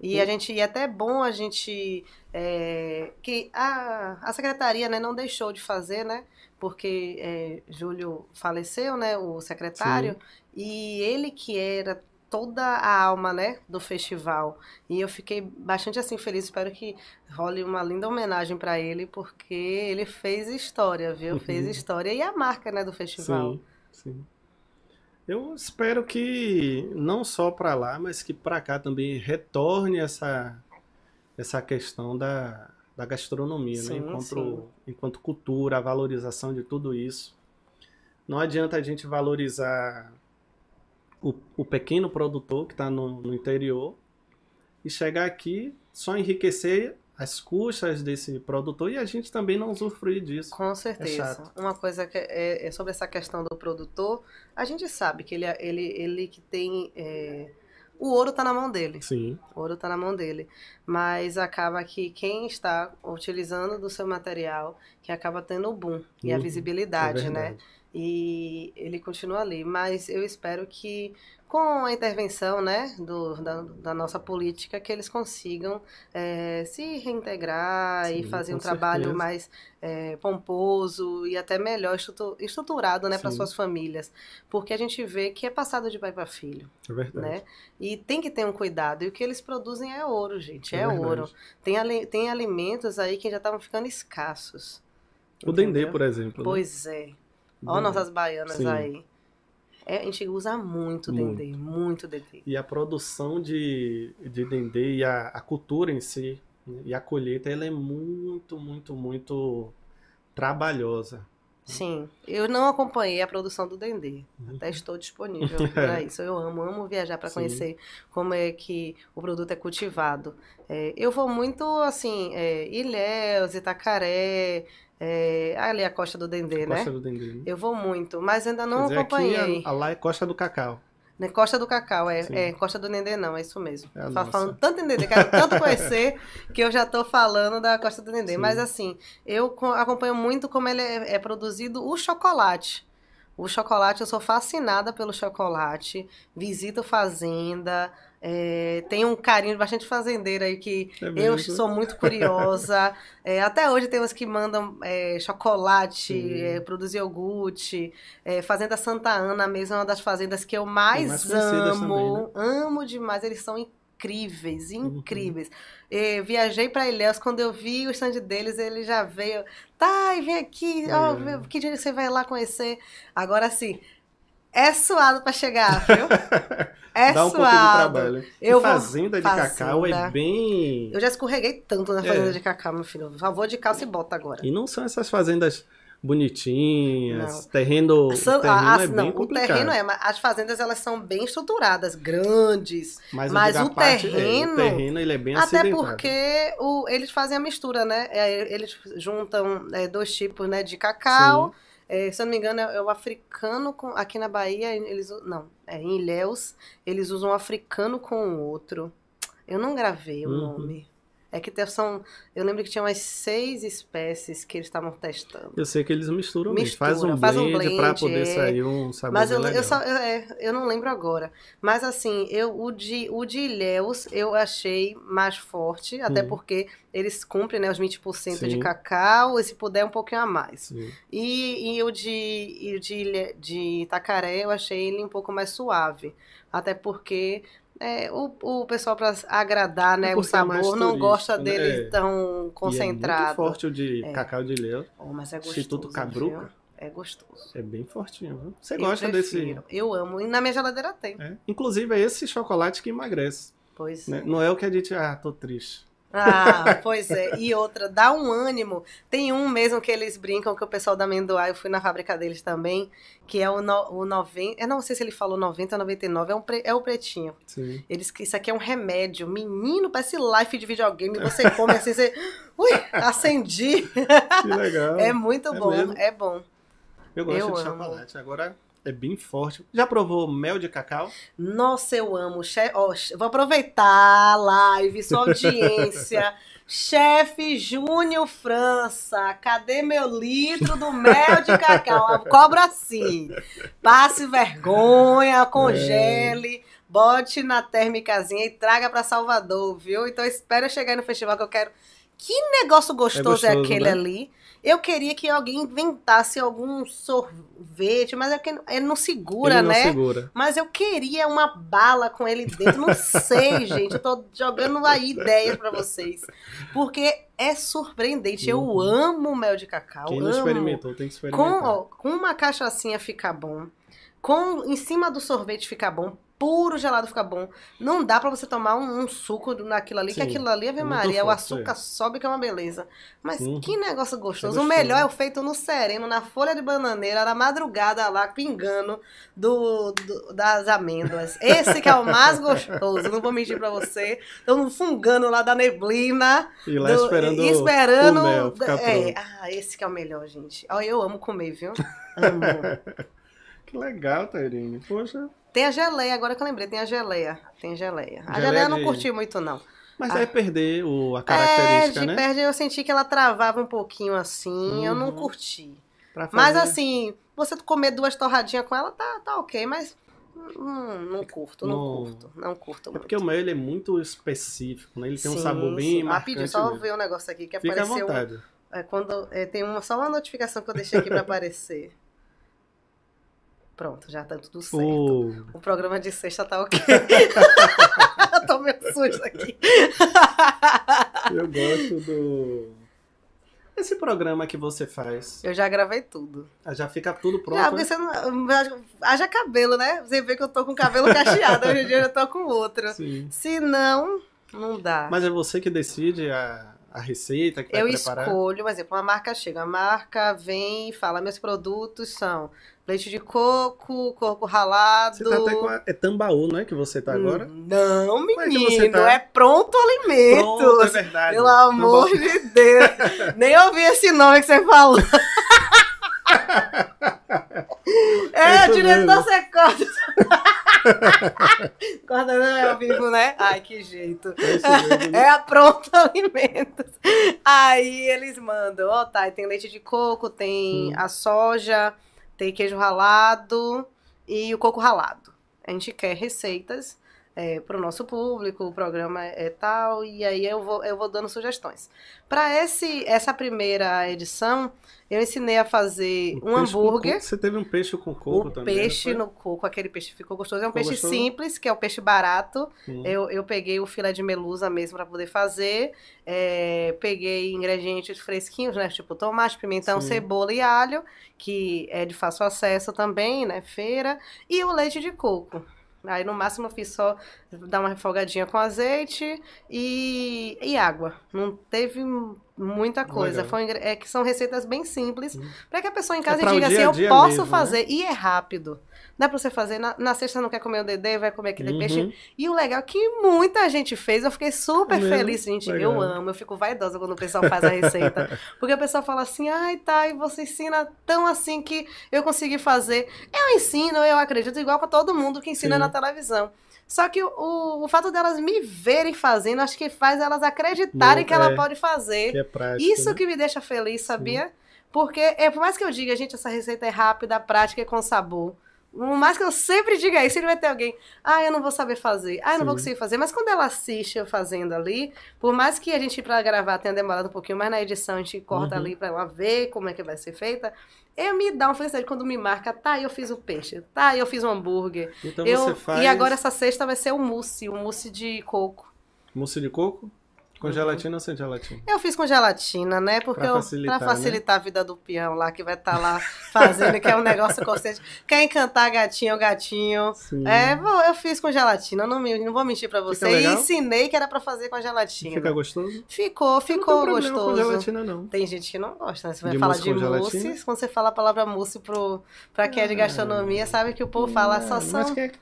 E a gente, e é até bom a gente. É, que a, a secretaria né, não deixou de fazer, né? Porque é, Júlio faleceu, né? O secretário, Sim. e ele que era toda a alma, né, do festival. E eu fiquei bastante assim feliz, espero que role uma linda homenagem para ele, porque ele fez história, viu? Uhum. Fez história e a marca, né, do festival. Sim, sim. Eu espero que não só para lá, mas que para cá também retorne essa essa questão da, da gastronomia, né? sim, né? Enquanto, sim. enquanto cultura, a valorização de tudo isso. Não adianta a gente valorizar o, o pequeno produtor que está no, no interior e chegar aqui só enriquecer as custas desse produtor e a gente também não usufruir disso. Com é certeza. É Uma coisa que é, é, sobre essa questão do produtor, a gente sabe que ele, é, ele, ele que tem. É, o ouro está na mão dele. Sim. O ouro está na mão dele. Mas acaba que quem está utilizando do seu material, que acaba tendo o boom e a uhum. visibilidade, né? E ele continua ali. Mas eu espero que com a intervenção né, do, da, da nossa política, que eles consigam é, se reintegrar Sim, e fazer um certeza. trabalho mais é, pomposo e até melhor estruturado né, para suas famílias. Porque a gente vê que é passado de pai para filho. É verdade. Né? E tem que ter um cuidado. E o que eles produzem é ouro, gente. É, é ouro. Tem, tem alimentos aí que já estavam ficando escassos. O entendeu? dendê, por exemplo. Né? Pois né? é. Ó, nossas baianas Sim. aí. É, a gente usa muito, muito. dendê, muito dendê. E a produção de, de dendê e a, a cultura em si, né? e a colheita, ela é muito, muito, muito trabalhosa. Sim, eu não acompanhei a produção do Dendê. Uhum. Até estou disponível para isso. Eu amo, amo viajar para conhecer como é que o produto é cultivado. É, eu vou muito assim, é, Ilhéus, Itacaré, é, ali a Costa do Dendê, né? Costa do Dendê. Né? Eu vou muito, mas ainda não dizer, acompanhei. Aqui, a, a lá é Costa do Cacau. Costa do Cacau, é, é, Costa do Nendê não, é isso mesmo. É falando tanto em Nendê, quero tanto conhecer que eu já estou falando da Costa do Nendê. Sim. Mas assim, eu acompanho muito como ele é, é produzido o chocolate. O chocolate, eu sou fascinada pelo chocolate, visito fazenda, é, tem um carinho de bastante fazendeiro aí que é eu sou muito curiosa. é, até hoje tem uns que mandam é, chocolate, é, produzir iogurte. É, Fazenda Santa Ana mesmo é uma das fazendas que eu mais, mais amo. Também, né? Amo demais, eles são incríveis, uhum. incríveis. Uhum. viajei para Ilhéus, quando eu vi o stand deles, ele já veio. Tá, vem aqui, oh, que dia você vai lá conhecer? Agora sim é suado para chegar, viu? É Dá um suado. pouco de trabalho. Eu fazenda de fazenda. cacau é bem. Eu já escorreguei tanto na fazenda é. de cacau, meu filho. Por favor, de calça e bota agora. E não são essas fazendas bonitinhas, não. terreno, terreno é não, bem complicado. O terreno é, mas as fazendas elas são bem estruturadas, grandes, mas, mas o terreno, é, o terreno ele é bem até acidentado. porque o, eles fazem a mistura, né? É, eles juntam é, dois tipos, né, de cacau. Sim é, se eu não me engano, é, é o africano com. Aqui na Bahia, eles. Não, é, em Ilhéus, eles usam africano com o outro. Eu não gravei o uhum. nome. É que são. Eu lembro que tinha umas seis espécies que eles estavam testando. Eu sei que eles misturam, Mistura, faz um faz blend, um blend para poder é... sair um sabor Mas eu, legal. eu, só, é, eu não lembro agora. Mas assim, eu, o, de, o de Ilhéus eu achei mais forte, até hum. porque eles cumprem né, os 20% Sim. de cacau, e se puder um pouquinho a mais. E, e o de, e o de, de Itacaré eu achei ele um pouco mais suave. Até porque é, o, o pessoal para agradar né, é o sabor não gosta né? dele é. tão concentrado. É muito forte o de é. cacau de leão. Oh, mas é gostoso, Instituto Cabruca. É gostoso. É bem fortinho. Viu? Você eu gosta prefiro. desse? Eu amo. E na minha geladeira tem. É. Inclusive é esse chocolate que emagrece. Pois né? Não é o que a gente. Ah, tô triste. Ah, pois é. E outra, dá um ânimo. Tem um mesmo que eles brincam, que o pessoal da Amendoá, eu fui na fábrica deles também, que é o, no, o 90. Eu não sei se ele falou 90 ou 99, é, um é o pretinho. Sim. Eles, isso aqui é um remédio. Menino, parece life de videogame. Você come assim, você. Ui, acendi. Que legal. É muito é bom, mesmo. é bom. Eu gosto eu de amo. chocolate. Agora é bem forte. Já provou mel de cacau? Nossa, eu amo. Che... Oh, vou aproveitar a live, sua audiência. Chefe Júnior França, cadê meu litro do mel de cacau? Cobra sim. Passe vergonha, congele, é. bote na térmicazinha e traga para Salvador, viu? Então espera chegar no festival que eu quero. Que negócio gostoso é, gostoso, é aquele né? ali. Eu queria que alguém inventasse algum sorvete, mas é que ele não segura, ele não né? Segura. Mas eu queria uma bala com ele dentro. Não sei, gente. Eu tô jogando aí ideias para vocês. Porque é surpreendente. Eu uhum. amo mel de cacau. Quem não amo. experimentou tem que experimentar. Com, ó, com uma cachaçinha fica bom. Com em cima do sorvete fica bom puro gelado fica bom. Não dá para você tomar um, um, suco naquilo ali, Sim, que aquilo ali, Ave é Maria, o açúcar é. sobe que é uma beleza. Mas uhum. que negócio gostoso. É. O melhor é o feito no sereno, na folha de bananeira, na madrugada lá, pingando do, do, das amêndoas. Esse que é o mais gostoso, não vou mentir pra você. Tô fungando lá da neblina. E lá do, esperando, esperando o mel é, Ah, esse que é o melhor, gente. Eu amo comer, viu? Amo. que legal, Tairine. Poxa... Tem a geleia, agora que eu lembrei, tem a geleia. Tem geleia. A geleia, geleia eu não curti muito, não. Mas a... vai perder o, a característica, é, né? perde, eu senti que ela travava um pouquinho assim, uhum. eu não uhum. curti. Mas assim, você comer duas torradinhas com ela, tá, tá ok, mas Hum, não curto, não, curto, não curto É porque o mel ele é muito específico, né? Ele tem sim, um sabor bem sim. marcante. Rapidinho, só ver um negócio aqui que Fica apareceu. À vontade. Um, é, quando, é, tem uma, só uma notificação que eu deixei aqui para aparecer. Pronto, já tá tudo certo. Uh. O programa de sexta tá ok. eu tô meio susto aqui. eu gosto do. Esse programa que você faz. Eu já gravei tudo. Ah, já fica tudo pronto. Já, porque né? você não. Haja cabelo, né? Você vê que eu tô com cabelo cacheado, hoje em dia eu já tô com outro. Sim. Se não, não dá. Mas é você que decide a, a receita que vai eu preparar? escolho, por exemplo, uma marca chega, a marca vem e fala: meus produtos são leite de coco, coco ralado. Você tá até com a, é tambaú, não é que você tá agora? Não, é menino, você tá? é pronto alimento. Pronto, é verdade. Pelo amor Tambaú. de Deus. Nem ouvi esse nome que você falou. é, diretor, mesmo. você não é ao vivo, né? Ai, que jeito. É mesmo. É a Pronto Alimentos. Aí eles mandam, ó, tá, tem leite de coco, tem Hum. a soja, tem queijo ralado e o coco ralado. A gente quer receitas é, para o nosso público, o programa é tal, e aí eu vou, eu vou dando sugestões. Para essa primeira edição, eu ensinei a fazer um com hambúrguer. Você teve um peixe com coco O também. peixe no coco, aquele peixe ficou gostoso. É um Ficou peixe gostoso? simples, que é o peixe barato. Hum. Eu, eu peguei o filé de melusa mesmo para poder fazer. É, peguei ingredientes fresquinhos, né? Tipo tomate, pimentão, Sim. cebola e alho, que é de fácil acesso também, né? Feira. E o leite de coco. Aí no máximo eu fiz só dar uma refogadinha com azeite e, e água. Não teve muita coisa. Legal. Foi, é que são receitas bem simples. Hum. Para que a pessoa em É casa o diga assim, dia eu posso mesmo, né? fazer. E é rápido. Dá pra você fazer. Na, na sexta não quer comer o dedê, vai comer aquele Uhum. peixe. E o legal é que muita gente fez. Eu fiquei super mesmo? feliz, gente. Legal. Eu amo. Eu fico vaidosa quando o pessoal faz a receita. Porque o pessoal fala assim, ai, tá, e você ensina tão assim que eu consegui fazer. Eu ensino, eu acredito, igual pra todo mundo que ensina Sim. na televisão. Só que o, o, fato delas me verem fazendo, acho que faz elas acreditarem Não, que ela é. pode fazer. Que é prático. Isso né? que me deixa feliz, sabia? Porque, é, por mais que eu diga, gente, essa receita é rápida, prática e com sabor. Por mais que eu sempre diga isso, ele vai ter alguém, ah, eu não vou saber fazer, ah, eu não vou Sim. conseguir fazer. Mas quando ela assiste eu fazendo ali, por mais que a gente, pra gravar, tenha demorado um pouquinho, mas na edição a gente corta Uhum. ali pra ela ver como é que vai ser feita, eu me dá uma felicidade quando me marca, tá, eu fiz o peixe, tá, eu fiz o hambúrguer. Então eu, você faz E agora essa sexta vai ser o mousse, o mousse de coco. mousse de coco com Uhum. gelatina ou sem gelatina? Eu fiz com gelatina, né? Porque Pra eu, facilitar, pra facilitar a vida do peão lá, que vai estar lá fazendo, que é um negócio constante. Quer encantar gatinho ou gatinho? Sim. É, eu fiz com gelatina, não, me- não vou mentir pra você. E ensinei que era pra fazer com a gelatina. Fica gostoso? Ficou, não ficou tem problema com gostoso. gelatina, não. Tem gente que não gosta, né? Você vai De falar de mousse, quando você fala a palavra mousse pro, pra quem é de Ah. gastronomia, sabe que o povo fala só Não, são, Mas que é-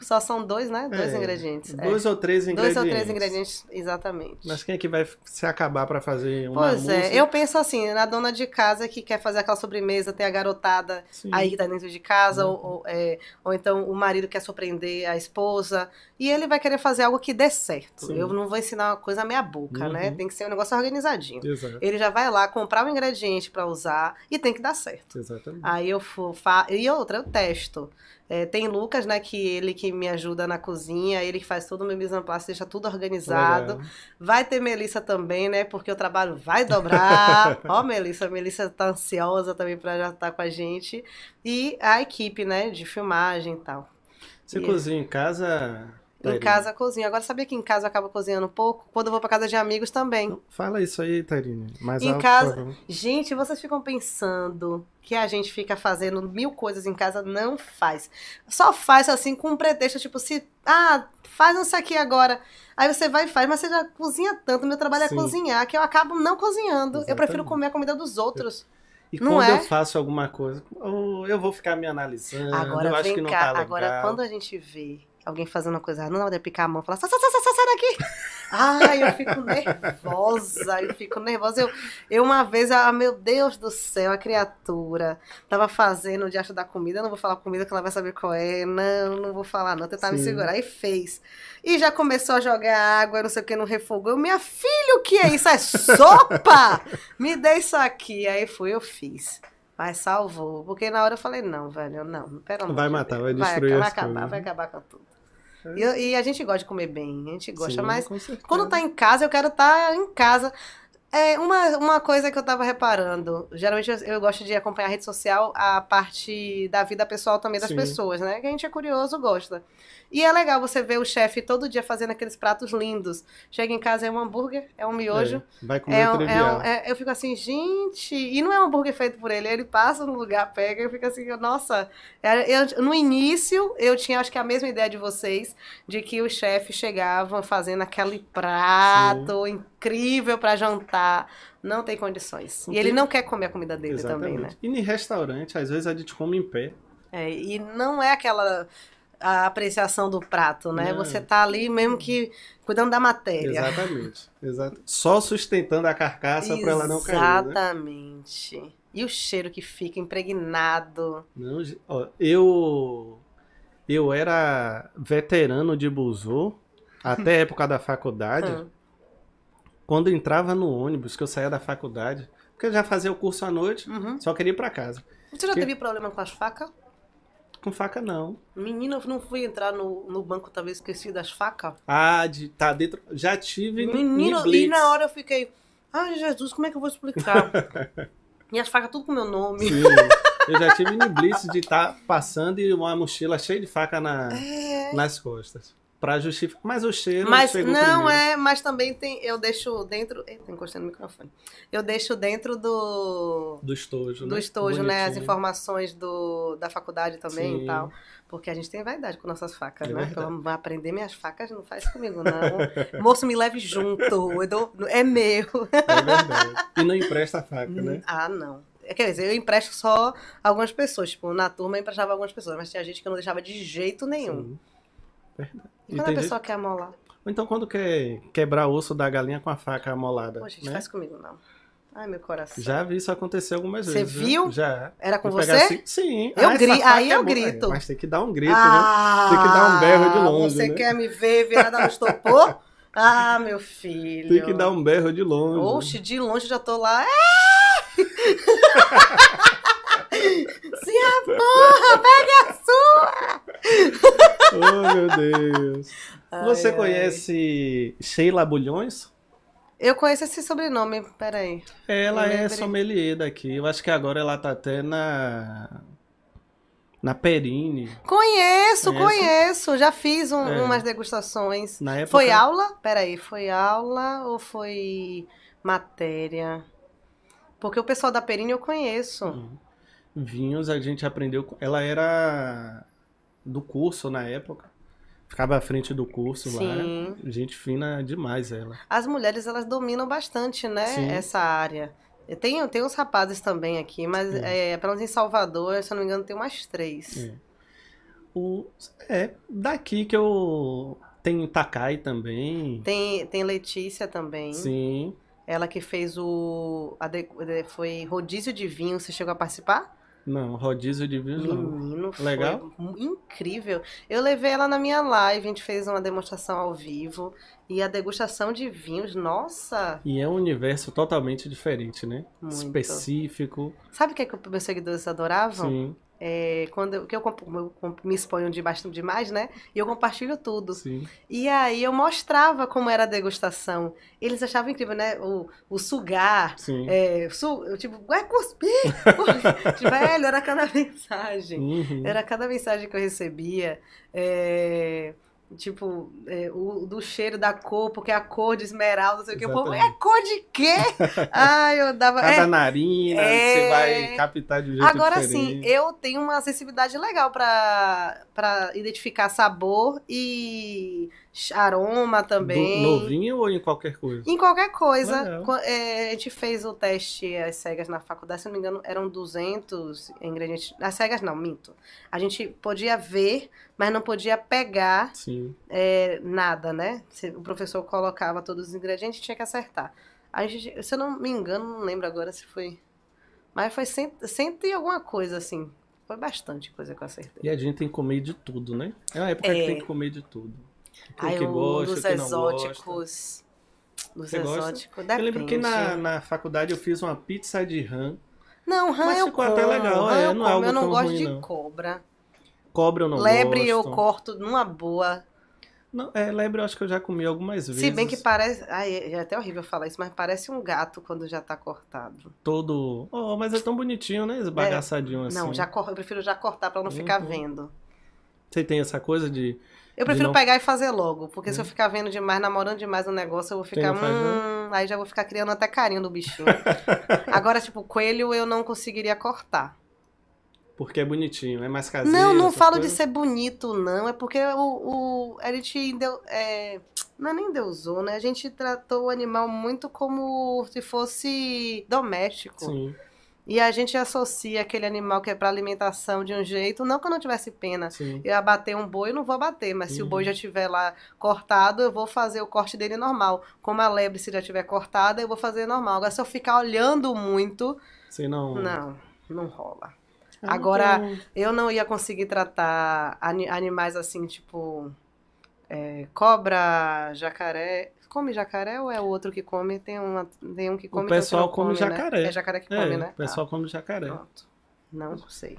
só são dois, né? Dois é, ingredientes. é. Dois ou três Dois ingredientes. ou três ingredientes, exatamente. Mas quem é que vai se acabar pra fazer uma Pois é, eu penso assim, na dona de casa que quer fazer aquela sobremesa, tem a garotada Sim. aí que tá dentro de casa, Uhum. ou, ou, é, ou então o marido quer surpreender a esposa, e ele vai querer fazer algo que dê certo. Sim. Eu não vou ensinar uma coisa meia boca, né? Uhum. Tem que ser um negócio organizadinho. Exato. Ele já vai lá comprar o ingrediente pra usar e tem que dar certo. Exatamente. Aí eu for, fa... e outra, eu testo. É, tem Lucas, né, que ele que me ajuda na cozinha, ele que faz todo o meu mise en place, deixa tudo organizado. Legal. Vai ter Melissa também, né? Porque o trabalho vai dobrar. Ó, Melissa, a Melissa tá ansiosa também pra já estar com a gente. E a equipe, né, de filmagem e tal. Você E- cozinha em casa? Em casa cozinha. Agora, sabia que em casa eu acabo cozinhando um pouco? Quando eu vou pra casa de amigos também. Não, Fala isso aí, Tairine. Mais Em casa-. Gente, vocês ficam pensando que a gente fica fazendo mil coisas em casa? Não faz. Só faz assim com um pretexto, tipo, se. Ah, faz isso aqui agora. Aí você vai e faz, mas você já cozinha tanto. Meu trabalho Sim. é cozinhar, que eu acabo não cozinhando. Eu prefiro Exatamente. comer a comida dos outros. E Não quando é? eu faço alguma coisa, eu vou ficar me analisando, Agora eu acho que não cá, tá legal. agora quando a gente vê alguém fazendo uma coisa errada, não dá pra picar a mão e falar, sai, sai, sai, sai, daqui. Ai, eu fico nervosa, eu fico nervosa. Eu, eu uma vez, ah, meu Deus do céu, a criatura tava fazendo o diacho da comida, eu não vou falar comida que ela vai saber qual é, não, não vou falar não, tentar me Sim. segurar. E fez. E já começou a jogar água, não sei o que, no refogou. Eu, minha filha, o que é isso? É sopa? Me dê isso aqui. Aí fui, eu fiz. Mas salvou. Porque na hora eu falei, não, velho, não. Amor Vai matar, Deus. vai destruir vai, as acabar, coisas. vai acabar com tudo. É. E, eu- e a gente gosta de comer bem, a gente gosta, Sim, mas quando tá em casa, eu quero estar em casa. É, uma, uma coisa que eu tava reparando, geralmente eu, eu gosto de acompanhar a rede social, a parte da vida pessoal também das Sim. pessoas, né? Que a gente é curioso, gosta. E é legal você ver o chefe todo dia fazendo aqueles pratos lindos. Chega em casa, é um hambúrguer, é um miojo. É, vai comer É, um- é um- é- eu fico assim, gente, e não é um hambúrguer feito por ele, ele passa no lugar, pega, eu fico assim, nossa. Era- eu- no início, eu tinha acho que a mesma ideia de vocês, de que os chefes chegavam fazendo aquele prato incrível pra jantar. Não tem condições. Não e ele tem- não quer comer a comida dele também, né? E em restaurante, às vezes a gente come em pé. É, e não é aquela a apreciação do prato, né? Você tá ali mesmo que cuidando da matéria. Exatamente. Exato. Só sustentando a carcaça para ela não cair. Né? Exatamente. E o cheiro que fica impregnado. Não, ó, eu eu era veterano de buzo até a época da faculdade. Hum. Quando entrava no ônibus, que eu saía da faculdade, porque eu já fazia o curso à noite, Uhum. só queria ir para casa. Você já Que- teve problema com as facas? Com faca não. Menina, eu não fui entrar no, no banco, talvez esqueci das facas. Ah, de tá dentro. Já tive Menino, em e na hora eu fiquei, ai Jesus, como é que eu vou explicar? e as facas tudo com meu nome. Sim. Eu já tive em Blitz de estar passando e uma mochila cheia de faca na, É. nas costas. Pra justificar. Mas o cheiro Mas não primeiro. é, mas também tem, eu deixo dentro, eita, encostei no microfone. Eu deixo dentro do Do estojo, do né? estojo, né, as Bonitinho. informações do, da faculdade também Sim. e tal. Porque a gente tem vaidade com nossas facas, É né? verdade. Pelo aprender minhas facas, não faz comigo, não. Moço, me leve junto. dou- é meu. É verdade. E não empresta a faca, né? Ah, não. É, Quer dizer, eu empresto só algumas pessoas. Tipo, na turma eu emprestava algumas pessoas, mas tinha gente que eu não deixava de jeito nenhum. Sim. Verdade. E quando a pessoa quer amolar? Ou então quando quer quebrar o osso da galinha com a faca amolada. Pô, gente, né? faz comigo, não. Ai, meu coração. Já vi isso acontecer algumas Você vezes. viu? Já. Era com você? assim- Sim. Eu essa gri- aí é eu boa. grito. É, Mas tem que dar um grito, né? ah, Tem que dar um berro de longe, Você né? quer me ver virada no estopor? Ah, meu filho. Tem que dar um berro de longe. Oxe, de longe já tô lá. Se a porra, pega a sua! Oh, meu Deus. Você Ai, ai. conhece Sheila Bulhões? Eu conheço esse sobrenome, peraí. Ela é sommelier daqui. Eu acho que agora ela tá até na. Na Perine. Conheço, Conhece? conheço. Já fiz um- É. umas degustações. Na época. Foi aula? Peraí, foi aula ou foi matéria? Porque o pessoal da Perine eu conheço. Hum. Vinhos a gente aprendeu. Ela era do curso na época. Ficava à frente do curso Sim. lá. Gente fina demais ela. As mulheres, elas dominam bastante, né? Sim. Essa área. Tem, tem uns rapazes também aqui, mas é, pelo menos em Salvador, se eu não me engano, tem umas três. É. O, é, daqui que eu. Tem Takai também. Tem, tem Letícia também. Sim. Ela que fez o. a foi rodízio de vinho. Você chegou a participar? Não, rodízio de vinhos. Menino, foi Legal? incrível. Eu levei ela na minha live, a gente fez uma demonstração ao vivo. E a degustação de vinhos, nossa! E é um universo totalmente diferente, né? Muito. Específico. Sabe o que, é que meus seguidores adoravam? Sim, É, quando eu, que eu, eu me exponho de bastante demais, né? E eu compartilho tudo. sim. E aí eu mostrava como era a degustação. Eles achavam incrível, né? O, o sugar. Sim. É, su, eu, tipo, vai cuspir! tipo, velho, era cada mensagem. Uhum. Era cada mensagem que eu recebia. é, tipo, é, o do cheiro da cor, porque a cor de esmeralda, não sei o que. O povo, é cor de quê? Ai, eu dava. Cada é, narina, É. você vai captar de um jeito Agora diferente. sim, eu tenho uma sensibilidade legal pra para identificar sabor e aroma também. Do, no vinho ou em qualquer coisa? Em qualquer coisa. É, a gente fez o teste às cegas na faculdade, se não me engano, eram 200 ingredientes. Às cegas não, minto. A gente podia ver, mas não podia pegar é, nada, né? Se- O professor colocava todos os ingredientes tinha que acertar. A gente, se eu não me engano, não lembro agora se foi. Mas foi cento, cento e alguma coisa, assim. Foi bastante coisa que eu acertei. E a gente tem que comer de tudo, né? É uma época É. que tem que comer de tudo. Ai, que gosta, dos que não gosta. exóticos. Dos gosta? exóticos, Eu lembro que na, na faculdade eu fiz uma pizza de rã. Não, rã Mas eu ficou como. até legal, rã é, eu não é como. eu não gosto ruim, de não. cobra. Cobra eu não Lebre eu gosto. corto numa boa. Não, é, lebre eu acho que eu já comi algumas vezes. Se bem que parece. Ai, é até horrível falar isso, mas parece um gato quando já tá cortado. Todo. Oh, mas é tão bonitinho, né? Esbagaçadinho é. assim. Não, já eu prefiro já cortar pra não uhum. ficar vendo. Você tem essa coisa de. Eu prefiro não... pegar e fazer logo, porque se eu hum. ficar vendo demais, namorando demais o negócio, eu vou ficar. Hum, aí já vou ficar criando até carinho do bichinho. Agora, tipo, coelho eu não conseguiria cortar. Porque é bonitinho, é mais caseiro. Não, não falo coisas. de ser bonito, não. É porque o, o a gente deu, é, não é nem deusou, né? A gente tratou o animal muito como se fosse doméstico. Sim. E a gente associa aquele animal que é para alimentação de um jeito, não que eu não tivesse pena. Sim. Eu abater um boi, eu não vou abater, mas uhum. se o boi uhum. já estiver lá cortado, eu vou fazer o corte dele normal. Como a lebre, se já estiver cortada, eu vou fazer normal. Agora, se eu ficar olhando muito. Sim, não. Não, não rola. Agora, eu não ia conseguir tratar animais assim, tipo. É, cobra, jacaré. Come jacaré ou é o outro que come? Tem, uma, tem um que come. O pessoal come, come, jacaré. Né? É jacaré que come, é, né? O pessoal ah. come jacaré. Pronto. Não sei.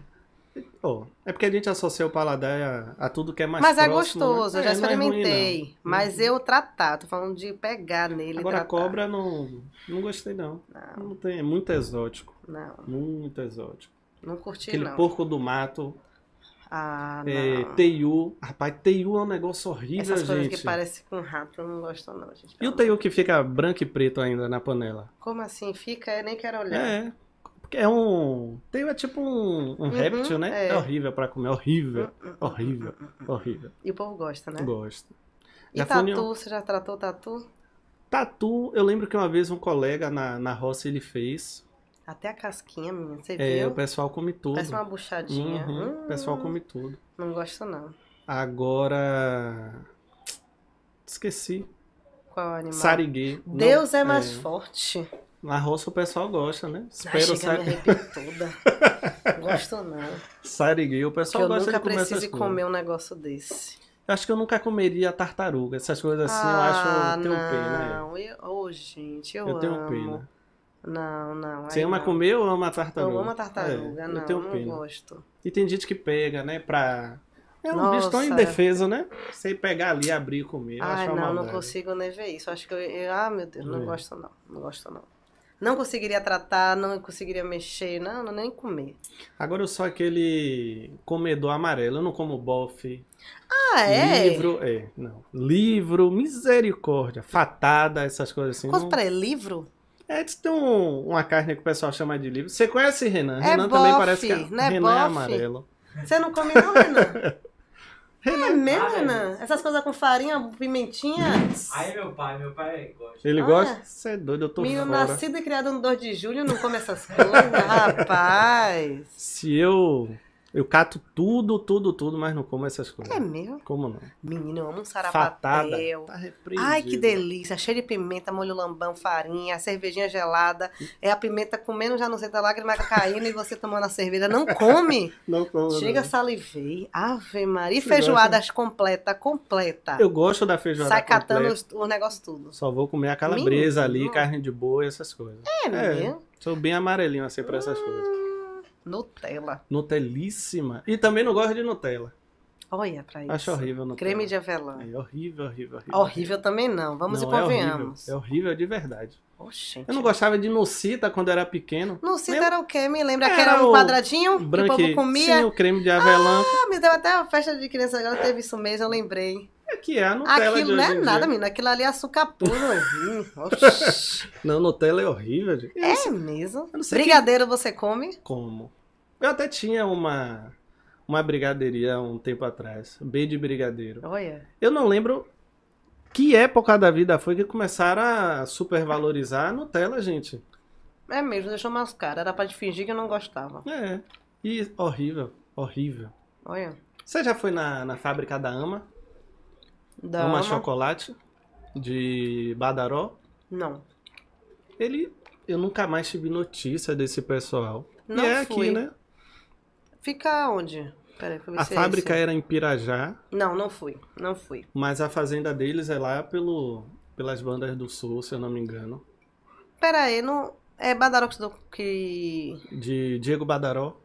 Oh, é porque a gente associa o paladar a, a tudo que é mais Mas próximo, é gostoso, né? eu já é, experimentei. É ruim, mas eu tratar, tô falando de pegar nele Agora, tratar. cobra não, não gostei não. Não. não tem, é muito exótico. Não. Muito exótico. Não curti, Aquele não. porco do mato. Ah, é. Teiu. Rapaz, Teiu é um negócio horrível, Essas gente. coisas que parecem com rato, eu não gosto não, gente. E o Teiu que fica branco e preto ainda na panela? Como assim? Fica? Eu nem quero olhar. É. Porque é um... Teiu é tipo um, um uhum, réptil, né? É. é horrível pra comer. Horrível. Uhum, uhum, horrível. Horrível. E o povo gosta, né? Gosta. E já tatu? Um... Você já tratou tatu? Tatu, eu lembro que uma vez um colega na, na roça ele fez até a casquinha, minha, você é, viu? o pessoal come tudo. Parece uma buchadinha. Uhum, hum, o pessoal come tudo. Não gosto, não. Agora... Esqueci. Qual animal? Sariguê. Deus não, é mais é... forte. Na roça o pessoal gosta, né? Espero Ai, sar... toda. gosto não. Sariguê, o pessoal gosta de comer coisas. Eu nunca comer um negócio desse. Eu acho que eu nunca comeria tartaruga. Essas coisas assim, ah, eu acho... Eu tenho não. pena. Não, eu... oh, gente, eu, eu amo. tenho pena. Não, não. Você ama não. comer ou ama tartaruga? Eu amo tartaruga, é, não, eu tenho não pena. gosto. E tem gente que pega, né, pra... É um Nossa. bicho tão indefeso, né? Você pegar ali, abrir e comer. Ai, não, não consigo nem ver isso. Acho que eu, eu ah, meu Deus, não é. gosto não. Não gosto não. Não conseguiria tratar, não conseguiria mexer, não, não nem comer. Agora eu sou aquele comedor amarelo, eu não como bofe. Ah, é? Livro, é, não. Livro, misericórdia, fatada, essas coisas assim. Quanto não... para livro? É, tem um, uma carne que o pessoal chama de livro. Você conhece Renan? É Renan bofe, também parece que é Renan bofe. é amarelo. Você não come não, Renan? Renan. É mesmo, Renan? Essas coisas com farinha, pimentinha. Aí meu pai, meu pai gosta. Ele gosta? Você é doido, eu tô Menino fora. nascido e criado no 2 de julho não come essas coisas, rapaz. Se eu eu cato tudo, tudo, tudo, mas não como essas coisas. É mesmo? Como não? Menino, eu amo um sarapatel. Tá Ai, que delícia. Cheio de pimenta, molho lambão, farinha, cervejinha gelada. É a pimenta comendo já não sei da lágrima caindo e você tomando a cerveja. Não come? não como. Chega, não. salivei. Ave Maria. E feijoada completa, completa. Eu gosto da feijoada Sai completa. catando os, o negócio tudo. Só vou comer a calabresa ali, carne de boi, essas coisas. É, é mesmo? Sou bem amarelinho assim pra essas hum. coisas. Nutella. Nutelíssima. E também não gosto de Nutella. Olha pra isso. Acho horrível Nutella. Creme de avelã. É horrível, horrível, horrível. Horrível também não. Vamos não, e convenhamos. É horrível, é horrível de verdade. Oxente. Eu não gostava de Nucita quando era pequeno. Nucita era o quê? Me lembra que era um quadradinho branque... que o povo comia? Sim, o creme de avelã. Ah, me deu até uma festa de criança agora, teve isso mesmo, eu lembrei. É que é a Nutella Aquilo não é nada, menina. Aquilo ali é açúcar puro. não, Nutella é horrível. Gente. É mesmo? Brigadeiro que... você come? Como? Eu até tinha uma uma brigadeiria um tempo atrás, B de brigadeiro. Olha. Eu não lembro que época da vida foi que começaram a supervalorizar a Nutella, gente. É mesmo, deixou mais caro. Era pra fingir que eu não gostava. É. E horrível, horrível. Olha. Você já foi na, na fábrica da Ama? Da Ama Ama? Chocolate? De Badaró? Não. Ele. Eu nunca mais tive notícia desse pessoal. Não e é fui. aqui, né? Fica onde? Peraí, a é fábrica esse. era em Pirajá. Não, não fui. Não fui. Mas a fazenda deles é lá pelo, pelas bandas do sul, se eu não me engano. Peraí, não. É Badaró que. De Diego Badaró.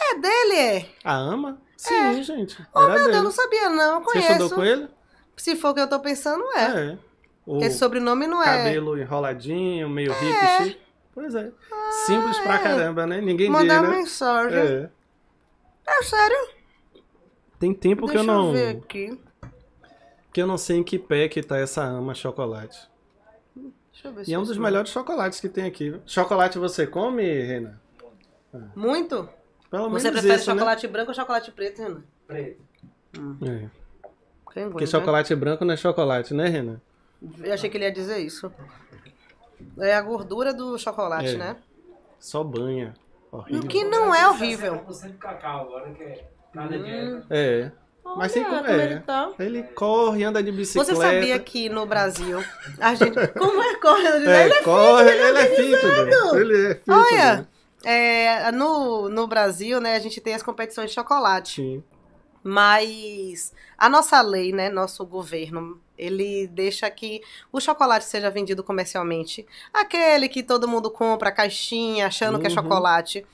É dele, é? A ama? Sim, é. gente. Oh, meu dele. Deus, não sabia não. Eu conheço. Você estudou com ele? Se for o que eu tô pensando, é. É. O Porque sobrenome não é. cabelo enroladinho, meio hippie, chique. Pois é. Simples pra caramba, né? Ninguém diz, Mandar né? mensagem. É. É sério? Tem tempo que Deixa eu não. ver aqui. Que eu não sei em que pé que tá essa ama chocolate. Deixa eu ver E se é um eu dos melhores chocolates que tem aqui. Chocolate você come, Renan? Muito? Pelo menos Você prefere isso, né? chocolate branco ou chocolate preto, Renan? Preto. É. Quem Porque aguenta, chocolate branco não é chocolate, né, Renan? né? Eu achei que ele ia dizer isso. É a gordura do chocolate, É. né? Só banha. Horrível. O que não é horrível. 70% cacau agora, que é dia. É. Mas tem Olha como. como É. ele tá. Ele corre, anda de bicicleta. Você sabia que no Brasil a gente. Como é correndo de É, ele é corre, ele é fitness. Ele é fitness. Olha, é, no, no Brasil, né, a gente tem as competições de chocolate. Sim. Mas a nossa lei, né, nosso governo, ele deixa que o chocolate seja vendido comercialmente. Aquele que todo mundo compra, a caixinha, achando que é Uhum. chocolate.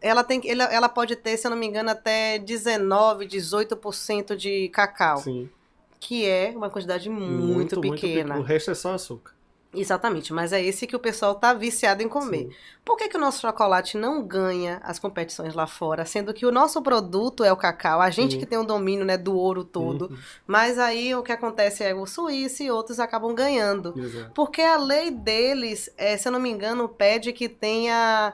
Ela, tem, ela, ela pode ter, se eu não me engano, até 19, 18% de cacau. Sim. Que é uma quantidade muito, pequena. pequeno. O resto é só açúcar. Exatamente, mas é esse que o pessoal tá viciado em comer. Sim. Por que, que o nosso chocolate não ganha as competições lá fora, sendo que o nosso produto é o cacau, a gente que tem o domínio né, do ouro todo, Uhum. mas aí o que acontece é o Suíça e outros acabam ganhando. Exato. Porque a lei deles, é, se eu não me engano, pede que tenha,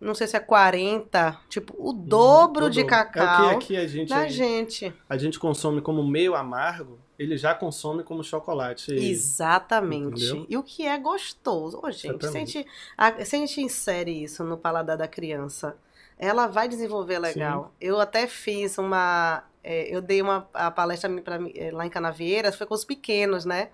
não sei se é 40, tipo, o dobro O de dobro. cacau É o que aqui a gente, da gente. a gente consome como meio amargo, ele já consome como chocolate. Exatamente. Entendeu? E o que é gostoso. Ô, gente, se a gente, a- se a gente insere isso no paladar da criança, ela vai desenvolver legal. Eu até fiz uma. é, eu dei uma a palestra pra, é, lá em Canavieiras, foi com os pequenos, né?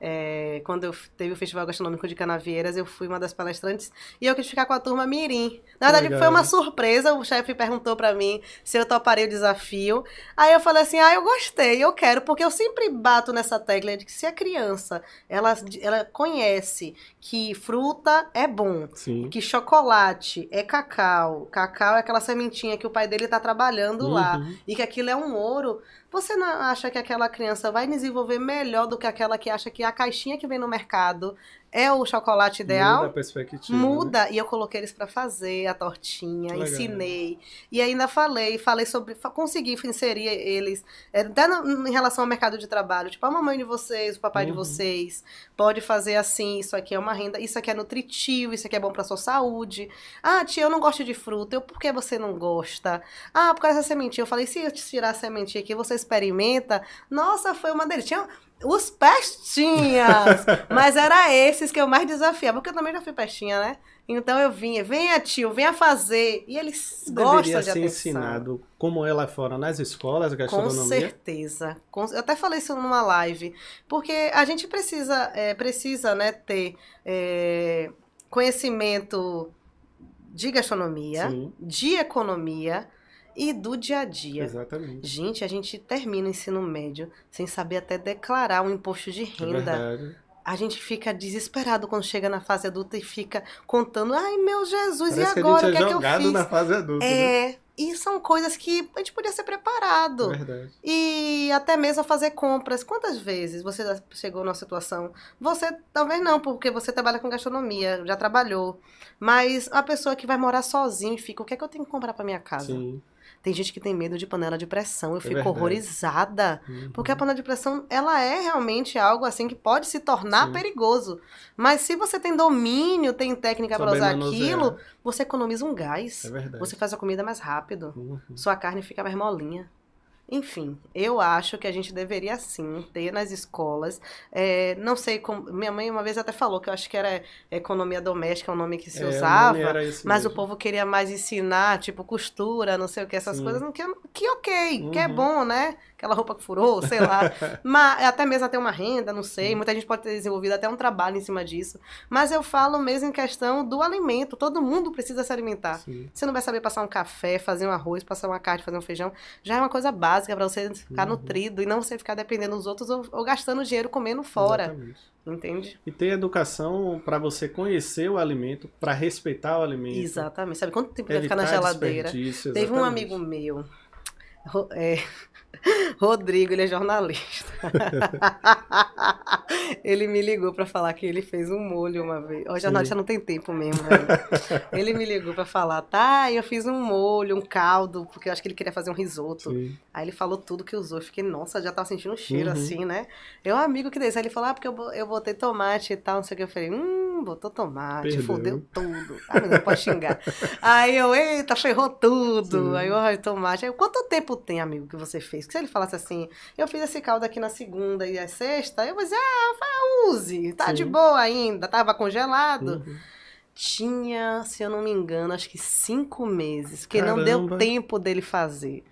É, quando eu teve o Festival Gastronômico de Canavieiras, eu fui uma das palestrantes e eu quis ficar com a turma Mirim. Na verdade, Legal. foi uma surpresa. O chefe perguntou pra mim se eu toparia o desafio. Aí eu falei assim: ah, eu gostei, eu quero, porque eu sempre bato nessa tecla de que se a criança ela, ela conhece que fruta é bom, Sim. que chocolate é cacau, cacau é aquela sementinha que o pai dele tá trabalhando lá, Uhum. e que aquilo é um ouro, você não acha que aquela criança vai desenvolver melhor do que aquela que acha que a caixinha que vem no mercado é o chocolate ideal? Muda a perspectiva. né? Muda, e eu coloquei eles pra fazer a tortinha, Legal. ensinei. E ainda falei, falei sobre, consegui inserir eles, é, até no- em relação ao mercado de trabalho. Tipo, a mamãe de vocês, o papai de Uhum. vocês, pode fazer assim, isso aqui é uma renda, isso aqui é nutritivo, isso aqui é bom pra sua saúde. Ah, tia, eu não gosto de fruta, eu, por que você não gosta? Ah, por causa dessa sementinha. Eu falei, se eu tirar a sementinha aqui, você experimenta. Nossa, foi uma delícia. Tinha os pestinhas! Mas era esses que eu mais desafiava, porque eu também já fui pestinha, né? Então eu vinha, venha tio, venha fazer. E eles gostam Deveria de ser atenção. ensinado como é lá fora nas escolas, Com gastronomia. certeza. Com- Eu até falei isso numa live. Porque a gente precisa, é, precisa né, ter é, conhecimento de gastronomia, Sim, de economia e do dia a dia. exatamente. Gente, a gente termina o ensino médio sem saber até declarar um imposto de É renda. verdade. a gente fica desesperado quando chega na fase adulta e fica contando, ai meu Jesus, Parece e que agora a o que gente é é que eu jogado fiz? na fase adulta. né? É, e são coisas que a gente podia ser preparado. Verdade. E até mesmo fazer compras. Quantas vezes você já chegou numa situação? Você, talvez não, porque você trabalha com gastronomia, já trabalhou. Mas a pessoa que vai morar sozinho e fica, o que é que eu tenho que comprar pra minha casa? Sim. Tem gente que tem medo de panela de pressão. Eu É fico verdade. horrorizada. Uhum. Porque a panela de pressão, ela é realmente algo assim que pode se tornar Sim. perigoso. Mas se você tem domínio, tem técnica para usar manusear. aquilo, você economiza um gás. É verdade. Você faz a comida mais rápido. Uhum. Sua carne fica mais molinha. Enfim, eu acho que a gente deveria sim ter nas escolas. é, não sei como. Minha mãe uma vez até falou que eu acho que era economia doméstica, é o nome que se É, o usava. Mas o mesmo. povo queria mais ensinar, tipo, costura, não sei o que, essas Sim. coisas. Que, que ok, que é Uhum. bom, né? Aquela roupa que furou, sei lá. Mas até mesmo até uma renda, não sei. Muita gente pode ter desenvolvido até um trabalho em cima disso. Mas eu falo mesmo em questão do alimento. Todo mundo precisa se alimentar. Sim. Você não vai saber passar um café, fazer um arroz, passar uma carne, fazer um feijão. Já é uma coisa básica para você ficar Uhum. nutrido e não você ficar dependendo dos outros ou, ou gastando dinheiro comendo fora. Exatamente. Entende? E ter educação para você conhecer o alimento, para respeitar o alimento. Exatamente. Sabe quanto tempo vai ficar na geladeira? Teve um amigo meu. é, Rodrigo, ele é jornalista. ele me ligou para falar que ele fez um molho uma vez. O jornalista Sim. não tem tempo mesmo, velho. ele me ligou para falar, tá, eu fiz um molho, um caldo, porque eu acho que ele queria fazer um risoto. Sim. Aí ele falou tudo que usou. Eu fiquei, nossa, já tava sentindo um cheiro uhum. assim, né? Eu, um amigo que desse. Aí ele falou, ah, porque eu, eu botei tomate e tal, não sei o que. Eu falei, hum, botou tomate, Perdeu. fodeu tudo. Ah, não pode xingar. Aí eu, eita, ferrou tudo. Sim. Aí eu, tomate. Aí, quanto tempo tem, amigo, que você fez? Que se ele falasse assim, eu fiz esse caldo aqui na segunda e a sexta, eu vou dizer, ah, use, tá Sim. de boa ainda, tava congelado. Uhum. Tinha, se eu não me engano, acho que cinco meses, porque Caramba. não deu tempo dele fazer.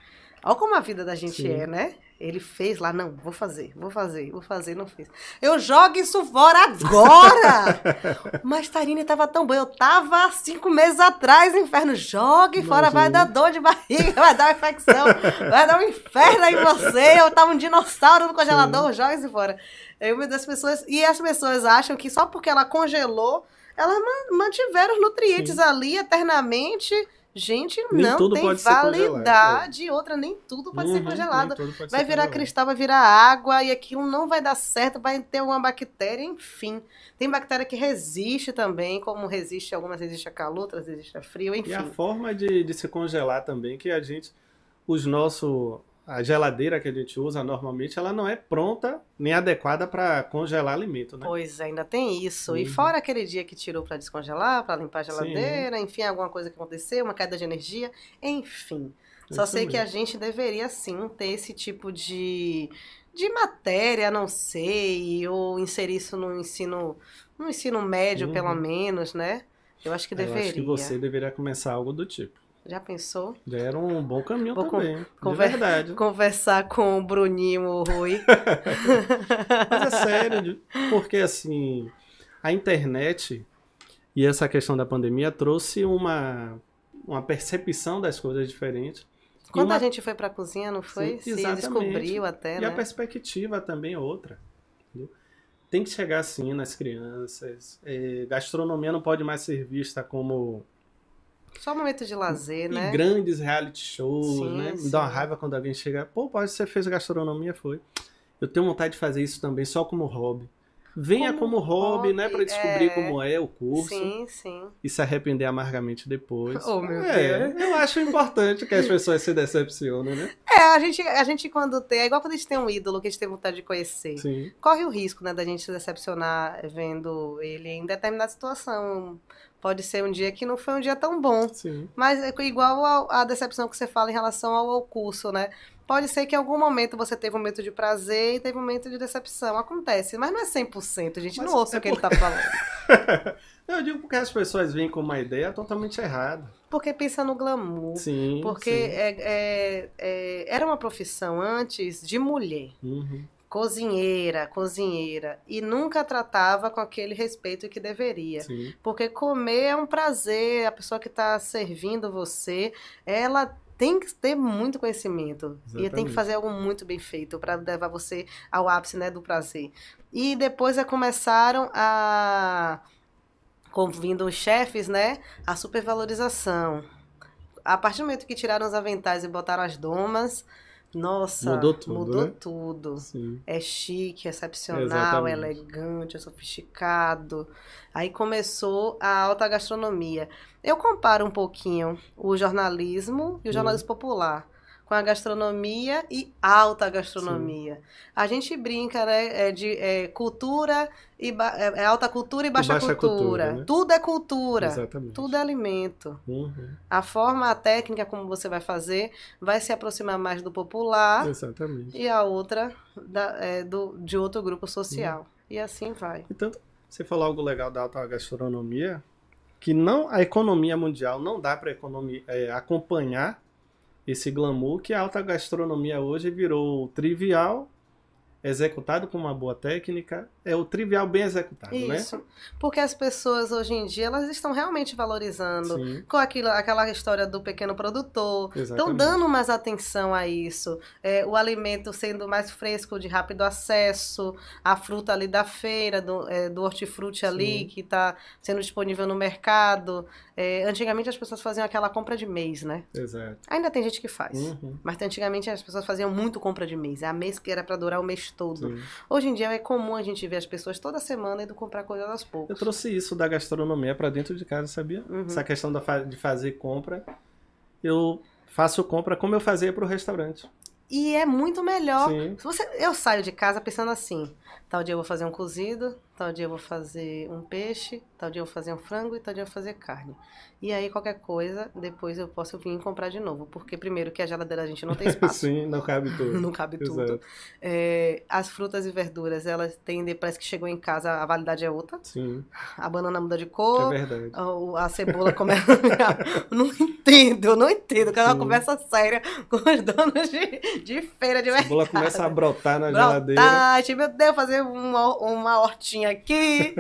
Olha como a vida da gente Sim. é, né? Ele fez lá, não, vou fazer, vou fazer, vou fazer, não fez. Eu jogo isso fora agora! Mas Tarine tava tão boa, eu tava cinco meses atrás, inferno, jogue fora, vai dar dor de barriga, vai dar infecção, vai dar um inferno em você, eu tava um dinossauro no congelador, joga isso fora. Eu, as pessoas, e as pessoas acham que só porque ela congelou, elas mantiveram os nutrientes Sim. ali eternamente Gente, nem não tem validade. Outra, nem tudo pode uhum, ser congelado. Pode vai ser virar congelado. cristal, vai virar água e aquilo não vai dar certo, vai ter alguma bactéria, enfim. Tem bactéria que resiste também, como resiste, algumas resistem a calor, outras resistem a frio, enfim. E a forma de, de se congelar também, que a gente, os nossos a geladeira que a gente usa normalmente, ela não é pronta nem adequada para congelar alimento, né? Pois, ainda tem isso. Uhum. E fora aquele dia que tirou para descongelar, para limpar a geladeira, Sim. enfim, alguma coisa que aconteceu, uma queda de energia, enfim. Só sei mesmo. que a gente deveria sim ter esse tipo de, de matéria, não sei, ou inserir isso no ensino, no ensino médio, uhum. pelo menos, né? Eu acho que deveria. Eu acho que você deveria começar algo do tipo. Já pensou? Já era um bom caminho Vou também. Conver verdade. Conversar com o Bruninho o Rui. Mas é sério, porque assim, a internet e essa questão da pandemia trouxe uma, uma percepção das coisas diferentes. Quando uma... a gente foi para a cozinha, não foi? Sim, Se descobriu até, e né? a perspectiva também é outra. Entendeu? Tem que chegar assim nas crianças. É, gastronomia não pode mais ser vista como só um momento de lazer, e né? grandes reality shows, sim, né? Me dá uma raiva quando alguém chega, pô, pode você fez gastronomia, foi. Eu tenho vontade de fazer isso também, só como hobby. Venha como, como hobby, né, para descobrir é... como é o curso. Sim, sim. E se arrepender amargamente depois. Oh, meu é, Deus. Eu acho importante que as pessoas se decepcionem, né? É, a gente, a gente quando tem, é igual quando a gente tem um ídolo que a gente tem vontade de conhecer. Sim. Corre o risco, né, da gente se decepcionar vendo ele em determinada situação. Pode ser um dia que não foi um dia tão bom. Sim. Mas é igual a, a decepção que você fala em relação ao, ao curso, né? Pode ser que em algum momento você teve um momento de prazer e teve um momento de decepção. Acontece, mas não é 100%, a gente mas não ouça é o que por... ele tá falando. Eu digo porque as pessoas vêm com uma ideia totalmente errada. Porque pensa no glamour. Sim. Porque sim. É, é, é, era uma profissão antes de mulher. Uhum. Cozinheira, cozinheira. E nunca tratava com aquele respeito que deveria. Sim. Porque comer é um prazer. A pessoa que está servindo você, ela tem que ter muito conhecimento Exatamente. e tem que fazer algo muito bem feito para levar você ao ápice né, do prazer. E depois é, começaram a convindo os chefes, né, a supervalorização. A partir do momento que tiraram os aventais e botaram as domas, nossa, mudou tudo. Mudou né? tudo. Sim. É chique, excepcional, Exatamente. elegante, é sofisticado. Aí começou a alta gastronomia. Eu comparo um pouquinho o jornalismo e o jornalismo hum. popular com a gastronomia e alta gastronomia. Sim. A gente brinca, né, é de é, cultura e é, é, alta cultura e baixa, e baixa cultura. cultura né? Tudo é cultura. Exatamente. Tudo é alimento. Uhum. A forma, a técnica como você vai fazer vai se aproximar mais do popular. Exatamente. E a outra da, é, do, de outro grupo social. Uhum. E assim vai. E tanto você falou algo legal da alta gastronomia, que não a economia mundial não dá para é, acompanhar esse glamour que a alta gastronomia hoje virou trivial, executado com uma boa técnica, é o trivial bem executado, né? Isso. Porque as pessoas hoje em dia elas estão realmente valorizando Sim, com aquilo, aquela história do pequeno produtor. Estão dando mais atenção a isso. É, o alimento sendo mais fresco, de rápido acesso, a fruta ali da feira, do, é, do hortifruti ali, Sim. que está sendo disponível no mercado. É, antigamente as pessoas faziam aquela compra de mês, né? Exato. Ainda tem gente que faz. Uhum, Mas antigamente as pessoas faziam muito compra de mês. É a mês que era para durar o mês todo. sim. Hoje em dia é comum a gente ver as pessoas toda semana indo comprar coisas aos Eu poucos. trouxe isso da gastronomia para dentro de casa, sabia? Uhum. Essa questão da de fazer compra. Eu faço compra como eu fazia para o restaurante. E é muito melhor. Sim. Se você, eu saio de casa pensando assim: tal dia eu vou fazer um cozido, tal dia eu vou fazer um peixe, tal dia eu vou fazer um frango e tal dia eu vou fazer carne. E aí qualquer coisa, depois eu posso vir comprar de novo. Porque primeiro que a geladeira a gente não tem espaço. Sim, não cabe tudo. Não cabe tudo. Exato. É, as frutas e verduras, elas têm, parece que chegou em casa, a validade é outra. Sim, A banana muda de é cor, verdade. a, a cebola começa. Não entendo, não entendo. Que é uma conversa séria com os donos de, de feira de A mercado. cebola começa a brotar na geladeira. Brotar, meu Deus, fazer uma, uma hortinha aqui.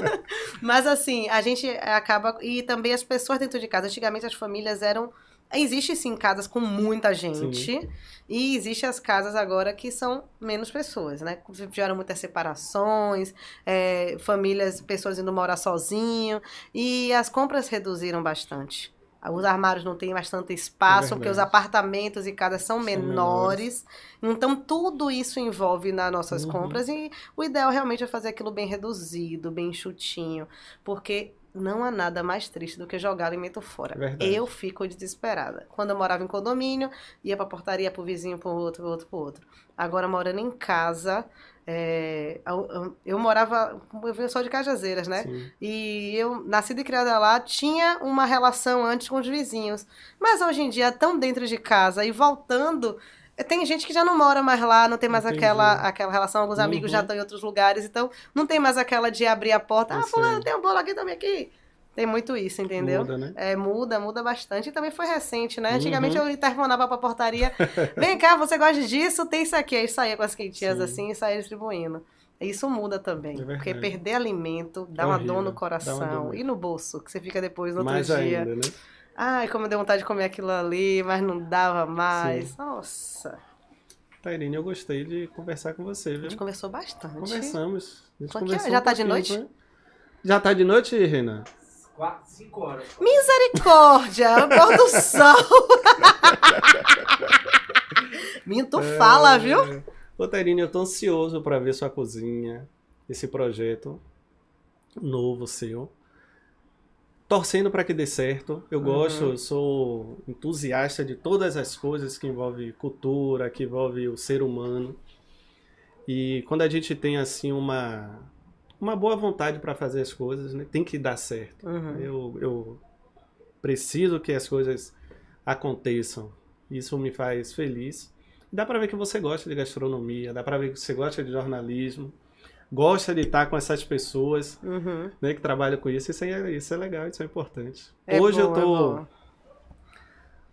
Mas assim, a gente acaba. E também as pessoas dentro de casa. Antigamente as famílias eram. Existe sim casas com muita gente. E existe as casas agora que são menos pessoas, né? Tiveram muitas separações, é, famílias, pessoas indo morar sozinho. E as compras reduziram bastante. Os armários não têm mais tanto espaço, porque os apartamentos e casas são, São menores. Então, tudo isso envolve nas nossas Uhum. compras. E o ideal realmente é fazer aquilo bem reduzido, bem enxutinho. Porque não há nada mais triste do que jogar alimento fora. É verdade. Eu fico desesperada. Quando eu morava em condomínio, ia pra portaria pro vizinho, pro outro, pro outro, pro outro. Agora, morando em casa, é, eu, eu- eu morava. Eu sou de Cajazeiras, né? Sim. E eu, nascida e criada lá, tinha uma relação antes com os vizinhos. Mas hoje em dia, tão dentro de casa e voltando. eh, Tem gente que já não mora mais lá, não tem mais Entendi. aquela, aquela relação, alguns amigos já Uhum. estão em outros lugares, então não tem mais aquela de abrir a porta. Eu Ah, fulano, tem um bolo aqui também aqui. Tem muito isso, entendeu? Muda, né? É, muda, muda bastante. E também foi recente, né? Antigamente Uhum. eu interfonava pra portaria. Vem cá, você gosta disso? Tem isso aqui. Aí saía com as quentinhas Sim. assim e saía distribuindo. Isso muda também. É porque perder alimento dá É uma horrível, dor no coração. dor. E no bolso, que você fica depois no outro Mais dia. ainda, né? Ai, como deu vontade de comer aquilo ali, mas não dava mais. Sim. Nossa. Tairine, eu gostei de conversar com você, A viu? gente conversou bastante. Conversamos. A gente conversou Já um tá de noite? foi? Já tá de noite, Renan? Quatro, cinco horas. Misericórdia, o pôr do sol. Minto fala, viu? É. Ô, Tairine, eu tô ansioso pra ver sua cozinha, esse projeto novo seu. Torcendo pra que dê certo. Eu Uhum. gosto, eu sou entusiasta de todas as coisas que envolvem cultura, que envolve o ser humano. E quando a gente tem assim uma uma boa vontade pra fazer as coisas, né, tem que dar certo. Uhum. Eu, eu preciso que as coisas aconteçam. Isso me faz feliz. Dá pra ver que você gosta de gastronomia, dá pra ver que você gosta de jornalismo, gosta de estar com essas pessoas Uhum. né, que trabalham com isso. Isso é, isso é legal, isso é importante. É Hoje eu é tô bom.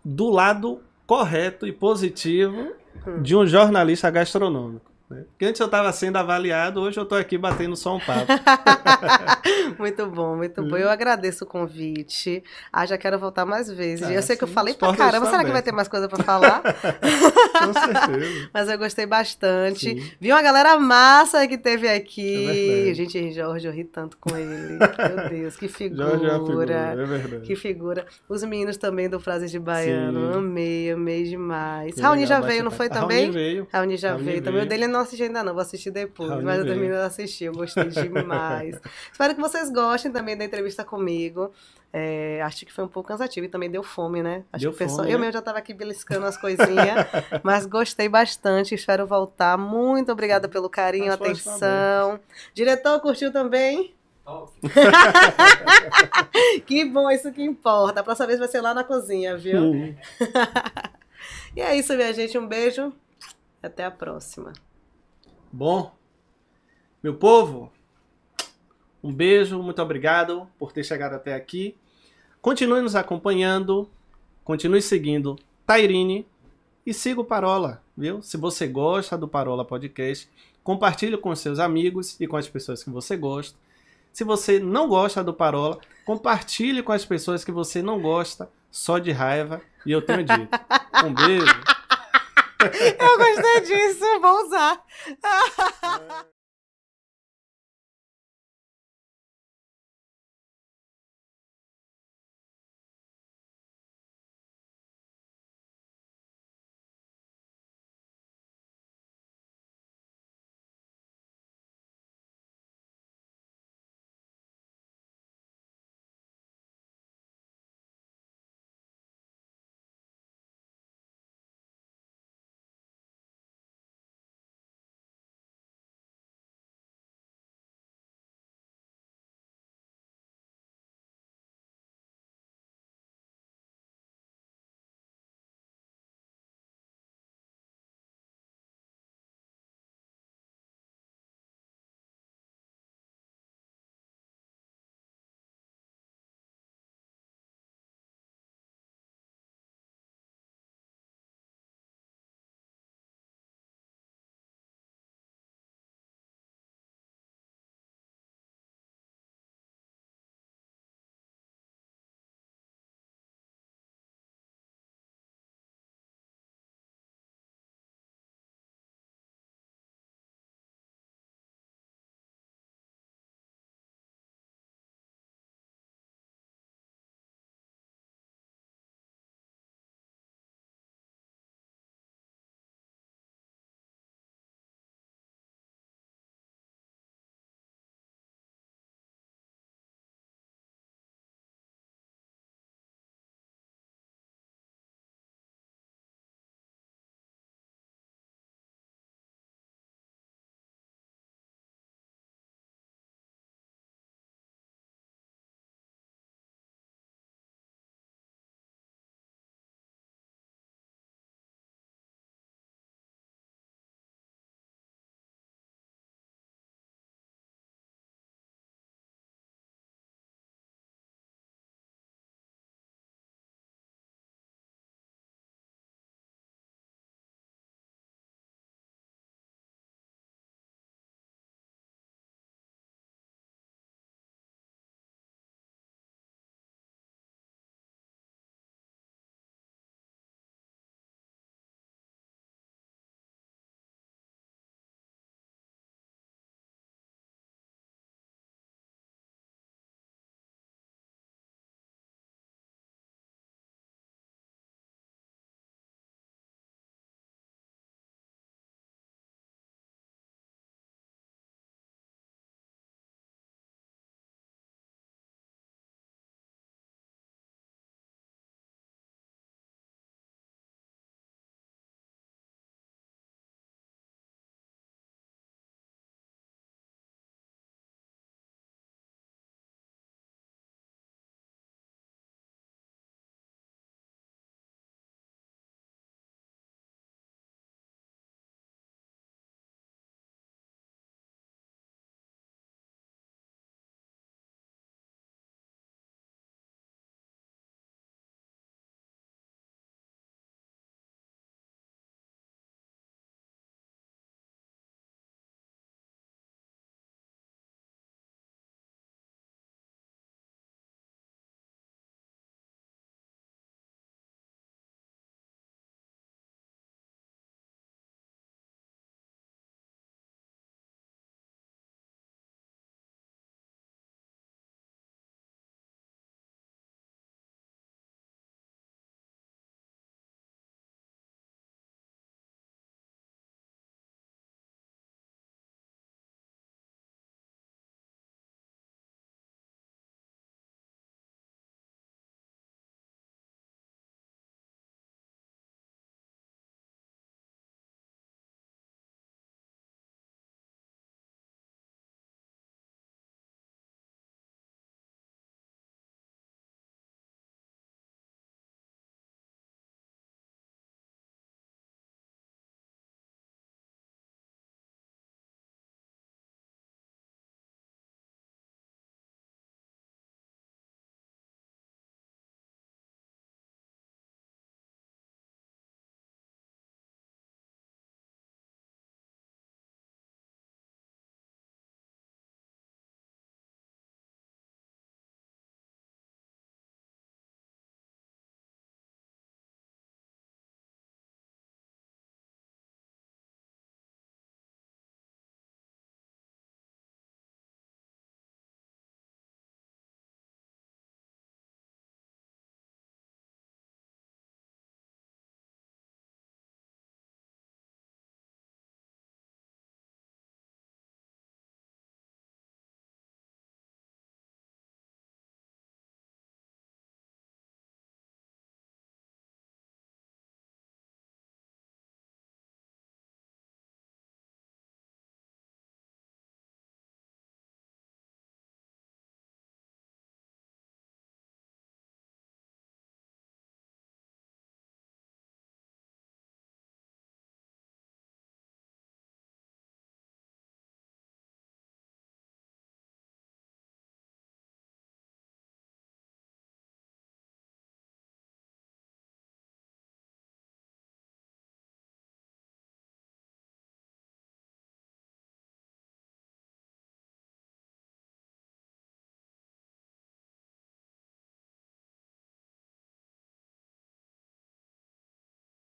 do lado correto e positivo Hum. de um jornalista gastronômico. Né? Porque antes eu estava sendo avaliado, hoje eu tô aqui batendo só um papo. muito bom, muito bom. Hum. Eu agradeço o convite. Ah, já quero voltar mais vezes. Ah, eu sei que eu sim, falei pra caramba. Será que vai ter mais coisa pra falar? com certeza. Mas eu gostei bastante. Sim. Vi uma galera massa que teve É aqui. verdade. Gente, Jorge, eu ri tanto com ele. Meu Deus, que figura. Jorge é figura, é verdade. Que figura. Os meninos também do Frases de Baiano. Sim. Amei, amei demais. Raoni já veio, não foi também? Raoni veio. Raoni já Raoni veio também. O dele eu não assisti ainda não, vou assistir depois. Raoni mas eu veio. terminei de assistir, eu gostei demais. Espero que vocês gostem também da entrevista comigo. É, acho que foi um pouco cansativo e também deu fome, né? Acho Deu que o pessoal- fome, Eu né? mesmo já estava aqui beliscando as coisinhas, mas gostei bastante, espero voltar. Muito obrigada pelo carinho, As portas estão atenção. Diretor, curtiu também? Que bom, isso que importa. A próxima vez vai ser lá na cozinha, viu? Hum. E é isso, minha gente. Um beijo. Até a próxima. Bom, meu povo, um beijo, muito obrigado por ter chegado até aqui. Continue nos acompanhando, continue seguindo Tairine e siga o Parola. viu? Se você gosta do Parola Podcast, compartilhe com seus amigos e com as pessoas que você gosta. Se você não gosta do Parola, compartilhe com as pessoas que você não gosta, só de raiva. E eu tenho dito. Um beijo. Eu gostei disso, vou usar.